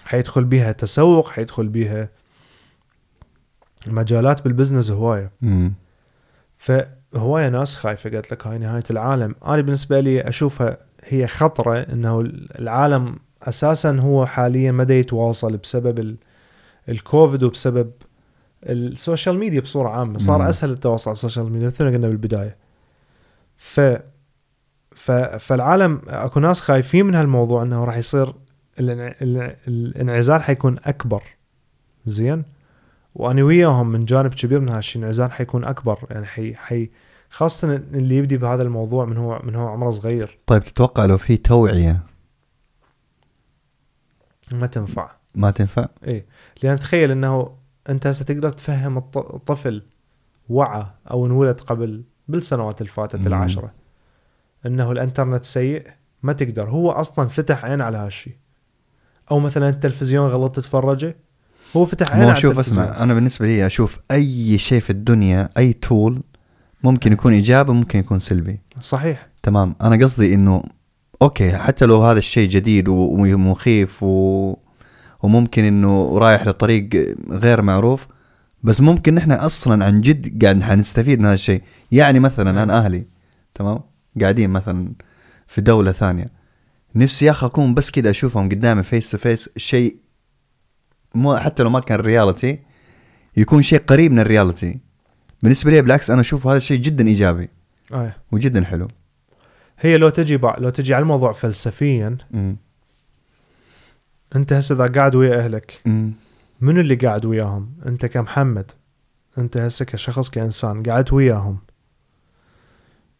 حيدخل بيها تسوق حيدخل بيها مجالات بال business هواية. فهواية ناس خايفة. قالت لك هاي نهاية العالم. أنا بالنسبة لي أشوفها هي خطرة إنه العالم أساسا هو حاليا ما يتواصل بسبب ال- الكوفيد وبسبب ال social media بصورة عامة. مم. صار أسهل التواصل على ال social media مثل ما قلنا بالبداية. ف ف فالعالم أكو ناس خايفين من هالموضوع إنه راح يصير الانع- الانع- الانعزال حيكون أكبر. زين؟ وأنا وياهم من جانب كبير من هالشيء الانعزال حيكون أكبر. يعني حي حي خاصة اللي يبدي بهذا الموضوع من هو من هو عمره صغير. طيب تتوقع لو في توعية ما تنفع. ما تنفع؟ إيه. لأن تخيل إنه أنت هسه تقدر تفهم الط- الطفل وعى أو انولد قبل بالسنوات اللي فاتت. العشرة. إنه الإنترنت سيء ما تقدر. هو أصلا فتح عين على هالشيء أو مثلا التلفزيون غلط تتفرجه هو فتح عين على شوف. أسمع أنا بالنسبة لي أشوف أي شيء في الدنيا أي تول ممكن يكون إيجابي ممكن يكون سلبي. صحيح. تمام. أنا قصدي إنه okay حتى لو هذا الشيء جديد ومخيف و... وممكن إنه رايح لطريق غير معروف بس ممكن نحن أصلا عن جد قاعد حنستفيد من هذا الشيء. يعني مثلا أنا أهلي تمام؟ قاعدين مثلا في دولة ثانية. نفسي يا أخي أكون بس كده أشوفهم قدامي face to face شيء مو حتى لو ما كان reality يكون شيء قريب من ال reality بالنسبة لي بالعكس أنا أشوف هذا الشيء جدا إيجابي آه. وجدا حلو. هي لو تجي بع... لو تجي على الموضوع فلسفيا مم. أنت هسه إذا قاعد ويا أهلك مم. منو اللي قاعد وياهم؟ أنت كمحمد أنت هسه كشخص كإنسان قاعد وياهم.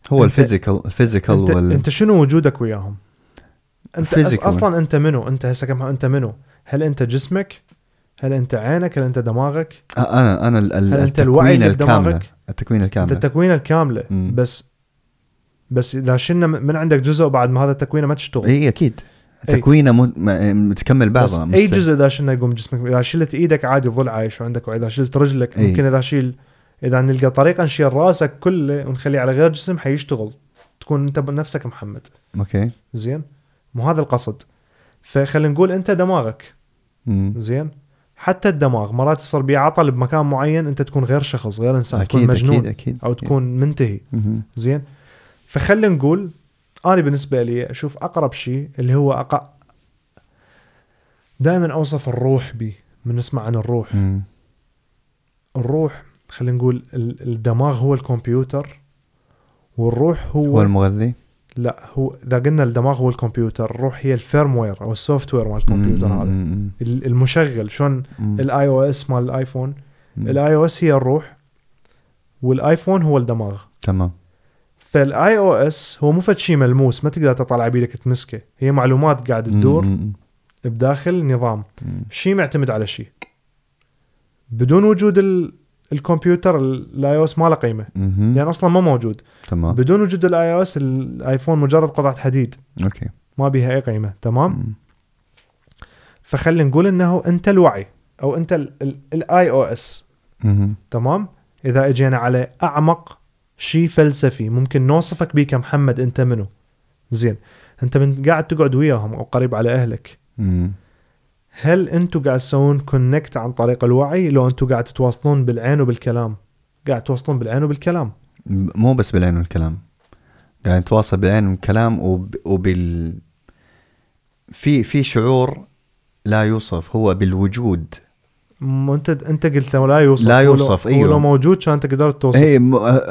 هو ال physical ال physical انت, وال... أنت شنو وجودك وياهم؟ أنت أص... Physical. أصلا أنت منو؟ أنت هسه كم أنت منو؟ هل أنت جسمك؟ هل أنت عينك؟ هل أنت دماغك؟ أنا أنا ال- هل أنت الوعي التكوين اللي الكامله بدماغك؟ التكوين أنت الكامله. بس بس إذا شلنا من عندك جزء بعد ما هذا التكوينة ما تشتغل. إي أكيد. تكوينه م- م- متكمل بس بعضها أي مستوى. جزء إذا شلنا يقوم جسمك إذا شلت إيدك عادي ظل عايش وعندك وإذا شلت رجلك أي. ممكن إذا شيل إذا نلقى طريقة نشيل رأسك كله ونخليه على غير جسم حيشتغل. تكون أنت بنفسك محمد. أوكي. زين؟ مو هذا القصد. فخلينا نقول أنت دماغك. مم. زين؟ حتى الدماغ مرات يصير بيه عطل بمكان معين أنت تكون غير شخص غير إنسان تكون أكيد مجنون أكيد. أكيد أو تكون منتهي. زين؟ فخلينا نقول أنا بالنسبة لي أشوف أقرب شيء اللي هو أق... دائما أوصف الروح بي من نسمع عن الروح مم. الروح خلينا نقول ال- الدماغ هو الكمبيوتر والروح هو, هو المغذي لا هو إذا قلنا الدماغ هو الكمبيوتر الروح هي ال firmware أو ال software مال الكمبيوتر. هذا المشغل شلون. ال iOS مال الآيفون. ال iOS هي الروح والايفون هو الدماغ تمام فال iOS هو مو فد شيء ملموس ما تقدر تطلع بيدك تمسكه. هي معلومات قاعد تدور. بداخل نظام. شيء معتمد على شيء بدون وجود ال... الكمبيوتر ال iOS ما له قيمة. لأن أصلا ما موجود. تمام. بدون وجود ال iOS الآيفون مجرد قطعة حديد. أوكي. ما بيها أي قيمة. تمام؟ مم. فخلينا نقول إنه أنت الوعي أو أنت ال iOS. تمام؟ إذا إجينا على أعمق شيء فلسفي ممكن نوصفك بيه كمحمد انت منو. زين انت من قاعد تقعد وياهم أو قريب على أهلك. مم. هل أنتم قاعد تسوون connect عن طريق الوعي؟ لو أنتم قاعد تتواصلون بالعين وبالكلام. قاعد تواصلون بالعين وبالكلام. مو بس بالعين والكلام. قاعد نتواصل بالعين والكلام وب... وبال في في شعور لا يوصف هو بالوجود. انت انت قلت لا يوصف لا يوصف، هو أيوه. لو موجود كان انت قدرت توصف. اي.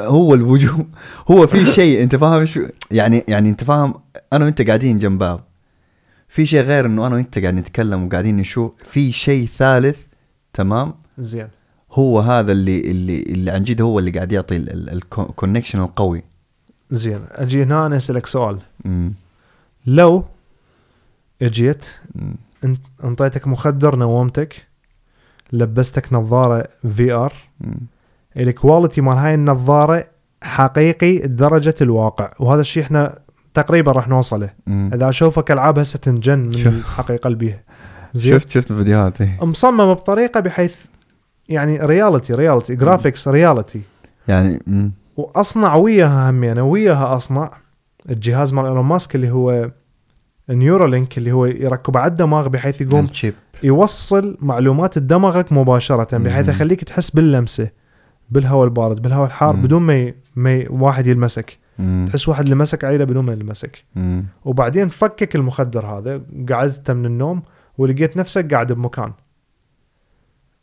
هو الوجود هو في شيء انت فاهم شو؟ يعني يعني انت فاهم أنا وأنت قاعدين جنب بعض. في شيء غير إنه أنا وأنت قاعد نتكلم وقاعدين نشوف في شيء ثالث تمام؟ زين. هو هذا اللي اللي اللي عن جد هو اللي قاعد يعطي ال connection القوي. زين. أجي هنا أنا أسألك سؤال. مم. لو أجيت أنطيتك مخدر نومتك لبستك نظارة VR. ال quality مال هاي النظارة حقيقي لدرجه الواقع وهذا الشيء إحنا تقريبا راح نوصله مم. إذا اشوفك العاب هسه تنجن من تشوف. الحقيقة اللي بيها شفت شفت الفيديوهات إيه. مصممة بطريقة بحيث يعني reality reality graphics reality يعني مم. وأصنع وياها همينه وياها أصنع الجهاز مال إيلون ماسك اللي هو Neuralink اللي هو يركب على الدماغ بحيث يقوم ال chip يوصل معلومات دماغك مباشرة بحيث. يخليك تحس باللمسة بالهواء البارد بالهواء الحار مم. بدون ما ي... ما ي... واحد يلمسك مم. تحس واحد لمسك عيلة بدون ما يلمسك مم. وبعدين فكك المخدر هذا قعدت من النوم ولقيت نفسك قاعد بمكان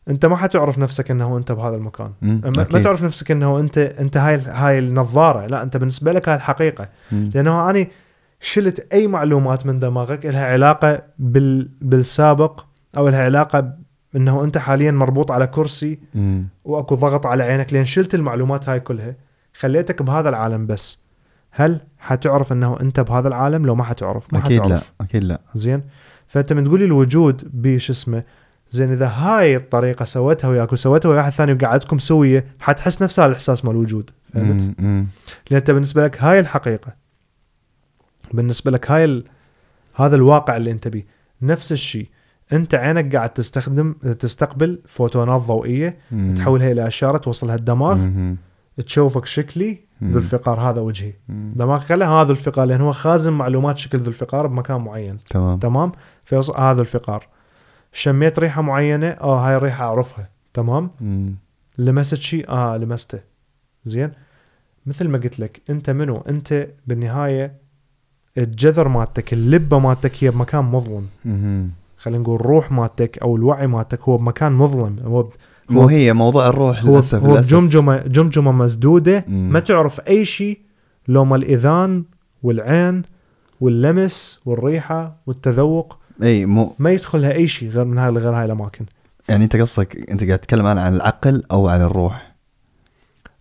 انت ما حتعرف نفسك إنه انت بهذا المكان مم. ما, ما أكيد. تعرف نفسك إنه انت انت هاي هاي النظارة لا انت بالنسبة لك هاي الحقيقة مم. لأنه أنا شلت أي معلومات من دماغك لها علاقة بال بالسابق أو لها علاقه إنه أنت حاليا مربوط على كرسي مم. وأكو ضغط على عينك. لين شلت المعلومات هاي كلها خليتك بهذا العالم بس. هل حتعرف إنه أنت بهذا العالم؟ لو ما حتعرف ما أكيد لا حتعرف. أكيد لا. زين؟ فأنت من تقولي الوجود بش اسمه؟ زين إذا هاي الطريقة سويتها وياك وسويتها ويا واحد ثاني وقعدتكم سوية حتحس نفس هذا الإحساس مال الوجود. فهمت؟ لأن أنت بالنسبة لك هاي الحقيقة بالنسبة لك هاي ال... هذا الواقع اللي أنت بيه نفس الشيء. انت عينك قاعد تستخدم تستقبل فوتونات ضوئية مم. تحولها إلى أشارة توصلها الدماغ مم. تشوفك شكلي. ذو الفقار هذا وجهي مم. دماغك له هذا الفقار لأن هو خازن معلومات شكل ذو الفقار بمكان معين تمام تمام فيوص... هذا الفقار شميت ريحة معينة آه هاي الريحة أعرفها تمام مم. لمست شيء آه لمسته زين مثل ما قلت لك أنت منو أنت بالنهاية الجذر مالتك اللبة مالتك هي بمكان مظلم. خلينا نقول الروح مالتك أو الوعي مالتك هو بمكان مظلم. هو. مو هي موضوع الروح هو, للأسف هو بجمجمه جمجمة مسدودة. مم. ما تعرف أي شيء لو ما الإذان والعين واللمس والريحة والتذوق. أي مو. ما يدخلها أي شيء غير من هاي غير هاي الأماكن. يعني أنت قصدك أنت قاعد تتكلم الآن عن العقل أو عن الروح؟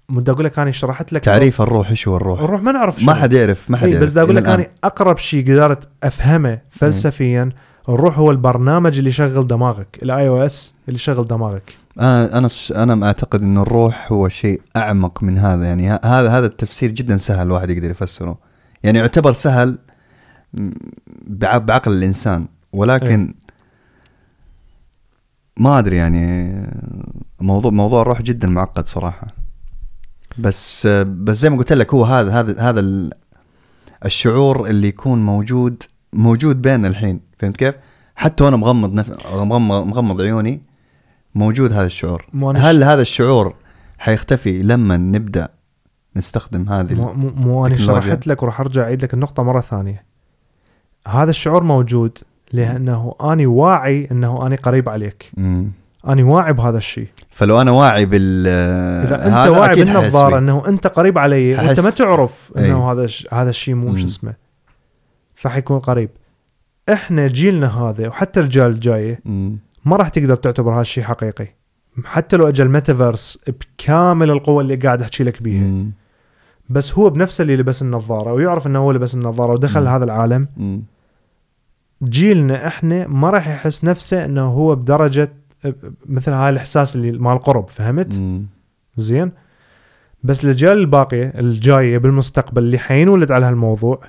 بدي أقول لك أنا شرحت لك تعريف الروح. إيش هو الروح؟ الروح ما نعرف ما شنو. حد يعرف ما حد اي يعرف بس بدي أقول لك. أنا أقرب شيء قدرت أفهمه فلسفيا الروح هو البرنامج اللي يشغل دماغك ال iOS اللي يشغل دماغك. أنا أنا أنا أعتقد إن الروح هو شيء أعمق من هذا يعني هذا هذا التفسير جدا سهل الواحد يقدر يفسره. يعني يعتبر سهل بعقل الإنسان ولكن ما أدري يعني موضوع موضوع الروح جدا معقد صراحة. بس بس زي ما قلت لك هو هذا هذا هذا ال- الشعور اللي يكون موجود موجود بيننا الحين فهمت كيف؟ حتى وأنا مغمض نف... مغمض مغمض عيوني موجود هذا الشعور هل هذا الشعور حيختفي لما نبدأ نستخدم هذه مو مو- أنا. شرحت لك وراح أرجع أعيد لك النقطة مرة ثانية هذا الشعور موجود لأنه أني واعي أنه أني قريب عليك مم. أني واعي بهذا الشيء فلو أنا واعي بال إذا أنت واعي بالنظارة أنه أنت قريب علي وأنت ححس- ما تعرف أنه أي. هذا هذا الشيء مو. شو اسمه فحيكون قريب إحنا جيلنا هذا وحتى الجيل. مم. ما راح تقدر تعتبر هذا الشيء حقيقي حتى لو اجى الميتافيرس بكامل القوة اللي قاعد أحكي لك بيها مم. بس هو بنفسه اللي لبس النظارة ويعرف إنه هو لبس النظارة ودخل مم. هذا العالم مم. جيلنا إحنا ما راح يحس نفسه إنه هو بدرجة مثل هاي الإحساس اللي مال القرب فهمت؟ مم. زين بس الاجيال الباقيه الجايه بالمستقبل اللي حينولد على هالموضوع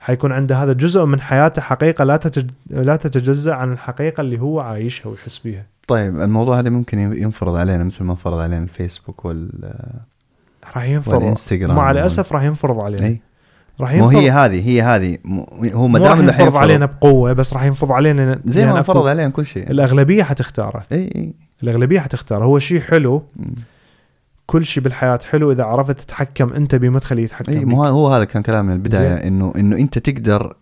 حيكون عنده هذا جزء من حياته حقيقة لا تتج... لا تتجزأ عن الحقيقة اللي هو عايشها ويحس بيها. طيب الموضوع هذا ممكن ينفرض علينا مثل ما فرض علينا الفيسبوك وال راح ينفرض. والإنستغرام مع الاسف راح ينفرض علينا. إي. راح مو ينفرض. هي هذه هي هذه. هو ما دام إنه ينفرض علينا بقوة بس راح ينفرض علينا زي ما أكو- فرض علينا كل شيء. الأغلبية حتختاره. إي إي. الأغلبية حتختاره. هو شيء حلو. مم. كل شيء بالحياة حلو إذا عرفت تتحكم أنت بما تخليه يتحكم اي. مو هو هذا كان كلام من البداية. انه إنه أنت تقدر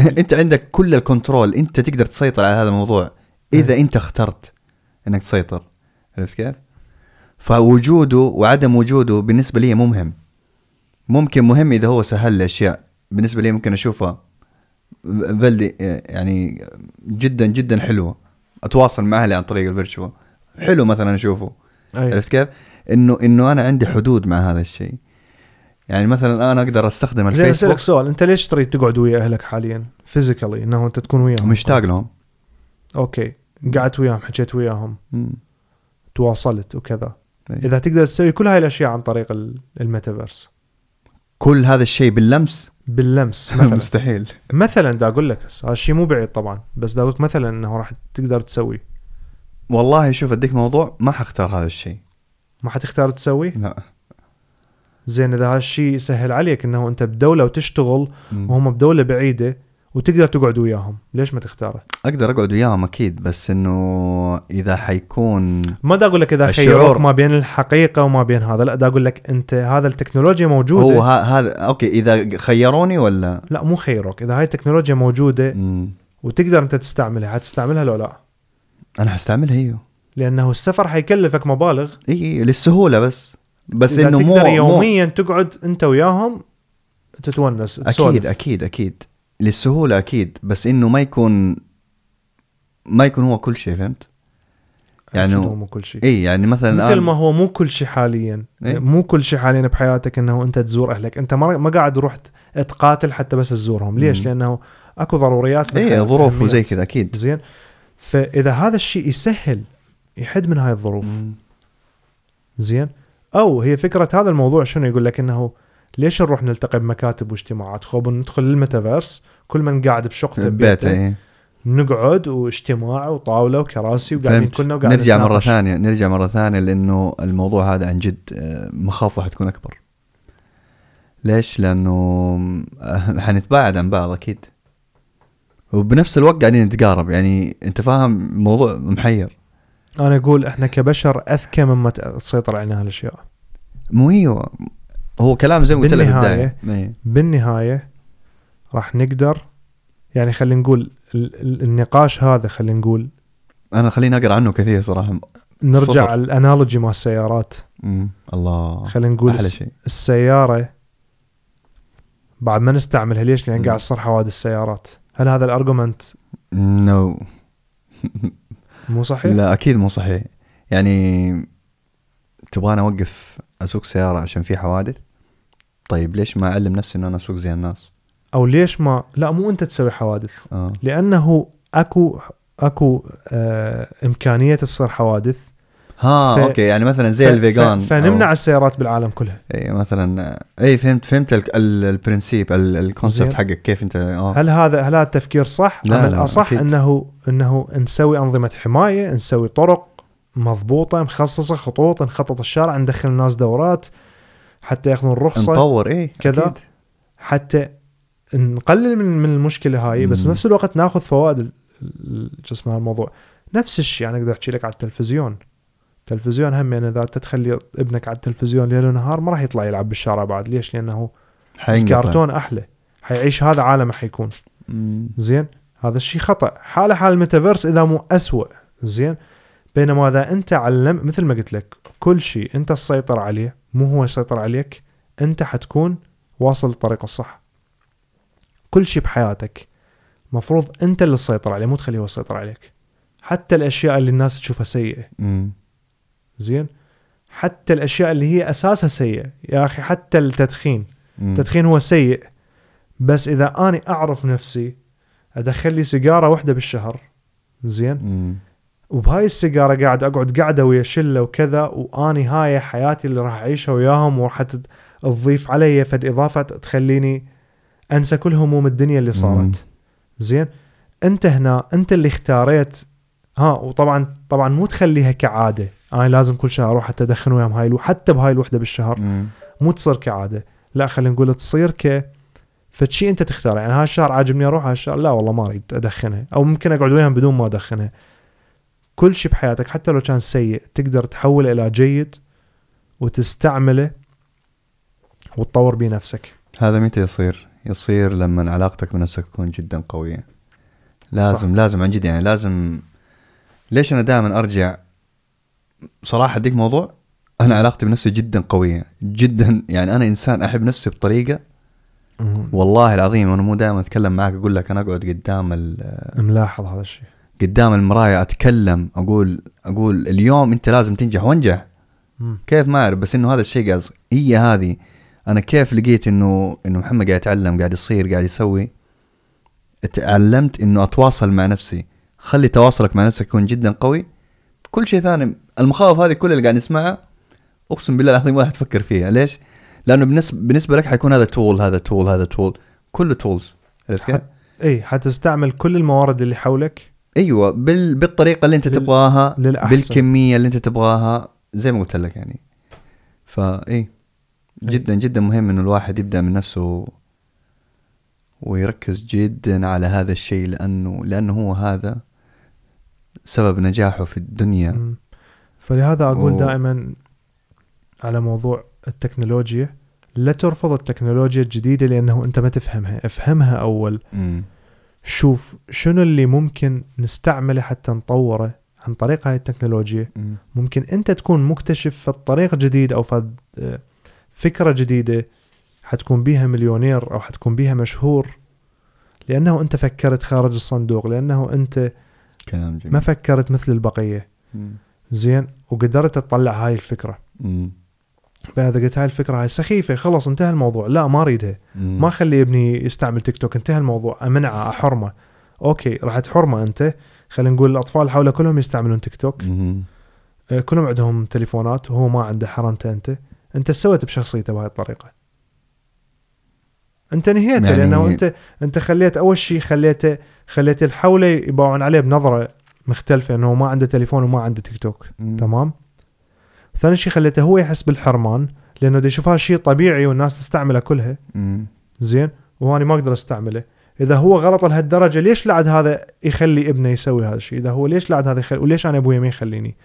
أنت عندك كل ال control أنت تقدر تسيطر على هذا الموضوع إذا أنت اخترت إنك تسيطر. عرفت كيف؟ فوجوده وعدم وجوده بالنسبة لي مو مهم. ممكن مهم إذا هو سهل لي أشياء. بالنسبة لي ممكن اشوفها بلدي يعني جدا جدا حلوة. أتواصل مع أهلي عن طريق ال virtual. حلو مثلا أشوفه. أي. عرفت كيف؟ انه إنه أنا عندي حدود مع هذا الشيء. يعني مثلا أنا أقدر أستخدم زين أسألك الفيسبوك سؤال أنت ليش تريد تقعد ويا أهلك حاليا physically انه أنت تكون وياهم مشتاق لهم. أوكي قعدت وياهم حكيت وياهم مم. تواصلت وكذا أي. إذا تقدر تسوي كل هاي الأشياء عن طريق ال- الميتافيرس كل هذا الشيء باللمس باللمس مثلا مستحيل. مثلا دا أقول لك هذا الشيء مو بعيد طبعا بس دا أقول لك مثلا إنه راح تقدر تسوي والله شوف أديك موضوع ما حختار هذا الشيء. ما حتختار تسوي لا. زين إذا هذا الشيء يسهل عليك إنه أنت بدولة وتشتغل. وهم بدولة بعيدة وتقدر تقعد وياهم ليش ما تختاره أقدر أقعد وياهم أكيد بس إنه إذا حيكون ما دا أقول لك إذا خيروك ما بين الحقيقة وما بين هذا لا دا أقول لك أنت هذا التكنولوجيا موجودة هو هذا أوكي إذا خيروني ولا لا مو خيروك إذا هاي التكنولوجيا موجودة مم. وتقدر أنت تستعملها حتستعملها لو لا أنا حستعملها إيوه. لأنه السفر حيكلفك مبالغ. إي إي، للسهولة بس. بس إنه مو تقدر مو يوميا تقعد أنت وياهم تتونس أكيد تسولف. أكيد أكيد للسهولة أكيد. بس إنه ما يكون ما يكون هو كل شيء فهمت؟ يعني هو مو كل شيء. إي يعني مثلا مثل ما هو مو كل شيء حاليا. إيه. مو كل شيء حاليا بحياتك إنه أنت تزور أهلك. أنت ما ما قاعد رحت تقاتل حتى بس تزورهم. ليش؟ مم. لأنه أكو ضروريات إي ظروف. وزي كذا أكيد. زين؟ فإذا هذا الشيء يسهل يحد من هاي الظروف مم. زين أو هي فكرة هذا الموضوع شنو يقول لك إنه ليش نروح نلتقي بمكاتب واجتماعات خب ندخل الميتافيرس كل من قاعد بشقته بيته ببيته إيه. نقعد واجتماع وطاولة وكراسي وقاعدين كلنا وقاعدين نرجع مرة. ثانية نرجع مرة ثانية لأنه الموضوع هذا عن جد آه، مخاوفه حتكون أكبر ليش؟ لأنه آه، حنتباعد عن بعض أكيد وبنفس الوقت قاعدين نتقارب. يعني أنت فاهم الموضوع محير. أنا أقول إحنا كبشر أذكى مما تسيطر علينا هالأشياء. مو هي. هو كلام زي ما قلت لك البداية. إيه. بالنهاية راح نقدر يعني خلينا نقول ال- ال- النقاش هذا خلينا نقول أنا خليني أقرأ عنه كثير صراحة. نرجع الأنالوجي مع السيارات. مم. الله. خلينا نقول الس- شيء. السيارة بعد ما نستعملها ليش؟ لأن. قاعد تصير حوادث سيارات. هل هذا ال argument no مو صحيح؟ لا أكيد مو صحيح. يعني تبغاني أوقف أسوق سيارة عشان في حوادث؟ طيب ليش ما أعلم نفسي إن أنا أسوق زي الناس؟ أو ليش ما؟ لا مو أنت تسوي حوادث. آه. لأنه أكو أكو آه إمكانية تصير حوادث ها ف- أوكي يعني مثلا زي ف- ال vegan ف- فنمنع أو- السيارات بالعالم كلها اي مثلا اي فهمت فهمت ال- ال- principle ال- ال concept. حقك كيف أنت آه هل هذا هل هذا التفكير صح؟ لا، أم لا، الأصح أكيد. أنه أنه نسوي أنظمة حماية، نسوي طرق مضبوطة مخصصه خطوط نخطط الشارع ندخل الناس دورات حتى يأخذون الرخصه نطور اي كذا. أكيد. حتى نقلل من من المشكلة هاي بس مم. نفس الوقت ناخذ فوائد شو اسمه الموضوع نفس الشيء أنا أقدر أحكي لك على التلفزيون التلفزيون هم يعني إذا تخلي ابنك على التلفزيون ليل ونهار ما راح يطلع يلعب بالشارع بعد. ليش؟ لأنه الكرتون أحلى. حيعيش هذا عالمه حيكون. زين؟ هذا الشيء خطأ. حاله حال الميتافيرس إذا مو أسوأ. زين؟ بينما إذا أنت علم مثل ما قلت لك كل شيء أنت تسيطر عليه مو هو يسيطر عليك أنت حتكون واصل للطريق الصح. كل شيء بحياتك مفروض أنت اللي تسيطر عليه مو تخليه هو يسيطر عليك. حتى الأشياء اللي الناس تشوفها سيئة. مم. زين؟ حتى الأشياء اللي هي أساسها سيئه يا أخي حتى التدخين. مم. التدخين هو سيء. بس إذا اني أعرف نفسي أدخل لي سيجارة واحدة بالشهر. زين؟ مم. وبهاي السيجارة قاعد أقعد قاعدة ويا شلة وكذا واني هاي حياتي اللي راح أعيشها وياهم وراح تضيف علي فد إضافة تخليني أنسى كل هموم الدنيا اللي مم. صارت. زين؟ أنت هنا أنت اللي اختاريت. ها وطبعا طبعا مو تخليها كعادة. أنا لازم كل شهر أروح حتى أدخن وياهم هاي الو- حتى بهاي الوحدة بالشهر مم. مو تصير كعادة لا خلينا نقول تصير ك فشي أنت تختار يعني هالشهر عاجبني أروح هالشهر لا والله ما أريد أدخنها أو ممكن أقعد وياهم بدون ما أدخنها كل شيء بحياتك حتى لو كان سيء تقدر تحوله إلى جيد وتستعمله وتطور بيه نفسك هذا متى يصير؟ يصير لما علاقتك بنفسك تكون جدا قوية لازم. صح. لازم عن جد يعني لازم ليش أنا دائما أرجع صراحة اديك موضوع أنا علاقتي بنفسي جدا قوية جدا. يعني أنا إنسان أحب نفسي بطريقة والله العظيم أنا مو دائما أتكلم معك أقول لك أنا أقعد قدام ال- ملاحظ هذا الشيء. قدام المراية أتكلم أقول أقول اليوم أنت لازم تنجح وانجح. كيف ما أعرف بس إنه هذا الشيء قاعد هي هذه. أنا كيف لقيت إنه إنه محمد قاعد يتعلم قاعد يصير قاعد يسوي؟ تعلمت إنه أتواصل مع نفسي. خلي تواصلك مع نفسك يكون جدا قوي. كل شيء ثاني المخاوف هذه كلها اللي قاعد نسمعها أقسم بالله العظيم ولا حتفكر فيها. ليش؟ لأنه بالنسبة بالنسبة لك حيكون هذا tool هذا tool هذا tool كله tools عرفت كيف؟ إي حتستعمل كل الموارد اللي حولك. أيوه بال... بالطريقة اللي أنت لل- تبغاها للأحسن. بالكمية اللي أنت تبغاها زي ما قلت لك يعني. فاي جدا جدا مهم إنه الواحد يبدأ من نفسه ويركز جدا على هذا الشيء لأنه لأنه هو هذا. سبب نجاحه في الدنيا مم. فلهذا أقول و- دائما على موضوع التكنولوجيا لا ترفض التكنولوجيا الجديدة لأنه أنت ما تفهمها افهمها أول مم. شوف شنو اللي ممكن نستعمله حتى نطوره عن طريق هاي التكنولوجيا مم. ممكن أنت تكون مكتشف في الطريق جديد أو في فكرة جديدة حتكون بيها مليونير أو حتكون بيها مشهور لأنه أنت فكرت خارج الصندوق لأنه أنت كلام جميل. ما فكرت مثل البقية. مم. زين وقدرت تطلع هاي الفكرة. مم. فاذا قلت هاي الفكرة هاي سخيفة خلص انتهى الموضوع. لا ما أريدها. ما أخلي ابني يستعمل تيك توك انتهى الموضوع. أمنعه أحرمه. أوكي راح تحرمه أنت. خلينا نقول الأطفال حوله كلهم يستعملون تيك توك. مم. آه، كلهم عندهم تليفونات وهو ما عنده حرمته أنت. أنت سويت بشخصيته بهاي الطريقة. أنت نهيته يعني- لأنه انت أنت خليت أول شيء خليته خليت اللي حوله يباعون عليه بنظرة مختلفة إنه ما عنده تليفون وما عنده تيك توك. مم. تمام؟ ثاني شيء خليته هو يحس بالحرمان لأنه دا يشوف هذا الشيء طبيعي والناس تستعمله كلها. مم. زين؟ واني ما أقدر أستعمله. إذا هو غلط لهالدرجة ليش لعد هذا يخلي ابنه يسوي هذا الشيء إذا هو ليش لعد هذا يخلي وليش أنا أبوي ما يخليني؟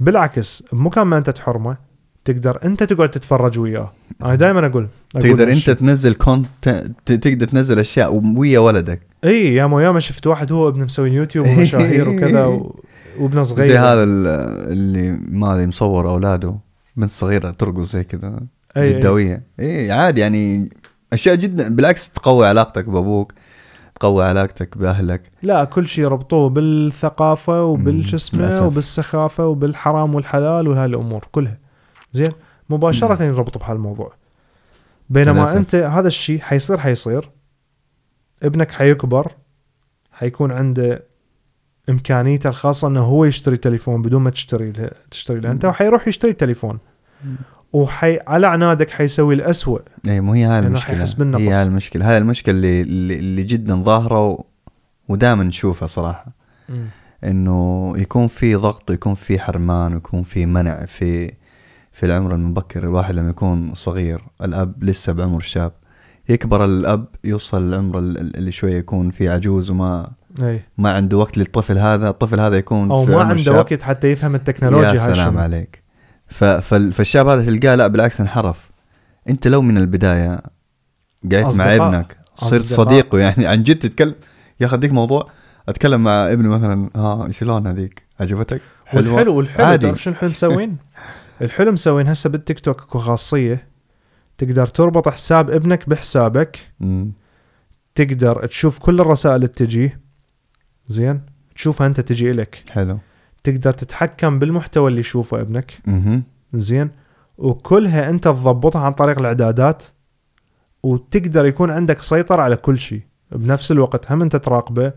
بالعكس بمكان ما أنت تحرمه تقدر انت تقعد تتفرج وياه. أنا دائما أقول, أقول تقدر انت. تنزل content تقدر تنزل أشياء ويا ولدك. إي ياما ياما شفت واحد هو ابنه مسوي يوتيوب ومشاهير وكذا و... وابنه صغير. زي هذا ال- اللي ما أدري مصور أولاده. بنت صغيرة ترقص زي كذا. جداويه إي. عادي يعني أشياء جدا. بالعكس تقوي علاقتك بأبوك تقوي علاقتك بأهلك. لا كل شيء ربطوه بالثقافة مم، وبالش اسمه للأسف. وبالسخافة وبالحرام والحلال وهاي الأمور كلها. زين؟ مباشرة يربطوا بهالموضوع. بينما. أنت هذا الشيء حيصير حيصير. ابنك حيكبر حيكون عنده إمكانيته الخاصة إنه هو يشتري تليفون بدون ما تشتري له تشتري له أنت. وحيروح يشتري تليفون. وحي على عنادك حيسوي الأسوأ. اي مو هي هاي المشكلة. هي هاي المشكلة. هاي المشكلة اللي اللي, جدا ظاهرة و... ودائما نشوفها صراحة. إنه يكون في ضغط يكون في حرمان ويكون في منع في في العمر المبكر الواحد لما يكون صغير الأب لسه بعمر شاب يكبر الأب يوصل العمر ال- اللي شوية يكون فيه عجوز وما اي ما عنده وقت للطفل هذا الطفل هذا يكون أو في ما عنده شاب. وقت حتى يفهم التكنولوجيا يا سلام. عليك فالشاب هذا تلقاه لا بالعكس انحرف أنت لو من البداية قعدت مع. ابنك صرت. صديقه يعني عن جد تتكلم يا أخي أديك موضوع أتكلم مع ابني مثلا ها شلون هذيك عجبتك حلوة؟ والحلو والحلو عادي تعرف شنو الحلو مسوين؟ الحلو مسوين هسه بالتيك توك اكو خاصية. تقدر تربط حساب ابنك بحسابك. مم. تقدر تشوف كل الرسائل اللي تجي. زين؟ تشوفها انت تجي لك حلو. تقدر تتحكم بالمحتوى اللي يشوفه ابنك. مهم. زين؟ وكلها انت تضبطها عن طريق الإعدادات. وتقدر يكون عندك سيطرة على كل شيء. بنفس الوقت هم انت تراقبه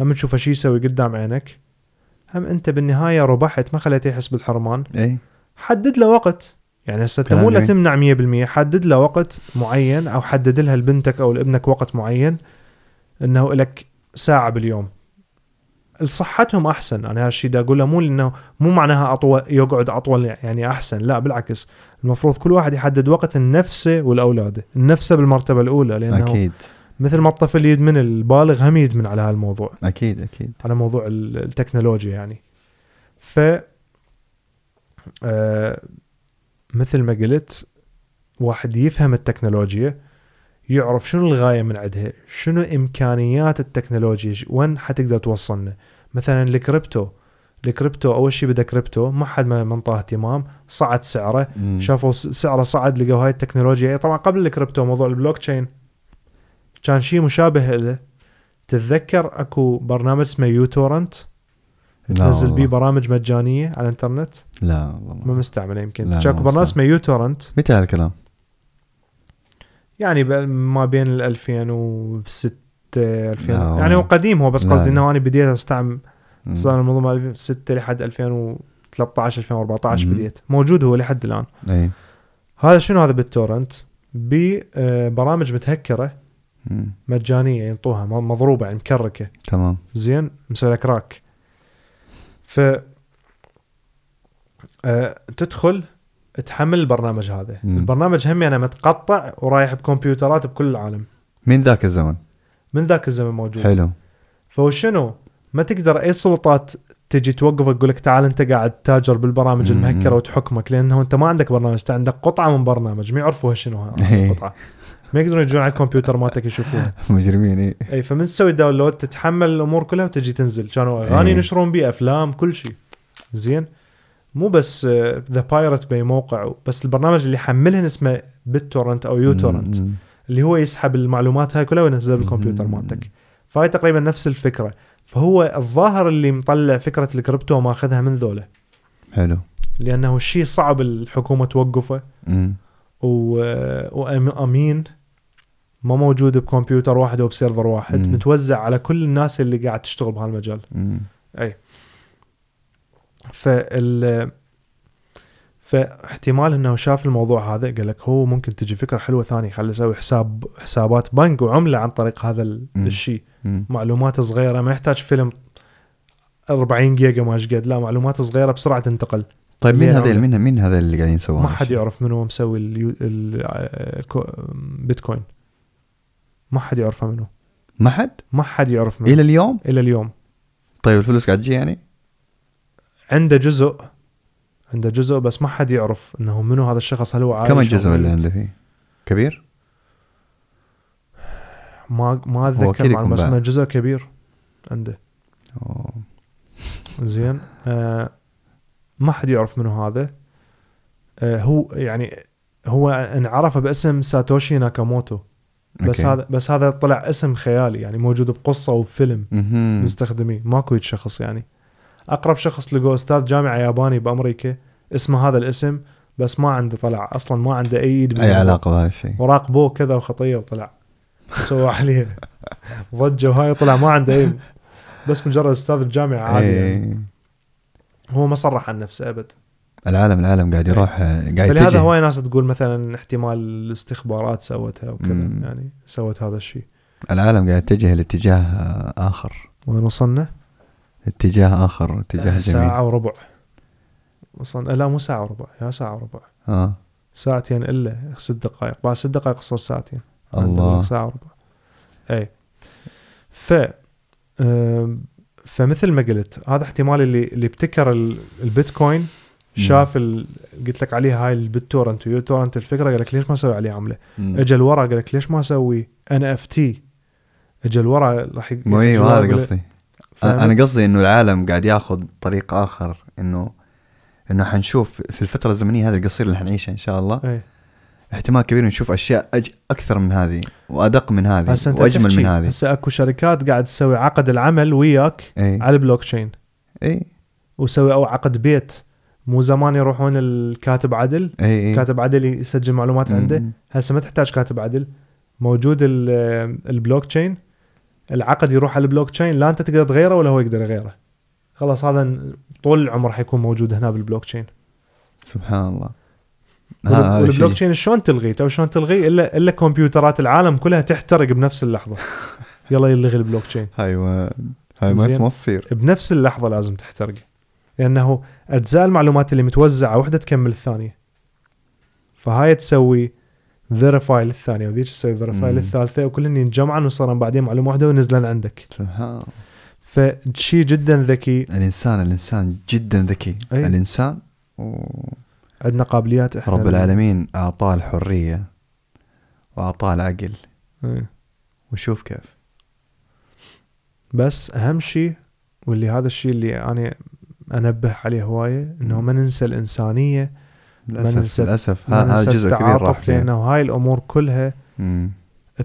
هم تشوفه شو يسوي قدام عينك. هم انت بالنهاية ربحت ما خليته يحس بالحرمان. إي. حدد له وقت. يعني هسه أنت مو لا. تمنع 100% حدد له وقت معين أو حدد لها لبنتك أو لابنك وقت معين إنه لك ساعة باليوم. لصحتهم أحسن. أنا هالشيء دا أقوله مو لأنه مو معناها اطول يقعد أطول يعني أحسن. لا بالعكس. المفروض كل واحد يحدد وقت لنفسه ولاولاده النفسه بالمرتبة الأولى لأنه. أكيد. مثل ما الطفل يدمن البالغ هم يدمن على هالموضوع أكيد أكيد. على موضوع ال- التكنولوجيا يعني. ف مثل ما قلت واحد يفهم التكنولوجيا يعرف شنو الغاية من عندها شنو إمكانيات التكنولوجيا وين حتقدر توصلنا. مثلا ال crypto. ال crypto أول شيء بدأ كريبتو ما حد ما منطاه اهتمام صعد سعره. مم. شافوا سعره صعد لقوا هاي التكنولوجيا. طبعا قبل الكريبتو موضوع البلوك تشين. كان شيء مشابه له. تتذكر أكو برنامج اسمه uTorrent؟ تنزل بيه. برامج مجانية على الانترنت لا والله ما مستعملة يمكن ما برنامج مستعمل. اسمه uTorrent متى هالكلام؟ يعني ما بين ال 2006 2000 لا والله. يعني هو قديم هو بس. قصدي إنه أنا بديت أستعمل. صار الموضوع مال 2006 لحد 2013 2014 مم. بديت موجود هو لحد الآن إي هذا شنو هذا بال torrent ببرامج متهكرة مم. مجانية ينطوها م- مضروبة يعني مكركة تمام زين مسوي لك crack ف آه، تدخل تحمل البرنامج هذا. مم. البرنامج هم يعني متقطع ورايح بكمبيوترات بكل العالم. من ذاك الزمن؟ من ذاك الزمن موجود. حلو. فهو شنو؟ ما تقدر أي سلطات تجي توقفك تقول لك تعال أنت قاعد تاجر بالبرامج. المهكرة وتحكمك لأنه أنت ما عندك برنامج أنت عندك قطعة من برنامج ما يعرفوها شنو إيه. القطعة. ما يقدرون يجون على الكمبيوتر مالتك يشوفوها مجرمين اي أي فمن تسوي download تتحمل الأمور كلها وتجي تنزل. كانوا أغاني إيه. ينشرون بيه أفلام كل شيء. زين؟ مو بس The Pirate Bay موقع بس البرنامج اللي يحملهن اسمه BitTorrent أو uTorrent مم. اللي هو يسحب المعلومات هاي كلها وينزلها بالكمبيوتر. مالتك. فهاي تقريبا نفس الفكرة. فهو الظاهر اللي مطلع فكرة الكريبتو ماخذها من ذولا حلو. لأنه الشيء صعب الحكومة توقفه. مم. وامين ما موجود بكمبيوتر واحد أو ب server واحد مم. متوزع على كل الناس اللي قاعد تشتغل بهالمجال مم. فال فاحتمال إنه شاف الموضوع هذا قال لك هو ممكن تجي فكرة حلوة ثانية خلي أسوي حساب حسابات بنك وعملة عن طريق هذا. الشيء. معلومات صغيرة ما يحتاج فيلم 40 جيجا ما قد لا معلومات صغيرة بسرعة تنتقل طيب مين هذا مين مين هذا اللي قاعدين يسوون؟ ما حد يعرف منو مسوي اليو... ال... الكو... بيتكوين. ما حد يعرفه منو. ما حد؟ ما حد يعرف منو. إلى اليوم؟ إلى اليوم. طيب الفلوس قاعد تجي يعني؟ عنده جزء عنده جزء بس ما حد يعرف إنه منو هذا الشخص. هل هو عايش كم الجزء اللي. عنده فيه؟ كبير؟ ما ما أتذكر بس. إنه جزء كبير عنده. أوه. زين. آه ما حد يعرف منو هذا آه هو يعني هو انعرف باسم ساتوشي ناكاموتو بس أوكي. هذا بس هذا طلع اسم خيالي يعني موجود بقصة وبفيلم مهم. مستخدميه ماكو شخص يعني أقرب شخص لقوه أستاذ جامعة ياباني بأمريكا اسمه هذا الاسم بس ما عنده طلع أصلا ما عنده أي إيد أي. علاقة بهذا الشيء وراقبوه كذا وخطية وطلع سوى عليه ضجة وهاي طلع ما عنده اي بس مجرد أستاذ بجامعة عادي يعني. إيه. هو ما صرح عن نفسه أبد. العالم العالم قاعد يروح آه، قاعد فلهذا يتجه. هواي ناس تقول مثلا احتمال الاستخبارات سوتها وكذا. يعني سوت هذا الشيء. العالم قاعد يتجه لاتجاه آه، آخر. وين وصلنا؟ اتجاه آخر اتجاه جميل. ساعة وربع وصلنا. لا مو ساعة وربع يا ساعة وربع آه. ساعتين إلا ست دقائق. بعد ست دقائق صار ساعتين. الله. ساعة وربع اي ف فمثل ما قلت هذا احتمال اللي اللي ابتكر ال- البيتكوين شاف ال... قلت لك عليه هاي ال BitTorrent و uTorrent الفكرة قال لك ليش ما أسوي عليه عملة؟ اجى لورا قال لك ليش ما أسوي NFT؟ اجى لورا راح مو أيوه هذا قصدي؟ أنا قصدي إنه العالم قاعد ياخذ طريق آخر انه إنه حنشوف في الفترة الزمنية هذه القصيرة اللي حنعيشها إن شاء الله اي احتمال كبير نشوف أشياء أج... أكثر من هذه وأدق من هذه وأجمل من هذه. هسه أكو شركات قاعد تسوي عقد العمل وياك إي. على البلوك تشين. إي. وسوي أو عقد بيت. مو زمان يروحون الكاتب عدل. إي إي. كاتب عدل يسجل معلومات عنده. هسه ما تحتاج كاتب عدل. موجود ال- البلوك تشين. العقد يروح على البلوك تشين. لا أنت تقدر تغيره ولا هو يقدر يغيره. خلاص هذا طول العمر حيكون موجود هنا بالبلوك تشين. سبحان الله. وال block. chain شلون تلغيه؟ أو شلون تلغيه؟ الا إلا كمبيوترات العالم كلها تحترق بنفس اللحظة. يلا يلغي البلوك تشين هاي ما هاي ما تصير بنفس اللحظة لازم تحترق لأنه أجزاء المعلومات اللي متوزعة وحدة تكمل الثانية. فهاي تسوي verify للثانيه وذيك تسوي verify. للثالثه وكلهن ينجمعن وصارن بعدين معلومة واحدة وينزلن عندك. فشيء جدا ذكي. الانسان الإنسان جدا ذكي. أي. الإنسان و... عندنا قابليات إحنا رب العالمين أعطاه الحرية وأعطاه العقل إيه. وشوف كيف بس أهم شيء واللي هذا الشيء اللي أنا أنبه عليه هواية إنه ما ننسى الإنسانية للأسف ننسى- للأسف ما هذا جزء كبير راح. لأنه هاي الأمور كلها مم.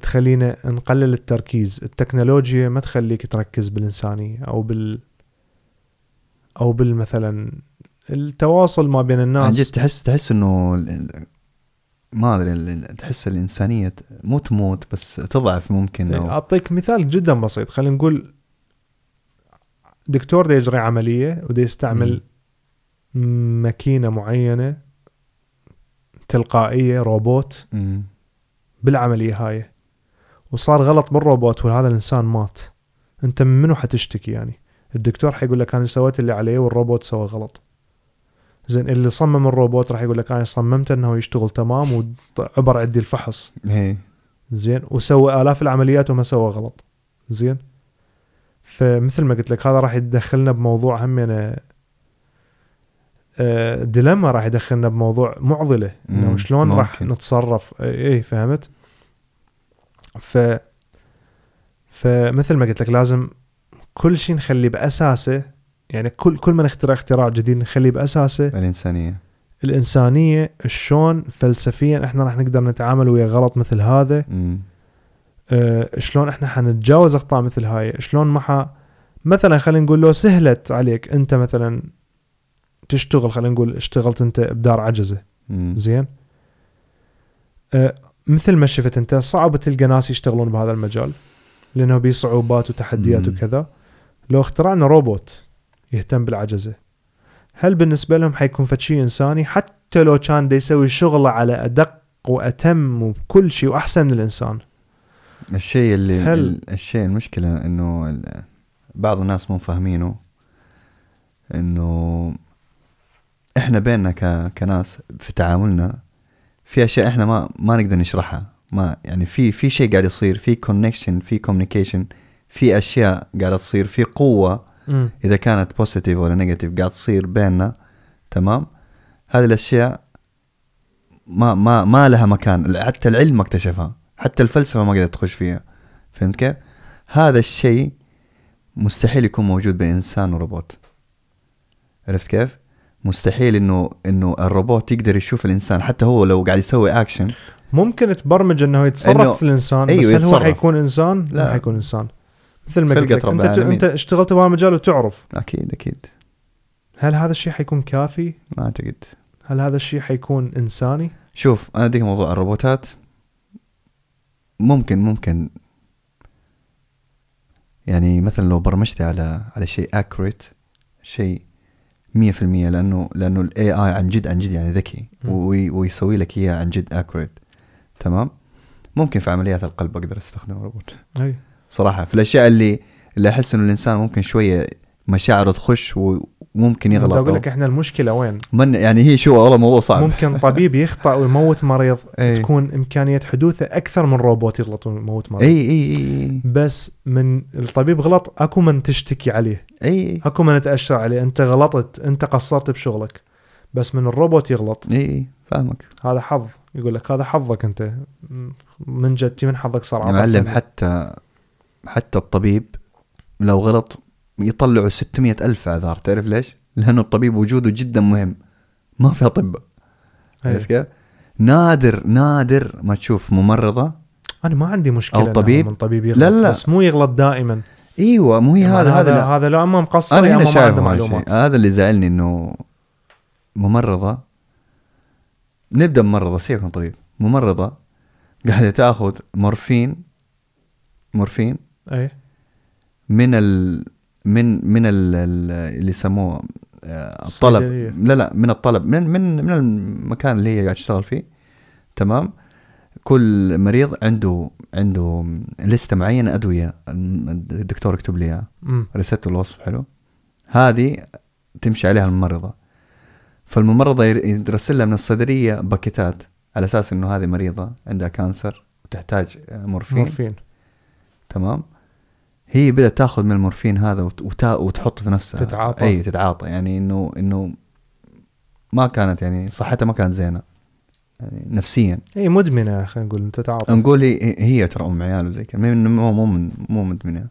تخلينا نقلل التركيز التكنولوجيا ما تخليك تركز بالإنسانية أو بال أو بالمثلا التواصل ما بين عن جد الناس تحس تحس إنه ما أدري تحس الإنسانية مو تموت بس تضعف ممكن أو أعطيك مثال جدا بسيط. خلينا نقول دكتور دا يجري عملية ودا يستعمل ماكينة معينة تلقائية روبوت. مم. بالعملية هاي. وصار غلط بالروبوت وهذا الإنسان مات. أنت من منو حتشتكي يعني؟ الدكتور حيقول لك أنا سويت اللي عليه والروبوت سوى غلط. زين اللي صمم الروبوت راح يقول لك أنا صممت أنه يشتغل تمام وعبر عندي الفحص. هي زين وسوى آلاف العمليات وما سوى غلط. زين. فمثل ما قلت لك هذا راح يدخلنا بموضوع همنا آه، ديلما راح يدخلنا بموضوع معضلة إنه شلون راح. نتصرف. اي فهمت؟ ف فمثل ما قلت لك لازم كل شيء نخليه بأساسه يعني كل كل ما نخترع اختراع جديد نخليه بأساسه. الإنسانية. الإنسانية شلون فلسفيا إحنا راح نقدر نتعامل ويا غلط مثل هذا؟ مم. آه، شلون إحنا حنتجاوز أخطاء مثل هاي؟ شلون ما ح... مثلا خلينا نقول لو سهلت عليك أنت مثلا تشتغل خلينا نقول اشتغلت أنت بدار عجزة. مم. زين؟ آه، مثل ما شفت أنت صعب تلقى ناس يشتغلون بهذا المجال لأنه بيه صعوبات وتحديات مم. وكذا. لو اخترعنا روبوت يهتم بالعجزة. هل بالنسبة لهم حيكون فد شيء إنساني؟ حتى لو كان دا يسوي شغلة على أدق وأتم وكل شيء وأحسن من الإنسان. الشيء اللي هل- ال- الشيء المشكلة إنه ال- بعض الناس مو فاهمينه. إنه إحنا بيننا ك... كناس في تعاملنا في أشياء إحنا ما ما نقدر نشرحها. ما يعني في في شيء قاعد يصير في connection في communication في أشياء قاعدة تصير في قوة مم. إذا كانت positive ولا negative قاعد تصير بيننا تمام هذه الأشياء ما ما ما لها مكان حتى العلم ما اكتشفها حتى الفلسفة ما قدرت تخش فيها فهمت كيف هذا الشيء مستحيل يكون موجود بين إنسان وروبوت عرفت كيف مستحيل إنه إنه الروبوت يقدر يشوف الإنسان حتى هو لو قاعد يسوي اكشن ممكن تبرمج إنه يتصرف إنه- في الإنسان أيوه بس هل هو. حيكون إنسان؟ لا, حيكون إنسان مثل ما قلت أنت. أنت اشتغلت بهذا المجال وتعرف. أكيد أكيد. هل هذا الشيء حيكون كافي؟ ما أعتقد. هل هذا الشيء حيكون إنساني؟ شوف أنا اديك موضوع الروبوتات. ممكن ممكن. يعني مثلا لو برمجتي على على شيء accurate شيء 100% لأنه لأنه ال AI عن جد عن جد يعني ذكي ويسوي لك إياه عن جد accurate تمام؟ ممكن في عمليات القلب أقدر استخدم روبوت أي. صراحة. في الأشياء اللي اللي أحس إنه الإنسان ممكن شوية مشاعره تخش وممكن يغلط أقول لك إحنا المشكلة وين؟ من يعني هي شو والله موضوع صعب. ممكن طبيب يخطأ ويموت مريض إي. تكون إمكانية حدوثه أكثر من روبوت يغلط ويموت مريض. اي اي اي بس من الطبيب غلط أكو من تشتكي عليه. اي اي أكو من تأشر عليه. أنت غلطت أنت قصرت بشغلك. بس من الروبوت يغلط. اي فاهمك. هذا حظ. يقول لك هذا حظك أنت. من جدتي من حظك صار معلم. حتى حتى الطبيب لو غلط يطلعوا 600 ألف أعذار تعرف ليش؟ لأنه الطبيب وجوده جدا مهم ما في أطباء إي. عرفت كيف؟ نادر نادر ما تشوف ممرضة أنا ما عندي مشكلة أو طبيب. من طبيب يغلط لا، لا. بس مو يغلط دائما إيوه مو هي يعني هذا هذا. هذا لا اما مقصر أنا هنا شايف هذا معلومات هذا اللي زعلني إنه ممرضة نبدأ بممرضة سيبك من طبيب ممرضة قاعدة تأخذ مورفين مورفين أي. من ال من من ال ال- اللي يسموه آه، الطلب. لا لا من الطلب. من من من المكان اللي هي قاعد تشتغل فيه. تمام. كل مريض عنده عنده لستة معينة أدوية. الدكتور يكتب لي إياها. respect الوصف حلو. هذه تمشي عليها الممرضه فالممرضة ير- يرسل لها من الصيدلية باكيتات على أساس إنه هذه مريضة عندها cancer وتحتاج آه، مورفين. مورفين. تمام. هي بدأت تاخذ من المورفين هذا وتا وتحطه في نفسها. تتعاطى. إي تتعاطى. يعني إنه إنه ما كانت يعني صحتها ما كانت زينة. يعني نفسيا. إي مدمنة خلينا نقول انت تعاطى نقول هي, هي ترى أم عيال زي كذا. مو مو مو من- مو مدمنة.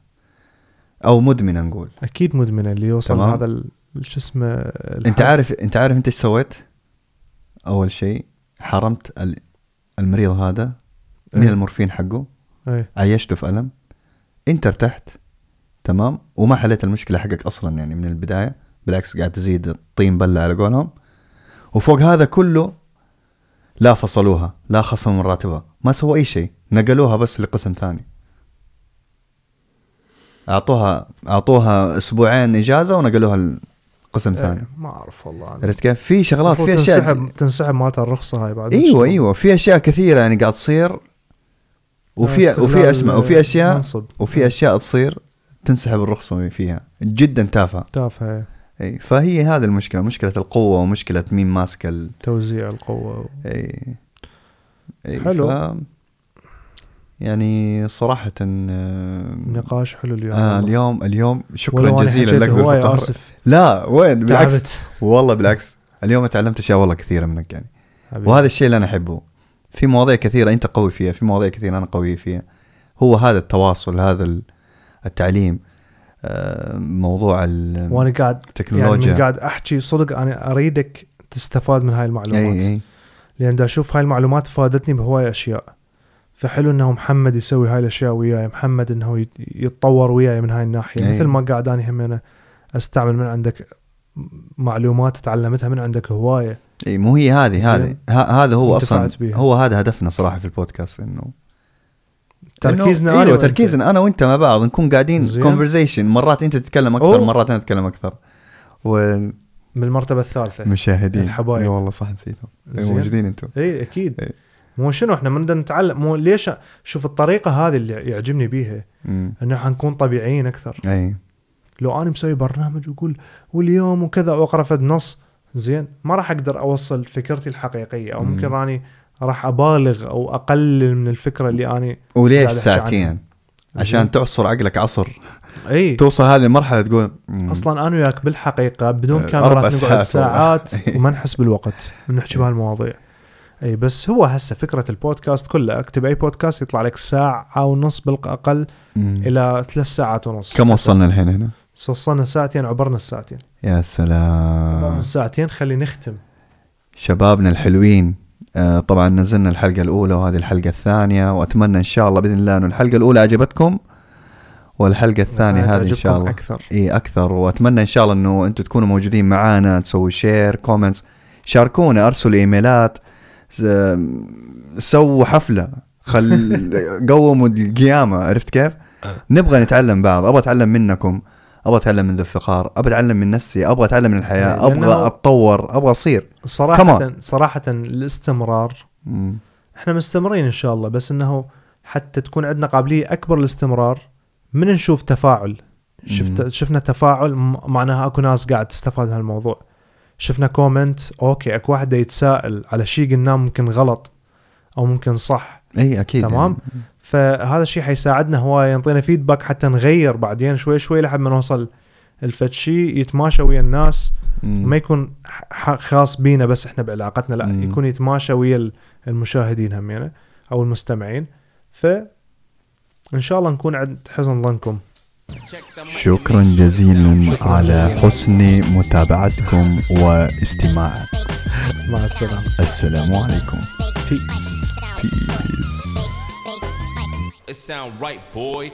أو مدمنة نقول. أكيد مدمنة. اللي يوصل. هذا شو اسمه أنت. عارف أنت عارف أنت إيش سويت؟ أول شيء حرمت ال- المريض هذا من إيه. المورفين حقه. اي عيشته في ألم. انت ارتحت تمام؟ وما حليت المشكلة حقك أصلا يعني من البداية بالعكس قاعد تزيد الطين بلة على قولهم. وفوق هذا كله لا فصلوها لا خصموا من راتبها ما سووا أي شيء نقلوها بس لقسم ثاني. أعطوها أعطوها أسبوعين إجازة ونقلوها لقسم ثاني. إيه، ما أعرف والله. عرفت كيف؟ في شغلات في أشياء تنسحب تنسحب مالت الرخصة هاي بعد إيوه إيوه. في أشياء كثيرة يعني قاعد تصير. وفي وفي اسمع وفي اشياء المنصب. وفي أشياء تصير تنسحب الرخصة فيها. جدا تافهة. تافهة اي فهي هذه المشكلة. مشكلة القوة ومشكلة مين ماسك ال توزيع القوة. اي اي حلو. ف... يعني صراحة آه، نقاش حلو اليوم آه. اليوم اليوم شكرا جزيلا لك. آسف. لا وين؟ بالعكس. تعبت. والله بالعكس. اليوم تعلمت أشياء والله كثيرة منك يعني. حبيبي. وهذا الشيء اللي أنا أحبه. في مواضيع كثيرة أنت قوي فيها في مواضيع كثيرة أنا قوي فيها. هو هذا التواصل هذا ال- التعليم. آه، موضوع وأنا قاعد يعني التكنولوجيا. من قاعد أحكي صدق أنا أريدك تستفاد من هاي المعلومات. إي إي. لأن دا أشوف هاي المعلومات فادتني بهواي أشياء. فحلو إنه محمد يسوي هاي الأشياء وياي محمد إنه يت- يتطور وياي من هاي الناحية. أي. مثل ما قاعد اني هم أستعمل من عندك معلومات تعلمتها من عندك هواية. إي مو هي هذه هذه هذا هو أصلا بيها. هو هذا هدفنا صراحة في البودكاست إنه تركيزنا إنه- أنا إيوه. تركيزنا أنا وأنت مع بعض نكون قاعدين. conversation مرات أنت تتكلم أكثر أوه. مرات أنا أتكلم أكثر والمشاهدين من المرتبة الثالثة اي الحبايب. والله صح نسيتهم. موجودين أنتم إي أكيد إي. مو شنو إحنا بدنا نتعلم مو ليش شوف الطريقة هذه اللي يعجبني بيها. إنه حنكون طبيعيين أكثر إي لو أنا مسوي برنامج وأقول واليوم وكذا وأقرأ فد نص زين ما راح أقدر أوصل فكرتي الحقيقية أو مم. ممكن راني راح أبالغ أو أقلل من الفكرة اللي أني وليش. ساعتين عشان. تعصر عقلك عصر إي توصل هذه المرحلة تقول مم. أصلا أنا وياك بالحقيقة بدون أربع كاميرات ساعات نقعد. ساعات. وما نحس بالوقت ونحكي بهالمواضيع إي بس هو هسه فكرة البودكاست كلها اكتب أي بودكاست يطلع لك ساعة ونص بالأقل. إلى ثلاث ساعات ونص كم وصلنا الحين هنا؟ وصلنا ساعتين عبرنا الساعتين. يا سلام. ساعتين خلي نختم. شبابنا الحلوين آه طبعا نزلنا الحلقة الأولى وهذه الحلقة الثانية وأتمنى إن شاء الله بإذن الله إنه الحلقة الأولى عجبتكم والحلقة الثانية هذه إن شاء الله. أكثر. إي أكثر. وأتمنى إن شاء الله إنه أنتم تكونوا موجودين معانا تسووا share comments شاركونا أرسلوا إيميلات س- سووا حفلة خل قوموا القيامة عرفت كيف؟ نبغى نتعلم بعض أبغى أتعلم منكم. أبغى أتعلم من ذو الفقار أبغى أتعلم من نفسي أبغى أتعلم من الحياة لأنه- أبغى أتطور أبغى أصير صراحة Come صراحة الاستمرار مم. إحنا مستمرين إن شاء الله بس إنه حتى تكون عندنا قابلية أكبر للاستمرار من نشوف تفاعل شفت. شفنا تفاعل م- معناها أكو ناس قاعد تستفاد من هالموضوع شفنا comment okay أكو واحد يتساءل على شيء قلناه ممكن غلط أو ممكن صح إي أكيد تمام. يعني. فهذا الشيء حيساعدنا هوايه ينطينا فيدباك حتى نغير بعدين شوي شوي لحد ما نوصل الفد شيء يتماشى ويا الناس. ما يكون خاص بينا بس إحنا بعلاقتنا لا مم. يكون يتماشى ويا ال- المشاهدين همينه أو المستمعين. ف إن شاء الله نكون عند حسن ظنكم. شكرا جزيلا على حسن متابعتكم واستماع مع السلامة. السلام عليكم. بيس Peace. It sound right, boy.